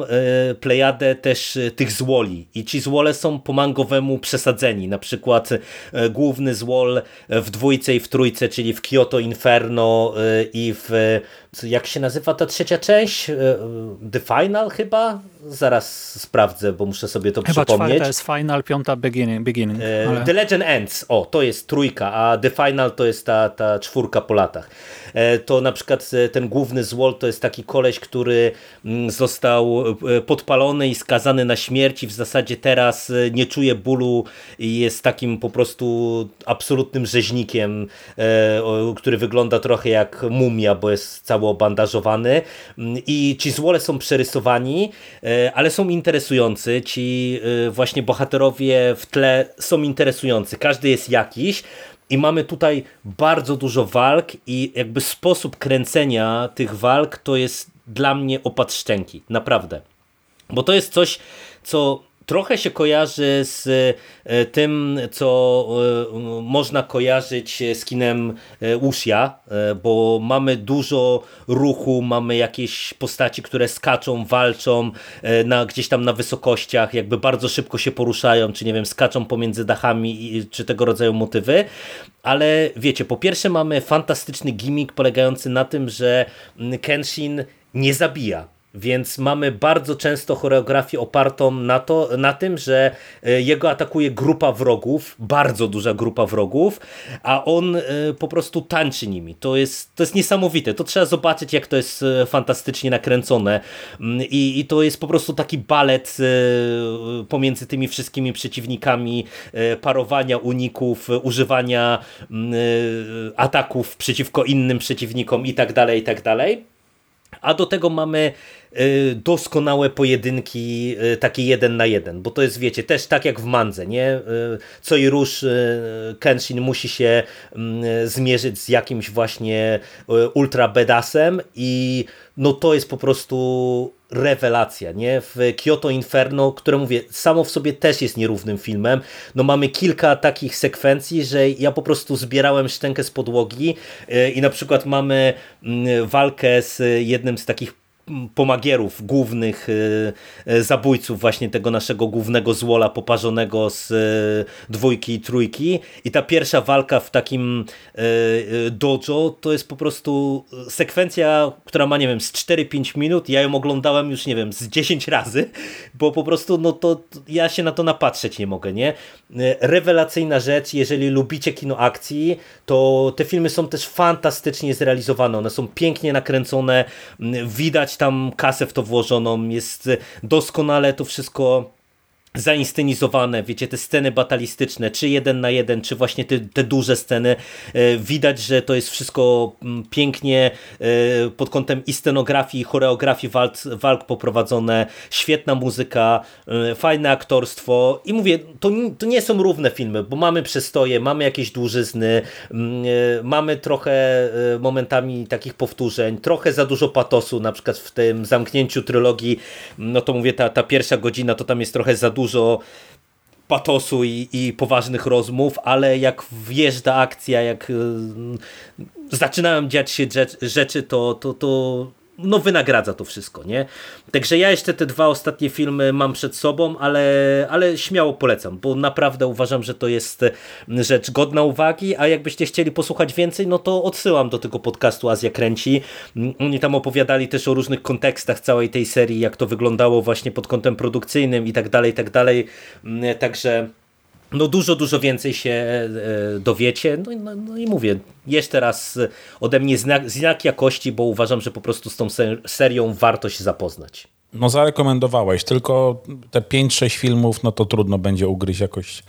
plejadę też tych złoli i ci złole są po mangowemu przesadzeni. Na przykład e, główny złol w dwójce i w trójce, czyli w Kyoto Inferno e, i w jak się nazywa ta trzecia część? E, The Final chyba? Zaraz sprawdzę, bo muszę sobie to chyba przypomnieć. Chyba jest Final, piąta Beginning. beginning ale... The Legend Ends, o to jest trójka, a The Final to jest ta, ta czwórka po latach. To na przykład ten główny złol to jest taki koleś, który mm, został podpalony i skazany na śmierć i w zasadzie teraz nie czuje bólu i jest takim po prostu absolutnym rzeźnikiem, e, który wygląda trochę jak mumia, bo jest cały obandażowany. Mm, i ci złole są przerysowani, e, ale są interesujący, ci e, właśnie bohaterowie w tle są interesujący, każdy jest jakiś, i mamy tutaj bardzo dużo walk i jakby sposób kręcenia tych walk to jest dla mnie opad szczęki, naprawdę. Bo to jest coś, co trochę się kojarzy z e, tym, co e, można kojarzyć z kinem Usia, e, bo mamy dużo ruchu, mamy jakieś postaci, które skaczą, walczą na, gdzieś tam na wysokościach, jakby bardzo szybko się poruszają, czy nie wiem, skaczą pomiędzy dachami, czy tego rodzaju motywy. Ale wiecie, po pierwsze mamy fantastyczny gimmick polegający na tym, że Kenshin nie zabija więc mamy bardzo często choreografię opartą na, to, na tym, że e, jego atakuje grupa wrogów, bardzo duża grupa wrogów, a on e, po prostu tańczy nimi. To jest, to jest niesamowite. To trzeba zobaczyć, jak to jest e, fantastycznie nakręcone. Mm, I, I to jest po prostu taki balet pomiędzy tymi wszystkimi przeciwnikami, parowania uników, używania mm, ataków przeciwko innym przeciwnikom i tak dalej, i tak dalej. A do tego mamy Y, doskonałe pojedynki y, takie jeden na jeden, bo to jest wiecie, też tak jak w Mandze, nie? Y, co i rusz Kenshin musi się mm, zmierzyć z jakimś właśnie ultra bedasem i no to jest po prostu rewelacja, nie? W Kyoto Inferno, które mówię, samo w sobie też jest nierównym filmem, no mamy kilka takich sekwencji, że ja po prostu zbierałem szczękę z podłogi i na przykład mamy mm, walkę z jednym z takich pomagierów, głównych e, e, zabójców właśnie tego naszego głównego złola poparzonego z e, dwójki i trójki. I ta pierwsza walka w takim dojo to jest po prostu sekwencja, która ma nie wiem z 4-5 minut, ja ją oglądałem już nie wiem z 10 razy, bo po prostu no to ja się na to napatrzeć nie mogę, nie? Rewelacyjna rzecz, jeżeli lubicie kino akcji, to te filmy są też fantastycznie zrealizowane, one są pięknie nakręcone, widać tam kasę w to włożoną, jest doskonale to wszystko zainscenizowane, wiecie, te sceny batalistyczne, czy jeden na jeden, czy właśnie te, te duże sceny, e, widać, że to jest wszystko mm, pięknie e, pod kątem i scenografii, i choreografii walk, walk poprowadzone, świetna muzyka, e, fajne aktorstwo. I mówię, to, to nie są równe filmy, bo mamy przestoje, mamy jakieś dłużyzny, mm, mamy trochę momentami takich powtórzeń, trochę za dużo patosu, na przykład w tym zamknięciu trylogii, no to mówię, ta, ta pierwsza godzina to tam jest trochę za dużo patosu i, i poważnych rozmów, ale jak wjeżdża akcja, jak y, zaczynają dziać się rzeczy, to, to, to no wynagradza to wszystko, nie? Także ja jeszcze te dwa ostatnie filmy mam przed sobą, ale, ale śmiało polecam, bo naprawdę uważam, że to jest rzecz godna uwagi, a jakbyście chcieli posłuchać więcej, no to odsyłam do tego podcastu Azja Kręci. Oni tam opowiadali też o różnych kontekstach całej tej serii, jak to wyglądało właśnie pod kątem produkcyjnym i tak dalej, i tak dalej. Także no dużo, dużo więcej się e, dowiecie. No, no, no, i mówię, jeszcze raz ode mnie znak, znak jakości, bo uważam, że po prostu z tą serią warto się zapoznać. No zarekomendowałeś, tylko te 5-6 filmów, no to trudno będzie ugryźć jakoś e,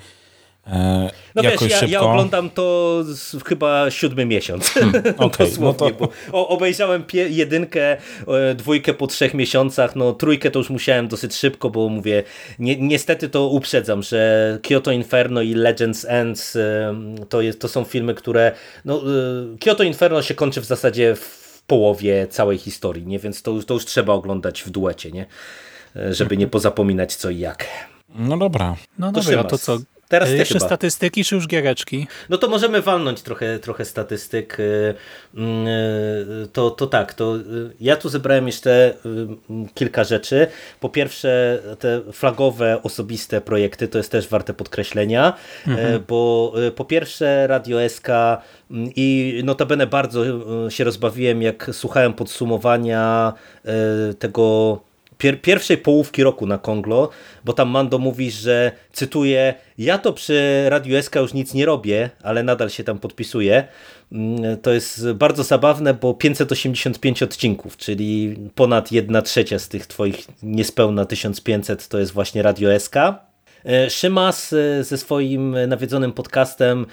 no jakoś wiesz, ja, szybko. ja oglądam to chyba siódmy miesiąc. Hmm, okay, Dosłownie, no to... bo o, obejrzałem pie, jedynkę, e, dwójkę po trzech miesiącach, no trójkę to już musiałem dosyć szybko, bo mówię, ni niestety to uprzedzam, że Kyoto Inferno i Legends Ends e, to, jest, to są filmy, które no, e, Kyoto Inferno się kończy w zasadzie w połowie całej historii, nie? więc to, to już trzeba oglądać w duecie, nie? E, żeby nie pozapominać co i jak. No dobra. No To dobra, to co? Teraz E, ty Jeszcze chyba. statystyki, czy już giereczki? No to możemy walnąć trochę, trochę statystyk. Y, y, To, to tak, to ja tu zebrałem jeszcze kilka rzeczy. Po pierwsze, te flagowe, osobiste projekty to jest też warte podkreślenia, mhm. bo po pierwsze Radio SK i notabene bardzo się rozbawiłem, jak słuchałem podsumowania tego pier pierwszej połówki roku na Konglo, bo tam Mando mówi, że cytuję, ja to przy Radiu SK już nic nie robię, ale nadal się tam podpisuję. To jest bardzo zabawne, bo 585 odcinków, czyli ponad 1 trzecia z tych twoich niespełna 1500 to jest właśnie Radio SK. Szymas ze swoim nawiedzonym podcastem,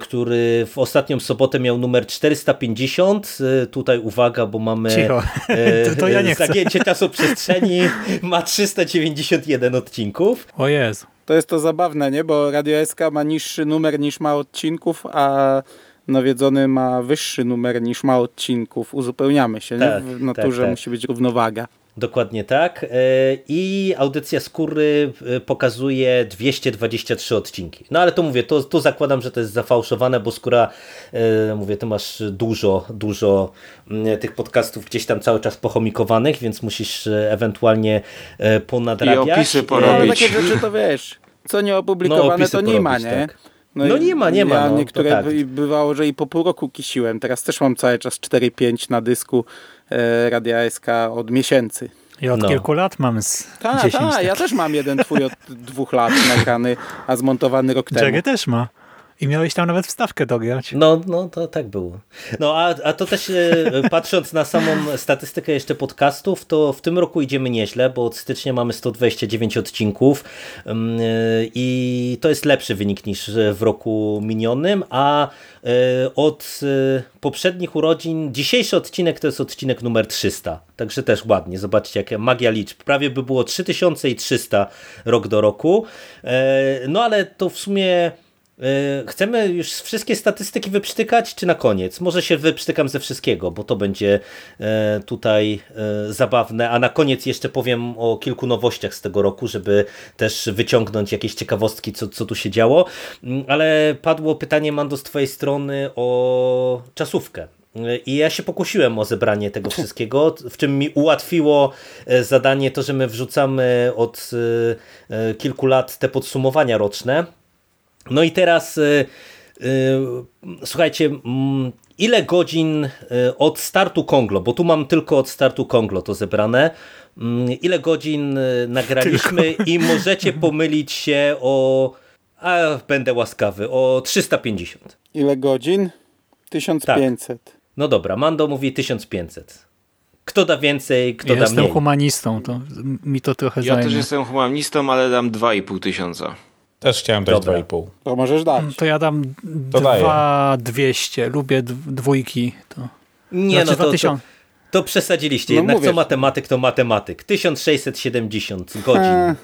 który w ostatnią sobotę miał numer 450. Tutaj uwaga, bo mamy Cicho. To, to ja nie chcę. zagięcie czasoprzestrzeni. Ma 391 odcinków. O Jezu. To jest to zabawne, nie? Bo Radio SK ma niższy numer niż ma odcinków, a nawiedzony ma wyższy numer niż ma odcinków. Uzupełniamy się, tak, nie? W naturze tak, tak. musi być równowaga. Dokładnie tak. I audycja skóry pokazuje 223 odcinki. No ale to mówię, to, to zakładam, że to jest zafałszowane, bo skóra, mówię, ty masz dużo, dużo tych podcastów gdzieś tam cały czas pochomikowanych, więc musisz ewentualnie ponadrabiać. I opisy porobić. No, takie rzeczy to wiesz, co nie opublikowane, no, to nie ma, nie? Tak. No, no nie ma, nie ma. Ja no, niektóre tak. bywało, że i po pół roku kisiłem. Teraz też mam cały czas 4-5 na dysku e, Radia SK od miesięcy. Ja od No. kilku lat mam z Tak, 10 ta, tak. ja też mam jeden twój od dwóch lat nagrany, a zmontowany rok temu. Jerry też ma. I miałeś tam nawet wstawkę dograć. No, no to tak było. No a, a to też e, patrząc na samą statystykę jeszcze podcastów, to w tym roku idziemy nieźle, bo od stycznia mamy 129 odcinków ym, e, i to jest lepszy wynik niż w roku minionym, a e, od poprzednich urodzin dzisiejszy odcinek to jest odcinek numer 300. Także też ładnie, zobaczcie jaka magia liczb. Prawie by było 3300 rok do roku. No ale to w sumie Chcemy już wszystkie statystyki wyprztykać, czy na koniec? Może się wyprztykam ze wszystkiego, bo to będzie e, tutaj e, zabawne, a na koniec jeszcze powiem o kilku nowościach z tego roku, żeby też wyciągnąć jakieś ciekawostki, co, co tu się działo. Mm, Ale padło pytanie, Mando, z twojej strony o czasówkę. I ja się pokusiłem o zebranie tego wszystkiego, w czym mi ułatwiło zadanie to, że my wrzucamy od kilku lat te podsumowania roczne. No i teraz y, y, słuchajcie, mm, ile godzin y, od startu Konglo, bo tu mam tylko od startu Konglo to zebrane, mm, ile godzin nagraliśmy i możecie pomylić się o, a będę łaskawy, o 350. Ile godzin? 1500. No dobra, Mando mówi 1500. Kto da więcej, kto Ja da jestem mniej? humanistą, to mi to trochę Ja zajmie. też jestem humanistą, ale dam 2,5 tysiąca. Też chciałem dać Dobra. 2,5. To możesz dać. To ja dam To daję. 2200. Lubię dwójki. To. Nie, Znaczy no to, to, 2000. to przesadziliście. No Jednak mówię. co matematyk, to matematyk. 1670 godzin, e,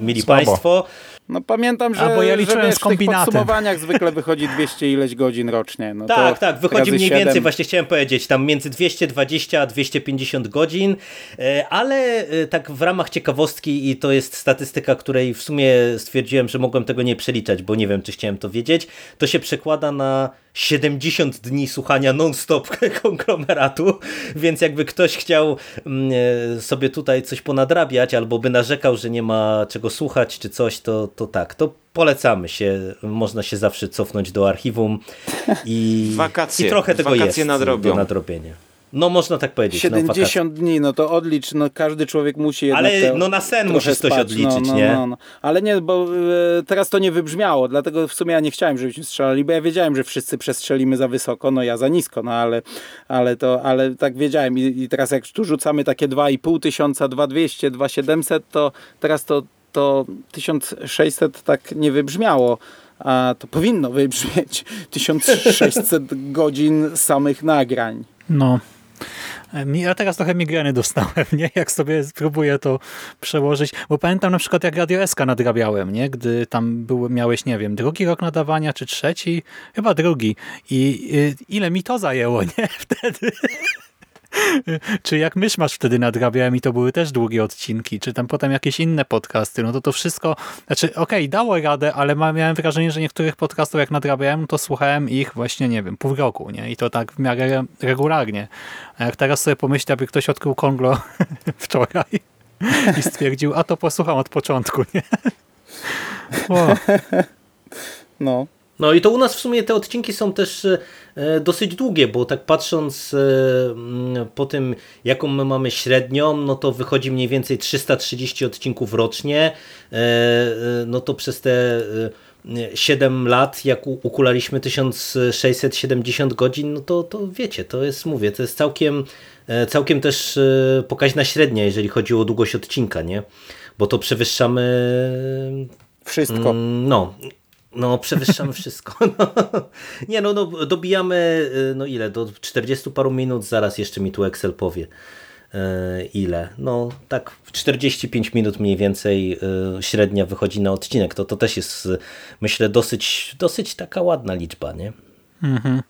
mili Słabo. Państwo. No pamiętam, że, A, bo ja liczyłem że wiesz, z w tych podsumowaniach zwykle wychodzi 200 ileś godzin rocznie. No tak, tak, wychodzi mniej siedem. więcej, właśnie chciałem powiedzieć, tam między 220 a 250 godzin, e, ale e, tak w ramach ciekawostki i to jest statystyka, której w sumie stwierdziłem, że mogłem tego nie przeliczać, bo nie wiem, czy chciałem to wiedzieć, to się przekłada na 70 dni słuchania non-stop konglomeratu, więc jakby ktoś chciał mm, e, sobie tutaj coś ponadrabiać, albo by narzekał, że nie ma czego słuchać, czy coś, to, to tak, to polecamy się, można się zawsze cofnąć do archiwum i, Wakacje. i trochę tego Wakacje jest nadrobią. do nadrobienia. No można tak powiedzieć. no, wakacje. 70 dni, no to odlicz, no każdy człowiek musi jednak Ale te, no na sen musisz coś spać, odliczyć, no, no, nie? No, no. Ale nie, bo e, teraz to nie wybrzmiało, dlatego w sumie ja nie chciałem, żebyśmy strzelali, bo ja wiedziałem, że wszyscy przestrzelimy za wysoko, no ja za nisko, no ale, ale to, ale tak wiedziałem I, i teraz jak tu rzucamy takie 2,5 tysiąca, 2200, 2700, to teraz to to 1600 tak nie wybrzmiało, a to powinno wybrzmieć 1600 godzin samych nagrań. No. Ja teraz trochę migreny dostałem, nie? Jak sobie spróbuję to przełożyć, bo pamiętam na przykład jak Radio SK nadrabiałem, nie? Gdy tam był, miałeś, nie wiem, drugi rok nadawania, czy trzeci? Chyba drugi. I y, ile mi to zajęło, nie? Wtedy. Czy jak masz wtedy nadrabiałem i to były też długie odcinki, czy tam potem jakieś inne podcasty, no to to wszystko, znaczy okej, okay, dało radę, ale miałem wrażenie, że niektórych podcastów jak nadrabiałem, to słuchałem ich właśnie, nie wiem, pół roku, nie? I to tak w miarę regularnie. A jak teraz sobie pomyślę, aby ktoś odkrył Konglo wczoraj i stwierdził, a to posłucham od początku, nie? O. No. No i to u nas w sumie te odcinki są też e, dosyć długie, bo tak patrząc e, po tym, jaką my mamy średnią, no to wychodzi mniej więcej 330 odcinków rocznie, e, no to przez te 7 lat, jak ukulaliśmy 1670 godzin, no to, to wiecie, to jest, mówię, to jest całkiem, całkiem też pokaźna średnia, jeżeli chodzi o długość odcinka, nie? Bo to przewyższamy wszystko. Mm, no, no, przewyższamy wszystko. No. Nie, no, no, dobijamy, y, no ile, do 40 paru minut, zaraz jeszcze mi tu Excel powie. Y, ile? No, tak 45 minut mniej więcej y, średnia wychodzi na odcinek. To, to też jest, myślę, dosyć, dosyć taka ładna liczba, nie? Mhm.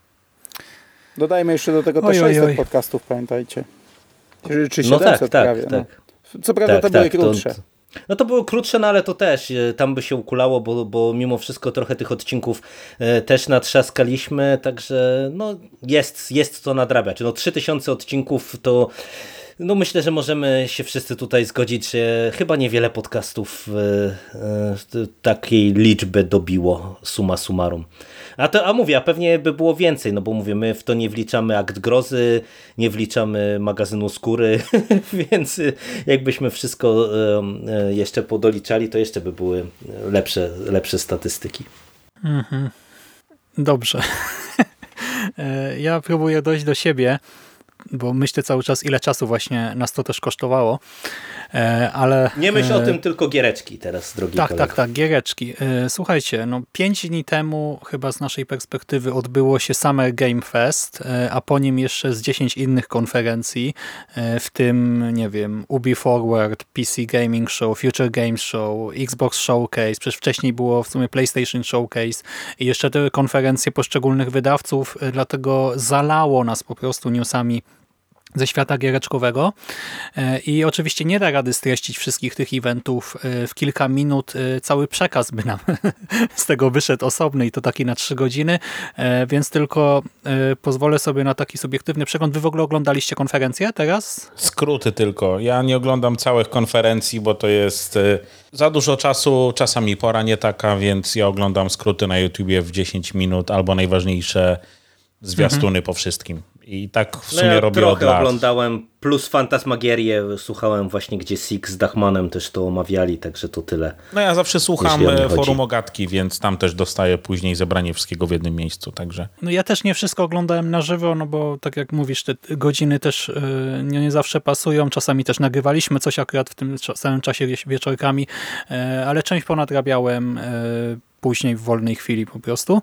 Dodajmy jeszcze do tego te oj, 600 oj, oj. podcastów, pamiętajcie. Czy 700 no tak, tak, prawie. Tak. No. Co prawda tak, te tak, były krótsze. To, no to było krótsze, no ale to też e, tam by się ukulało, bo, bo mimo wszystko trochę tych odcinków e, też natrzaskaliśmy, także no jest, jest to nadrabiać. No 3000 odcinków to no myślę, że możemy się wszyscy tutaj zgodzić, że chyba niewiele podcastów e, takiej liczby dobiło suma summarum. A, to, a mówię, a pewnie by było więcej, no bo mówię, my w to nie wliczamy akt grozy, nie wliczamy magazynu skóry, więc jakbyśmy wszystko e, jeszcze podoliczali, to jeszcze by były lepsze, lepsze statystyki. Mhm. Dobrze. E, ja próbuję dojść do siebie bo myślę cały czas, ile czasu właśnie nas to też kosztowało. E, ale... Nie myśl o e, tym, tylko giereczki teraz, drogi Tak, kolego. tak, tak, giereczki. E, słuchajcie, no pięć dni temu chyba z naszej perspektywy odbyło się Summer Game Fest, a po nim jeszcze z 10 innych konferencji, w tym, nie wiem, Ubi Forward, PC Gaming Show, Future Games Show, Xbox Showcase, przecież wcześniej było w sumie PlayStation Showcase i jeszcze te konferencje poszczególnych wydawców, dlatego zalało nas po prostu newsami ze świata giereczkowego e, i oczywiście nie da rady streścić wszystkich tych eventów e, w kilka minut. E, cały przekaz by nam z tego wyszedł osobny i to taki na trzy godziny, więc tylko pozwolę sobie na taki subiektywny przegląd. Wy w ogóle oglądaliście konferencję teraz? Skróty tylko. Ja nie oglądam całych konferencji, bo to jest za dużo czasu, czasami pora nie taka, więc ja oglądam skróty na YouTubie w 10 minut albo najważniejsze zwiastuny mhm. po wszystkim. I tak w sumie no ja robię trochę od lat. oglądałem, plus Fantasmagierię słuchałem właśnie, gdzie Six z Dachmanem też to omawiali, także to tyle. No ja zawsze słucham e, forum Ogatki, więc tam też dostaję później zebranie wszystkiego w jednym miejscu, także. No ja też nie wszystko oglądałem na żywo, no bo tak jak mówisz, te godziny też yy, nie, nie, zawsze pasują, czasami też nagrywaliśmy coś akurat w tym samym czasie wieczorkami, yy, ale część ponadrabiałem yy, później w wolnej chwili po prostu.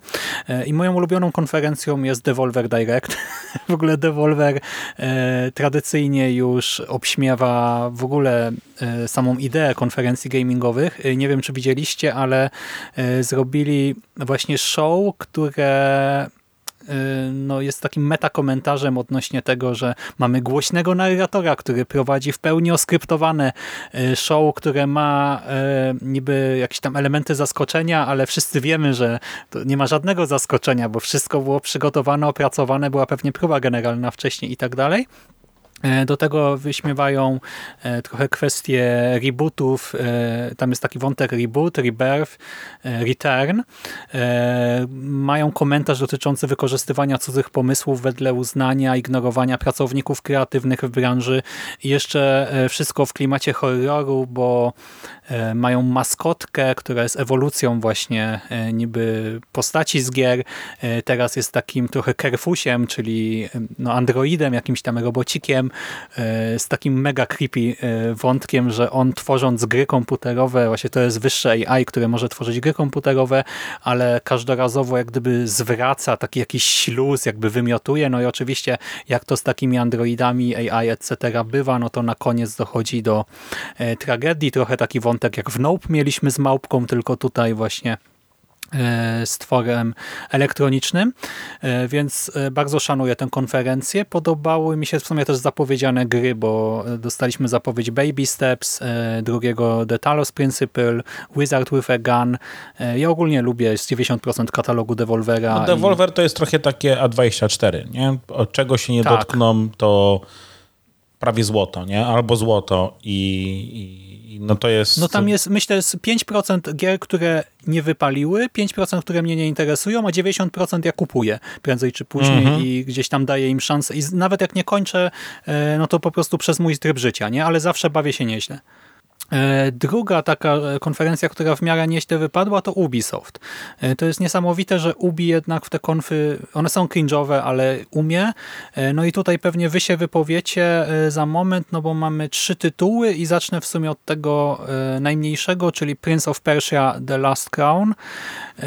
E, I moją ulubioną konferencją jest Devolver Direct. w ogóle Devolver e, tradycyjnie już obśmiewa w ogóle e, samą ideę konferencji gamingowych. Nie wiem, czy widzieliście, ale zrobili właśnie show, które no, jest takim metakomentarzem odnośnie tego, że mamy głośnego narratora, który prowadzi w pełni oskryptowane y, show, które ma y, niby jakieś tam elementy zaskoczenia, ale wszyscy wiemy, że nie ma żadnego zaskoczenia, bo wszystko było przygotowane, opracowane, była pewnie próba generalna wcześniej i tak dalej. E, do tego wyśmiewają e, trochę kwestie rebootów. E, tam jest taki wątek reboot, rebirth, return. Mają komentarz dotyczący wykorzystywania cudzych pomysłów wedle uznania, ignorowania pracowników kreatywnych w branży. I jeszcze wszystko w klimacie horroru, bo mają maskotkę, która jest ewolucją właśnie e, niby postaci z gier. Teraz jest takim trochę kerfusiem, czyli no androidem, jakimś tam robocikiem, z takim mega creepy wątkiem, że on tworząc gry komputerowe, właśnie to jest wyższe AI, które może tworzyć gry komputerowe, ale każdorazowo jak gdyby zwraca taki jakiś śluz, jakby wymiotuje, no i oczywiście jak to z takimi androidami, AI, etc. bywa, no to na koniec dochodzi do e, tragedii. Trochę taki wątek jak w Nope mieliśmy z małpką, tylko tutaj właśnie E, stworem elektronicznym, e, więc e, bardzo szanuję tę konferencję. Podobały mi się w sumie też zapowiedziane gry, bo dostaliśmy zapowiedź Baby Steps, drugiego The Talos Principle, Wizard with a Gun. Ja ogólnie lubię z 90% katalogu Devolvera. No, Devolver i... to jest trochę takie A24, nie? Od czego się nie tak. dotkną, to prawie złoto, nie? Albo złoto i, i no to jest... No tam jest, myślę, jest 5% gier, które nie wypaliły, 5%, które mnie nie interesują, a 90% ja kupuję prędzej czy później -hmm. i gdzieś tam daję im szansę. I nawet jak nie kończę, e, no to po prostu przez mój tryb życia, nie? Ale zawsze bawię się nieźle. E, druga taka e, konferencja, która w miarę nieźle wypadła, to Ubisoft. E, to jest niesamowite, że Ubi jednak w te konfy, one są cringe'owe, ale umie. No i tutaj pewnie wy się wypowiecie za moment, no bo mamy trzy tytuły i zacznę w sumie od tego najmniejszego, czyli Prince of Persia The Last Crown.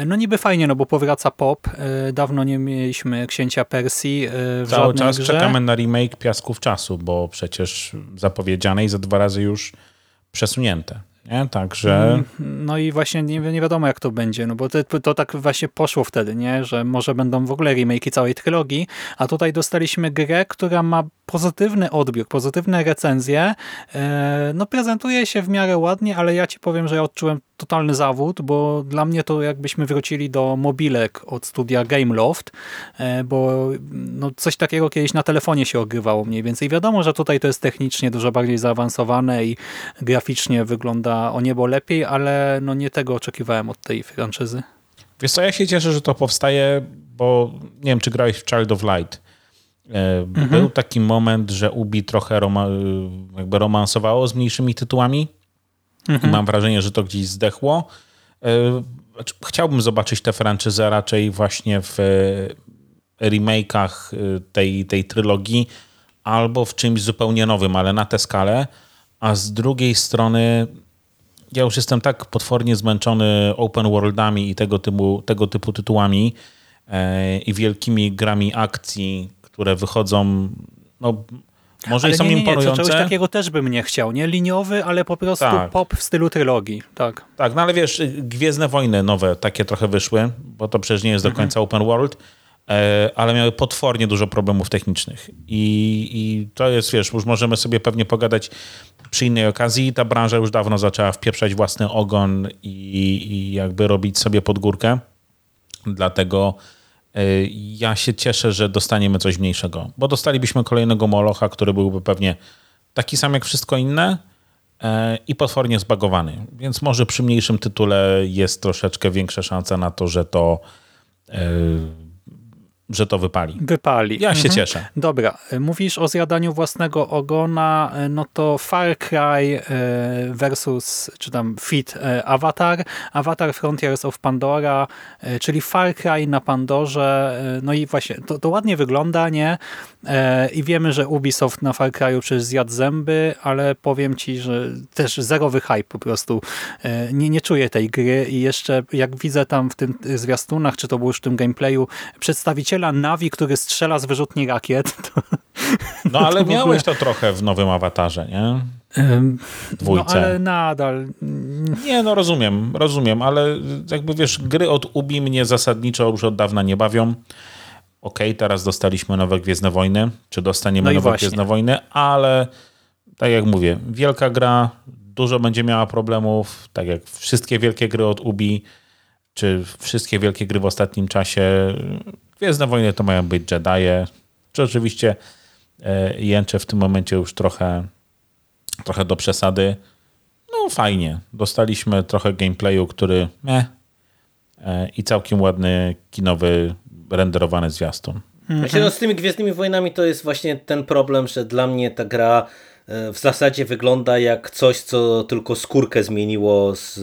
No niby fajnie, no bo powraca pop. Dawno nie mieliśmy Księcia Persji w Cały czas grze. czekamy na remake Piasków Czasu, bo przecież zapowiedziane i za dwa razy już przesunięte. Nie? Także... Mm, no i właśnie nie, nie wiadomo jak to będzie, no bo to, to tak właśnie poszło wtedy, nie? że może będą w ogóle remake'i całej trylogii, a tutaj dostaliśmy grę, która ma pozytywny odbiór, pozytywne recenzje. E, no prezentuje się w miarę ładnie, ale ja ci powiem, że ja odczułem totalny zawód, bo dla mnie to jakbyśmy wrócili do mobilek od studia Gameloft, e, bo no coś takiego kiedyś na telefonie się ogrywało mniej więcej. Wiadomo, że tutaj to jest technicznie dużo bardziej zaawansowane i graficznie wygląda o niebo lepiej, ale no nie tego oczekiwałem od tej franczyzy. Wiesz co, ja się cieszę, że to powstaje, bo nie wiem, czy grałeś w Child of Light. E, mhm. Był taki moment, że Ubi trochę roma, jakby romansowało z mniejszymi tytułami mhm. mam wrażenie, że to gdzieś zdechło. E, chciałbym zobaczyć tę franczyzę raczej właśnie w e, remake'ach tej, tej trylogii albo w czymś zupełnie nowym, ale na tę skalę. A z drugiej strony ja już jestem tak potwornie zmęczony open worldami i tego typu, tego typu tytułami i wielkimi grami akcji, które wychodzą, no może ale i są nie, nie, imponujące. Nie, czegoś takiego też bym nie chciał, nie? Liniowy, ale po prostu tak. pop w stylu trylogii, tak. Tak, no ale wiesz, Gwiezdne Wojny nowe takie trochę wyszły, bo to przecież nie jest do mhm. końca open world, e, ale miały potwornie dużo problemów technicznych. I, I to jest, wiesz, już możemy sobie pewnie pogadać przy innej okazji. Ta branża już dawno zaczęła wpieprzać własny ogon i, i jakby robić sobie podgórkę. Dlatego ja się cieszę, że dostaniemy coś mniejszego, bo dostalibyśmy kolejnego Molocha, który byłby pewnie taki sam jak wszystko inne e, i potwornie zbagowany. Więc może przy mniejszym tytule jest troszeczkę większa szansa na to, że to e, że to wypali. Wypali. Ja się mhm. cieszę. Dobra, mówisz o zjadaniu własnego ogona, no to Far Cry e, versus, czy tam Fit e, Avatar, Avatar Frontiers of Pandora, e, czyli Far Cry na Pandorze, no i właśnie, to, to ładnie wygląda, nie? I wiemy, że Ubisoft na Far Cry'u przecież zjadł zęby, ale powiem ci, że też zerowy hype po prostu. Nie, nie czuję tej gry i jeszcze jak widzę tam w tym zwiastunach, czy to było już w tym gameplayu, przedstawiciele przyjaciela Navi, który strzela z wyrzutni rakiet. To, no ale to miałeś ogóle... to trochę w nowym awatarze, nie? Dwójce. No ale nadal. Nie, no rozumiem, rozumiem, ale jakby wiesz, gry od Ubi mnie zasadniczo już od dawna nie bawią. Okej, okay, teraz dostaliśmy nowe Gwiezdne Wojny, czy dostaniemy no nowe właśnie. Gwiezdne Wojny, ale tak jak mówię, wielka gra, dużo będzie miała problemów, tak jak wszystkie wielkie gry od Ubi, czy wszystkie wielkie gry w ostatnim czasie Gwiezdne Wojny to mają być Jedi. Czy oczywiście e, jęczę w tym momencie już trochę, trochę do przesady. No fajnie. Dostaliśmy trochę gameplayu, który meh, e, i całkiem ładny, kinowy, renderowany zwiastun. Mhm. Myślę, że z tymi Gwiezdnymi Wojnami to jest właśnie ten problem, że dla mnie ta gra w zasadzie wygląda jak coś, co tylko skórkę zmieniło z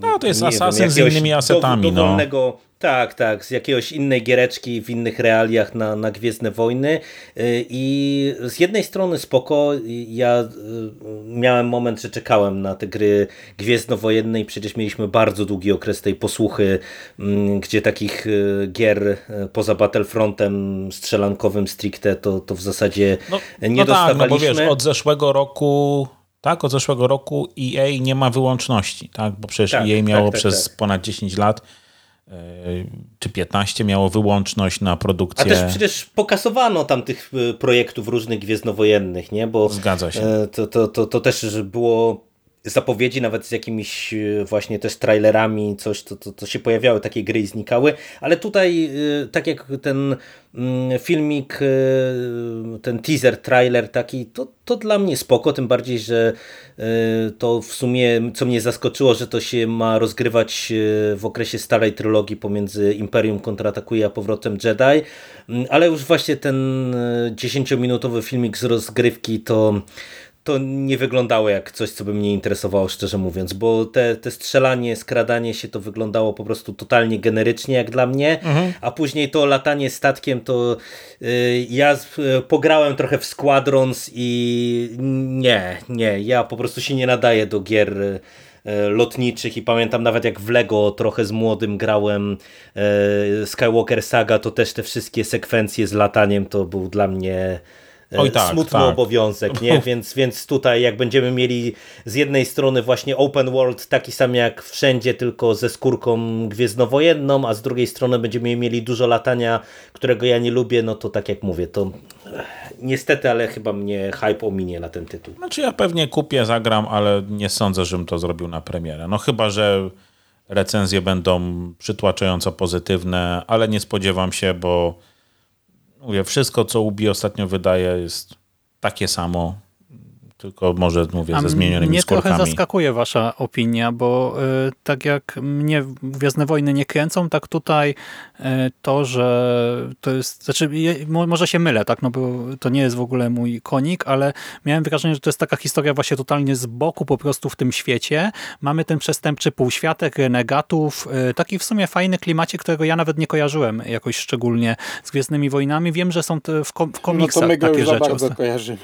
no to jest Assassin z innymi asetami. Do, dowolnego, no. Tak, tak, z jakiejś innej giereczki w innych realiach na, na Gwiezdne Wojny y, i z jednej strony spoko, ja y, miałem moment, że czekałem na te gry gwiezdnowojenne i przecież mieliśmy bardzo długi okres tej posłuchy, mm, gdzie takich y, gier poza Battlefrontem strzelankowym stricte to, to w zasadzie no, nie no dostawaliśmy. Tak, no bo wiesz, od zeszłego roku tak, od zeszłego roku EA nie ma wyłączności, tak, bo przecież tak, EA miało tak, tak, przez tak. ponad 10 lat czy 15 miało wyłączność na produkcję. A też przecież pokasowano tam tych e, projektów różnych gwiezdnowojennych, nie? Bo Zgadza się. E, to, to, to, to też było zapowiedzi, nawet z jakimiś e, właśnie też trailerami, coś, to, to się pojawiały takie gry i znikały, ale tutaj tak jak ten mm, filmik, ten teaser, trailer taki, to, to dla mnie spoko, tym bardziej, że to w sumie, co mnie zaskoczyło, że to się ma rozgrywać w okresie starej trylogii pomiędzy Imperium kontratakuje a powrotem Jedi, mm, ale już właśnie ten 10-minutowy filmik z rozgrywki to to nie wyglądało jak coś, co by mnie interesowało, szczerze mówiąc, bo te, te strzelanie, skradanie się to wyglądało po prostu totalnie generycznie jak dla mnie, mhm. a później to latanie statkiem to yy, ja yy, pograłem trochę w Squadrons i nie, nie, ja po prostu się nie nadaję do gier y, lotniczych i pamiętam nawet jak w Lego trochę z młodym grałem y, Skywalker Saga, to też te wszystkie sekwencje z lataniem to był dla mnie Oj, tak, smutny tak. obowiązek, nie? Więc, więc tutaj jak będziemy mieli z jednej strony właśnie open world taki sam jak wszędzie, tylko ze skórką gwiezdnowojenną, a z drugiej strony będziemy mieli dużo latania, którego ja nie lubię, no to tak jak mówię, to niestety, ale chyba mnie hype ominie na ten tytuł. Znaczy ja pewnie kupię, zagram, ale nie sądzę, żebym to zrobił na premierę. No chyba, że recenzje będą przytłaczająco pozytywne, ale nie spodziewam się, bo mówię, wszystko, co Ubi ostatnio wydaje, jest takie samo tylko może mówię A ze zmienionymi mnie skórkami. trochę zaskakuje wasza opinia, bo y, tak jak mnie Gwiezdne Wojny nie kręcą, tak tutaj to, że to jest, znaczy może się mylę, tak, no bo to nie jest w ogóle mój konik, ale miałem wrażenie, że to jest taka historia właśnie totalnie z boku po prostu w tym świecie. Mamy ten przestępczy półświatek, renegatów, y, taki w sumie fajny klimacie, którego ja nawet nie kojarzyłem jakoś szczególnie z Gwiezdnymi Wojnami. Wiem, że są w, kom w komiksach no to my go takie już rzeczy. bardzo kojarzymy.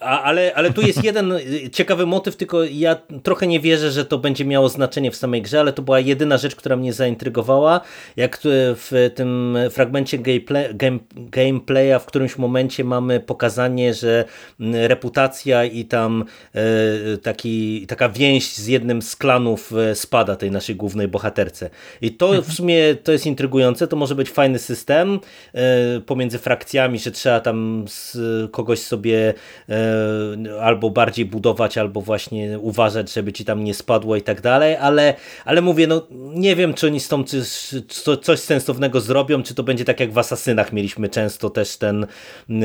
A, ale, ale tu jest jeden ciekawy motyw, tylko ja trochę nie wierzę, że to będzie miało znaczenie w samej grze, ale to była jedyna rzecz, która mnie zaintrygowała. Jak w tym fragmencie gameplay, game, gameplaya w którymś momencie mamy pokazanie, że reputacja i tam e, taki, taka więź z jednym z klanów e, spada tej naszej głównej bohaterce. I to w sumie to jest intrygujące, to może być fajny system e, pomiędzy frakcjami, że trzeba tam kogoś sobie albo bardziej budować, albo właśnie uważać, żeby ci tam nie spadło i tak dalej, ale, ale mówię, no nie wiem, czy oni z tą coś, coś sensownego zrobią, czy to będzie tak jak w Asasynach mieliśmy często też ten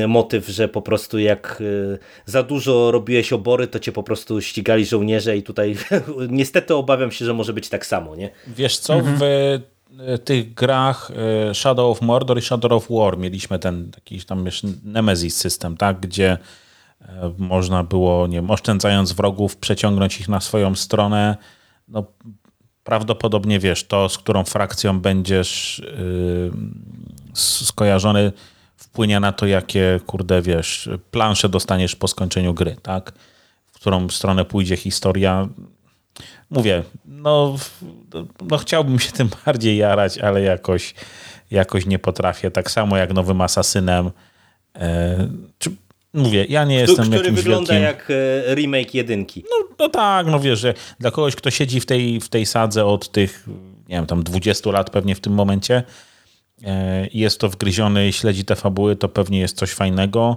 motyw, że po prostu jak y, za dużo robiłeś obory, to cię po prostu ścigali żołnierze i tutaj niestety obawiam się, że może być tak samo, nie? Wiesz co, mhm. w y, tych grach y, Shadow of Mordor i Shadow of War mieliśmy ten taki tam wiesz, Nemesis system, tak, gdzie E, można było, nie wiem, oszczędzając wrogów, przeciągnąć ich na swoją stronę. No, prawdopodobnie wiesz, to z którą frakcją będziesz yy, skojarzony, wpłynie na to, jakie, kurde, wiesz, plansze dostaniesz po skończeniu gry, tak? W którą stronę pójdzie historia. Mówię, no, no chciałbym się tym bardziej jarać, ale jakoś, jakoś nie potrafię. Tak samo jak nowym Asasynem. Yy, czy Mówię, ja nie jestem Który jakimś wygląda wielkim... jak e, remake jedynki. No, no tak, no wiesz, że dla kogoś, kto siedzi w tej, w tej sadze od tych, nie wiem, tam 20 lat pewnie w tym momencie e, jest to wgryziony i śledzi te fabuły, to pewnie jest coś fajnego.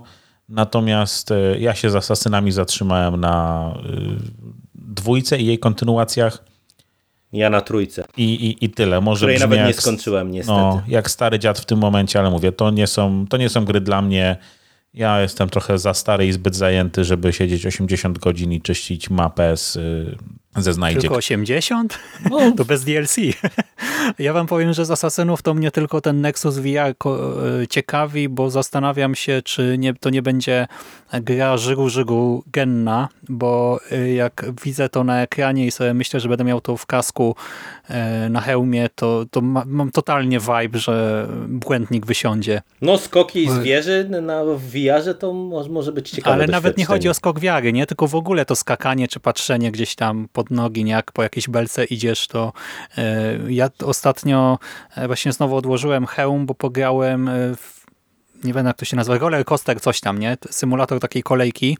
Natomiast e, ja się z Asasynami zatrzymałem na dwójce i jej kontynuacjach. Ja na trójce. I, i, i tyle. Może Której nawet nie skończyłem niestety. No, jak stary dziad w tym momencie, ale mówię, to nie są, to nie są gry dla mnie ja jestem trochę za stary i zbyt zajęty, żeby siedzieć 80 godzin i czyścić mapę z y, zeznajdzie. Tylko 80? No. To bez DLC. Ja wam powiem, że z Assassinów to mnie tylko ten Nexus VR e, ciekawi, bo zastanawiam się, czy nie, to nie będzie gra żygu-żygu genna, bo e, jak widzę to na ekranie i sobie myślę, że będę miał to w kasku na hełmie, to, to mam totalnie vibe, że błędnik wysiądzie. No skoki z wieży na VR-ze to może być ciekawe Ale nawet nie chodzi o skok wiary, nie? tylko w ogóle to skakanie czy patrzenie gdzieś tam pod nogi, nie? jak po jakiejś belce idziesz, to ja ostatnio e, właśnie znowu odłożyłem hełm, bo pograłem e, w nie wiem jak to się nazywa, roller coaster, coś tam, nie? Symulator takiej kolejki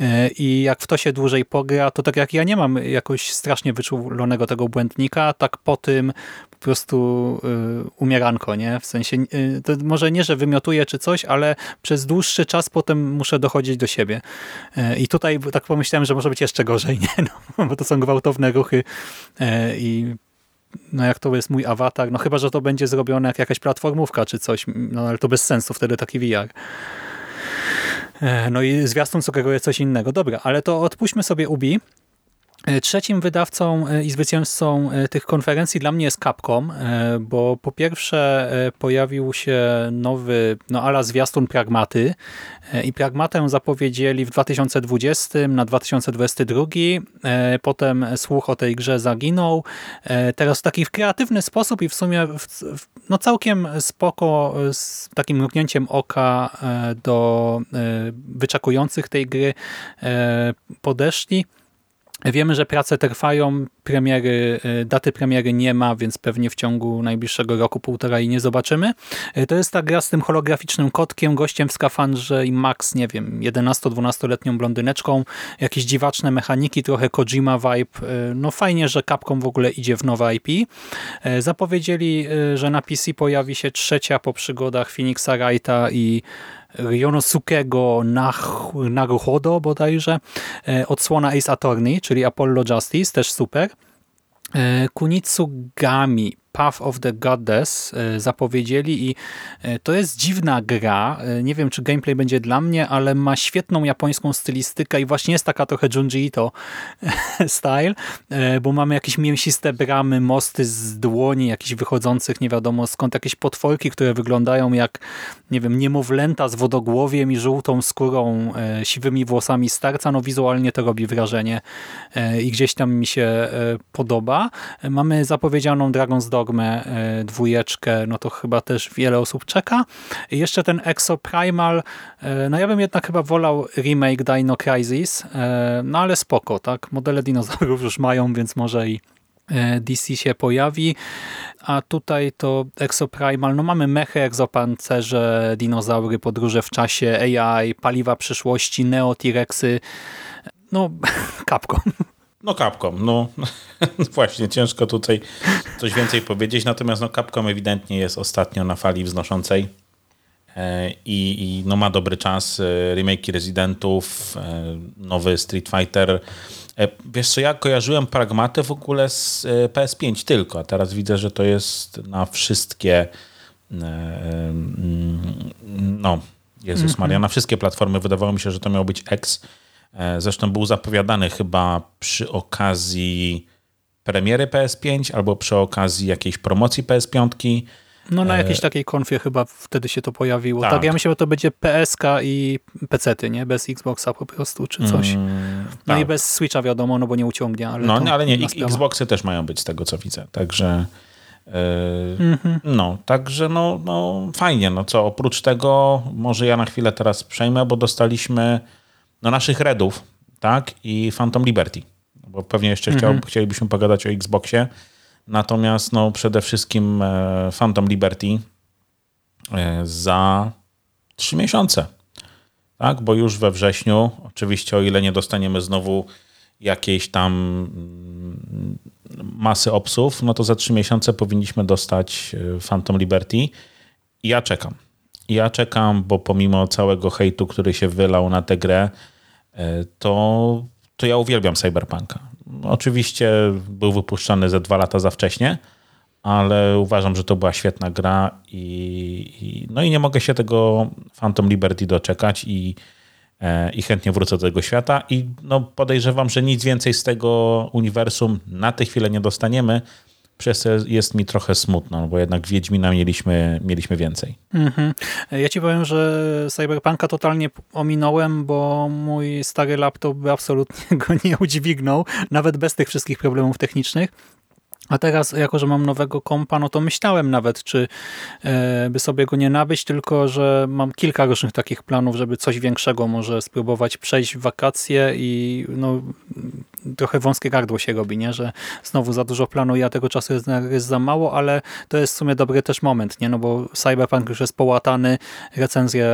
e, i jak w to się dłużej pogra, to tak jak ja nie mam jakoś strasznie wyczulonego tego błędnika, tak po tym po prostu umieranko, nie? W sensie, to może nie, że wymiotuję czy coś, ale przez dłuższy czas potem muszę dochodzić do siebie. I tutaj tak pomyślałem, że może być jeszcze gorzej, nie? No, bo to są gwałtowne ruchy i no jak to jest mój awatar, no chyba, że to będzie zrobione jak jakaś platformówka czy coś, no ale to bez sensu wtedy taki VR. E, no i zwiastun sugeruje coś innego. Dobra, ale to odpuśćmy sobie Ubi. E, trzecim wydawcą e, i zwycięzcą e, tych konferencji dla mnie jest Capcom, bo po pierwsze pojawił się nowy, no ala zwiastun Pragmaty i Pragmatę zapowiedzieli w 2020 na 2022, potem słuch o tej grze zaginął, teraz w taki kreatywny sposób i w sumie no całkiem spoko z takim mrugnięciem oka do wyczekujących tej gry podeszli. Wiemy, że prace trwają, premiery, e, daty premiery nie ma, więc pewnie w ciągu najbliższego roku, półtora i nie zobaczymy. E, to jest ta gra z tym holograficznym kotkiem, gościem w skafandrze i Max, nie wiem, 11-12-letnią blondyneczką, jakieś dziwaczne mechaniki, trochę Kojima vibe. E, no fajnie, że Capcom w ogóle idzie w nowe IP. Zapowiedzieli, że na PC pojawi się trzecia po przygodach Phoenixa Wrighta i Ryonosukego Naruhodo bodajże, e, odsłona Ace Attorney, czyli Apollo Justice, też super. E, Kunitsugami Path of the Goddess e, zapowiedzieli i e, to jest dziwna gra. E, nie wiem, czy gameplay będzie dla mnie, ale ma świetną japońską stylistykę i właśnie jest taka trochę Junji Ito style, bo mamy jakieś mięsiste bramy, mosty z dłoni, jakichś wychodzących nie wiadomo skąd, jakieś potworki, które wyglądają jak, nie wiem, niemowlęta z wodogłowiem i żółtą skórą, siwymi włosami starca. No wizualnie to robi wrażenie i gdzieś tam mi się podoba. Mamy zapowiedzianą Dragon's Dog Dogmę e, dwójeczkę, no to chyba też wiele osób czeka. I jeszcze ten Exo Primal, e, no ja bym jednak chyba wolał remake Dino Crisis, e, no ale spoko, tak? Modele dinozaurów już mają, więc może i DC się pojawi, a tutaj to Exoprimal, no mamy mechy, egzopancerze, dinozaury, podróże w czasie, AI, paliwa przyszłości, Neo T-Rexy, no Capcom. No Capcom, no. Właśnie, ciężko tutaj coś więcej powiedzieć, natomiast no Capcom ewidentnie jest ostatnio na fali wznoszącej e, i, i no ma dobry czas, e, remake Residentów, e, nowy Street Fighter. Wiesz co, ja kojarzyłem Pragmatę w ogóle z PS5 tylko, a teraz widzę, że to jest na wszystkie no, Jezus Maria, na wszystkie platformy. Wydawało mi się, że to miał być X, zresztą był zapowiadany chyba przy okazji premiery PS5 albo przy okazji jakiejś promocji PS5. No na e, jakiejś takiej konfie chyba wtedy się to pojawiło. Tak, tak ja myślę, że to będzie PSK i PC-ty, nie? Bez Xboxa po prostu, czy coś. Mm, no tak. i bez Switcha wiadomo, no bo nie uciągnie. Ale no, ale nie, Xboxy też mają być z tego, co widzę. Także mm -hmm. no, także no, no fajnie. No co, oprócz tego może ja na chwilę teraz przejmę, bo dostaliśmy no, naszych Redów, tak, i Phantom Liberty. Bo pewnie jeszcze chciał, mhm. chcielibyśmy pogadać o Xboxie. Natomiast no, przede wszystkim e, Phantom Liberty e, za trzy miesiące. Tak, bo już we wrześniu, oczywiście o ile nie dostaniemy znowu jakiejś tam mm, masy obsów, no to za trzy miesiące powinniśmy dostać e, Phantom Liberty. I ja czekam. Ja czekam, bo pomimo całego hejtu, który się wylał na tę grę, e, to, to ja uwielbiam Cyberpunka. Oczywiście był wypuszczany ze dwa lata za wcześnie, ale uważam, że to była świetna gra i, i, no i nie mogę się tego Phantom Liberty doczekać i e, i chętnie wrócę do tego świata i no, podejrzewam, że nic więcej z tego uniwersum na tę chwilę nie dostaniemy, przez to jest mi trochę smutno, bo jednak Wiedźmina mieliśmy, mieliśmy więcej. Mhm. Ja ci powiem, że Cyberpunka totalnie ominąłem, bo mój stary laptop by absolutnie go nie udźwignął, nawet bez tych wszystkich problemów technicznych. A teraz, jako że mam nowego kompa, no to myślałem nawet, czy e, by sobie go nie nabyć, tylko że mam kilka różnych takich planów, żeby coś większego może spróbować przejść w wakacje i no, trochę wąskie gardło się robi, nie? że znowu za dużo planuję, a tego czasu jest, jest za mało, ale to jest w sumie dobry też moment, nie? no bo Cyberpunk już jest połatany, recenzje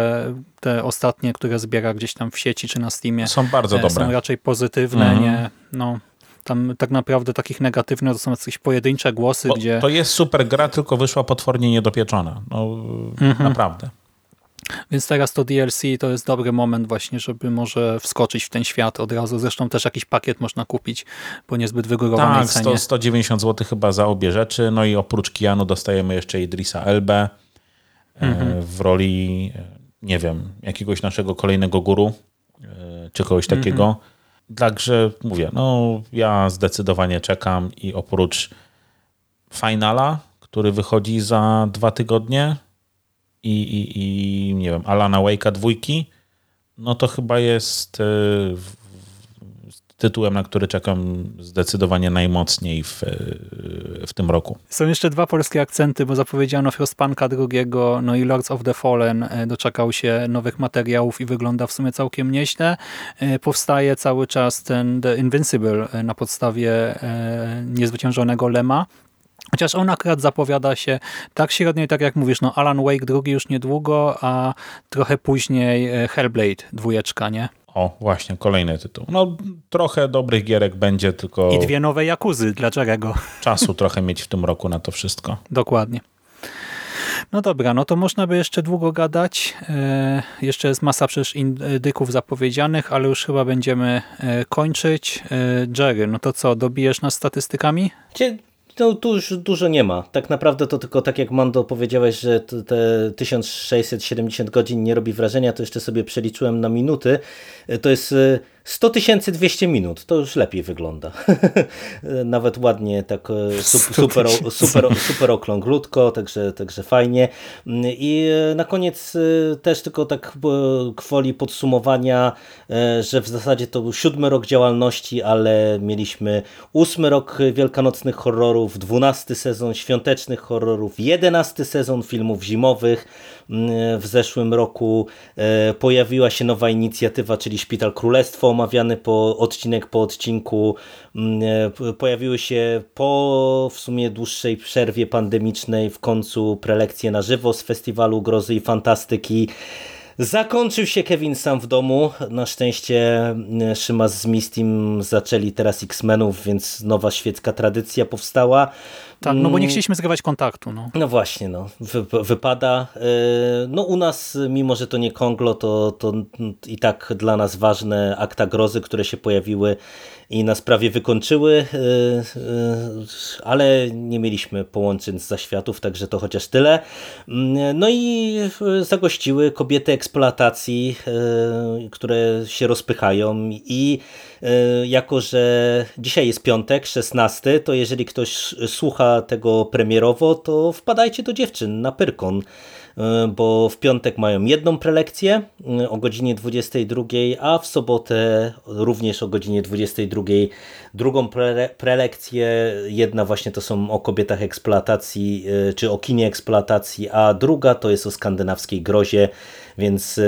te ostatnie, które zbiera gdzieś tam w sieci czy na Steamie są bardzo dobre. Są raczej pozytywne, mhm. nie? No, tam tak naprawdę takich negatywnych to są jakieś pojedyncze głosy, Bo gdzie... To jest super gra, tylko wyszła potwornie niedopieczona. No, mhm. Naprawdę. Więc teraz to DLC to jest dobry moment właśnie, żeby może wskoczyć w ten świat od razu. Zresztą też jakiś pakiet można kupić po niezbyt wygórowanej tak, cenie. Tak, 190 zł chyba za obie rzeczy. No i oprócz Kianu dostajemy jeszcze Idrisa Elbę e, mhm. w roli, e, nie wiem, jakiegoś naszego kolejnego guru, e, czy kogoś takiego. Mhm. Także mówię, no ja zdecydowanie czekam i oprócz Finala, który wychodzi za dwa tygodnie i, i, i nie wiem, Alana Wake'a dwójki, no to chyba jest e, tytułem, na który czekam zdecydowanie najmocniej w, e, w tym roku. Są jeszcze dwa polskie akcenty, bo zapowiedziano Frostpunka drugiego, no i Lords of the Fallen e, doczekał się nowych materiałów i wygląda w sumie całkiem nieźle. E, powstaje cały czas ten The Invincible na podstawie niezwyciężonego Lema, Chociaż on akurat zapowiada się tak średnio i tak jak mówisz, no Alan Wake drugi już niedługo, a trochę później Hellblade dwójeczka, nie? O, właśnie, kolejny tytuł. No, trochę dobrych gierek będzie, tylko... I dwie nowe Jakuzy, dlaczego? Czasu trochę mieć w tym roku na to wszystko. Dokładnie. No dobra, no to można by jeszcze długo gadać. E, jeszcze jest masa przecież indyków zapowiedzianych, ale już chyba będziemy e, kończyć. E, Jerry, no to co, dobijesz nas statystykami? Tu już dużo nie ma. Tak naprawdę to tylko tak jak Mando powiedziałeś, że te 1670 godzin nie robi wrażenia, to jeszcze sobie przeliczyłem na minuty. To jest 100 200 minut, to już lepiej wygląda. Nawet ładnie, tak e, super, super, super okrąglutko, także, także fajnie. I e, na koniec e, też tylko tak kwoli podsumowania, że w zasadzie to był siódmy rok działalności, ale mieliśmy ósmy rok wielkanocnych horrorów, dwunasty sezon świątecznych horrorów, jedenasty sezon filmów zimowych, w zeszłym roku pojawiła się nowa inicjatywa, czyli Szpital Królestwo, omawiany po odcinek po odcinku. Pojawiły się po w sumie dłuższej przerwie pandemicznej w końcu prelekcje na żywo z Festiwalu Grozy i Fantastyki. Zakończył się Kevin sam w domu. Na szczęście Szymas z Mistim zaczęli teraz X-Menów, więc nowa świecka tradycja powstała. Tak, no bo nie mm. chcieliśmy zgrywać kontaktu. No, no właśnie, no. Wy, wypada. E, no u nas, mimo że to nie Konglo, to, to i tak dla nas ważne akta grozy, które się pojawiły i nas prawie wykończyły, e, e, ale nie mieliśmy połączeń z zaświatów, także to chociaż tyle. Mm, no i zagościły kobiety eksploatacji, które się rozpychają i jako, że dzisiaj jest piątek, 16, to jeżeli ktoś słucha tego premierowo, to wpadajcie do dziewczyn na Pyrkon bo w piątek mają jedną prelekcję e, o godzinie 22, a w sobotę również o godzinie 22 drugą pre prelekcję. Jedna właśnie to są o kobietach eksploatacji, e, czy o kinie eksploatacji, a druga to jest o skandynawskiej grozie, więc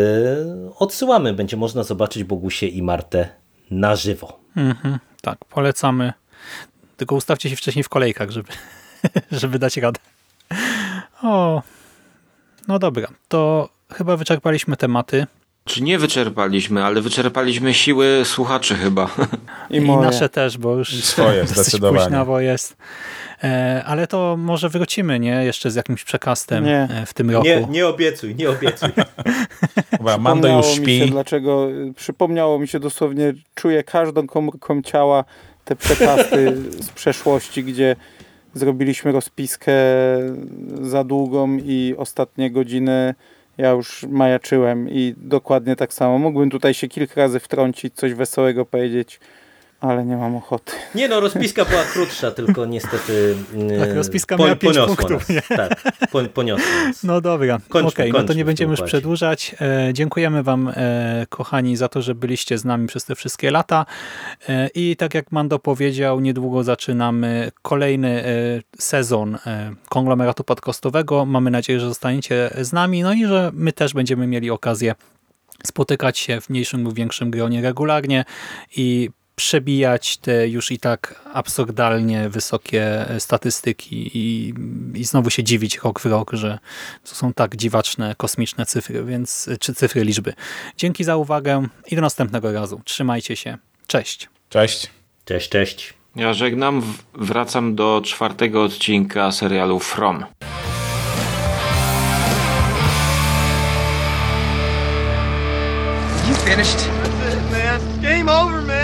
odsyłamy. Będzie można zobaczyć Bogusie i Martę na żywo. Mhm, tak, polecamy. Tylko ustawcie się wcześniej w kolejkach, żeby, żeby dać radę. O, no dobra, to chyba wyczerpaliśmy tematy. Czy nie wyczerpaliśmy, ale wyczerpaliśmy siły słuchaczy chyba. I, I nasze też, bo już I swoje zdecydowanie. bo jest. E, ale to może wrócimy, nie? Jeszcze z jakimś przekastem nie. E, w tym roku. Nie, nie obiecuj, nie obiecuj. Chyba Mando już śpi. Mi się, dlaczego, przypomniało mi się dosłownie, czuję każdą komórką ciała te przekasty z przeszłości, gdzie zrobiliśmy rozpiskę za długą i ostatnie godziny Ja już majaczyłem i dokładnie tak samo. Mógłbym tutaj się kilka razy wtrącić, coś wesołego powiedzieć, ale nie mam ochoty. Nie no, rozpiska była krótsza, tylko niestety... Tak, rozpiska miała pięć poniosło punktów, Nas. Tak, po, poniosło nas. No dobra, Kończmy, okej, no to nie będziemy już przedłużać. E, dziękujemy wam, e, kochani, za to, że byliście z nami przez te wszystkie lata e, i tak jak Mando powiedział, niedługo zaczynamy kolejny e, sezon e, konglomeratu podcastowego. Mamy nadzieję, że zostaniecie z nami, no i że my też będziemy mieli okazję spotykać się w mniejszym lub większym gronie regularnie i przebijać te już i tak absurdalnie wysokie statystyki i, i znowu się dziwić rok w rok, że to są tak dziwaczne, kosmiczne cyfry, więc czy cyfry liczby. Dzięki za uwagę i do następnego razu. Trzymajcie się. Cześć. Cześć. Cześć, cześć. Ja żegnam, wracam do czwartego odcinka serialu From. You finished? That's it, man. Game over, man.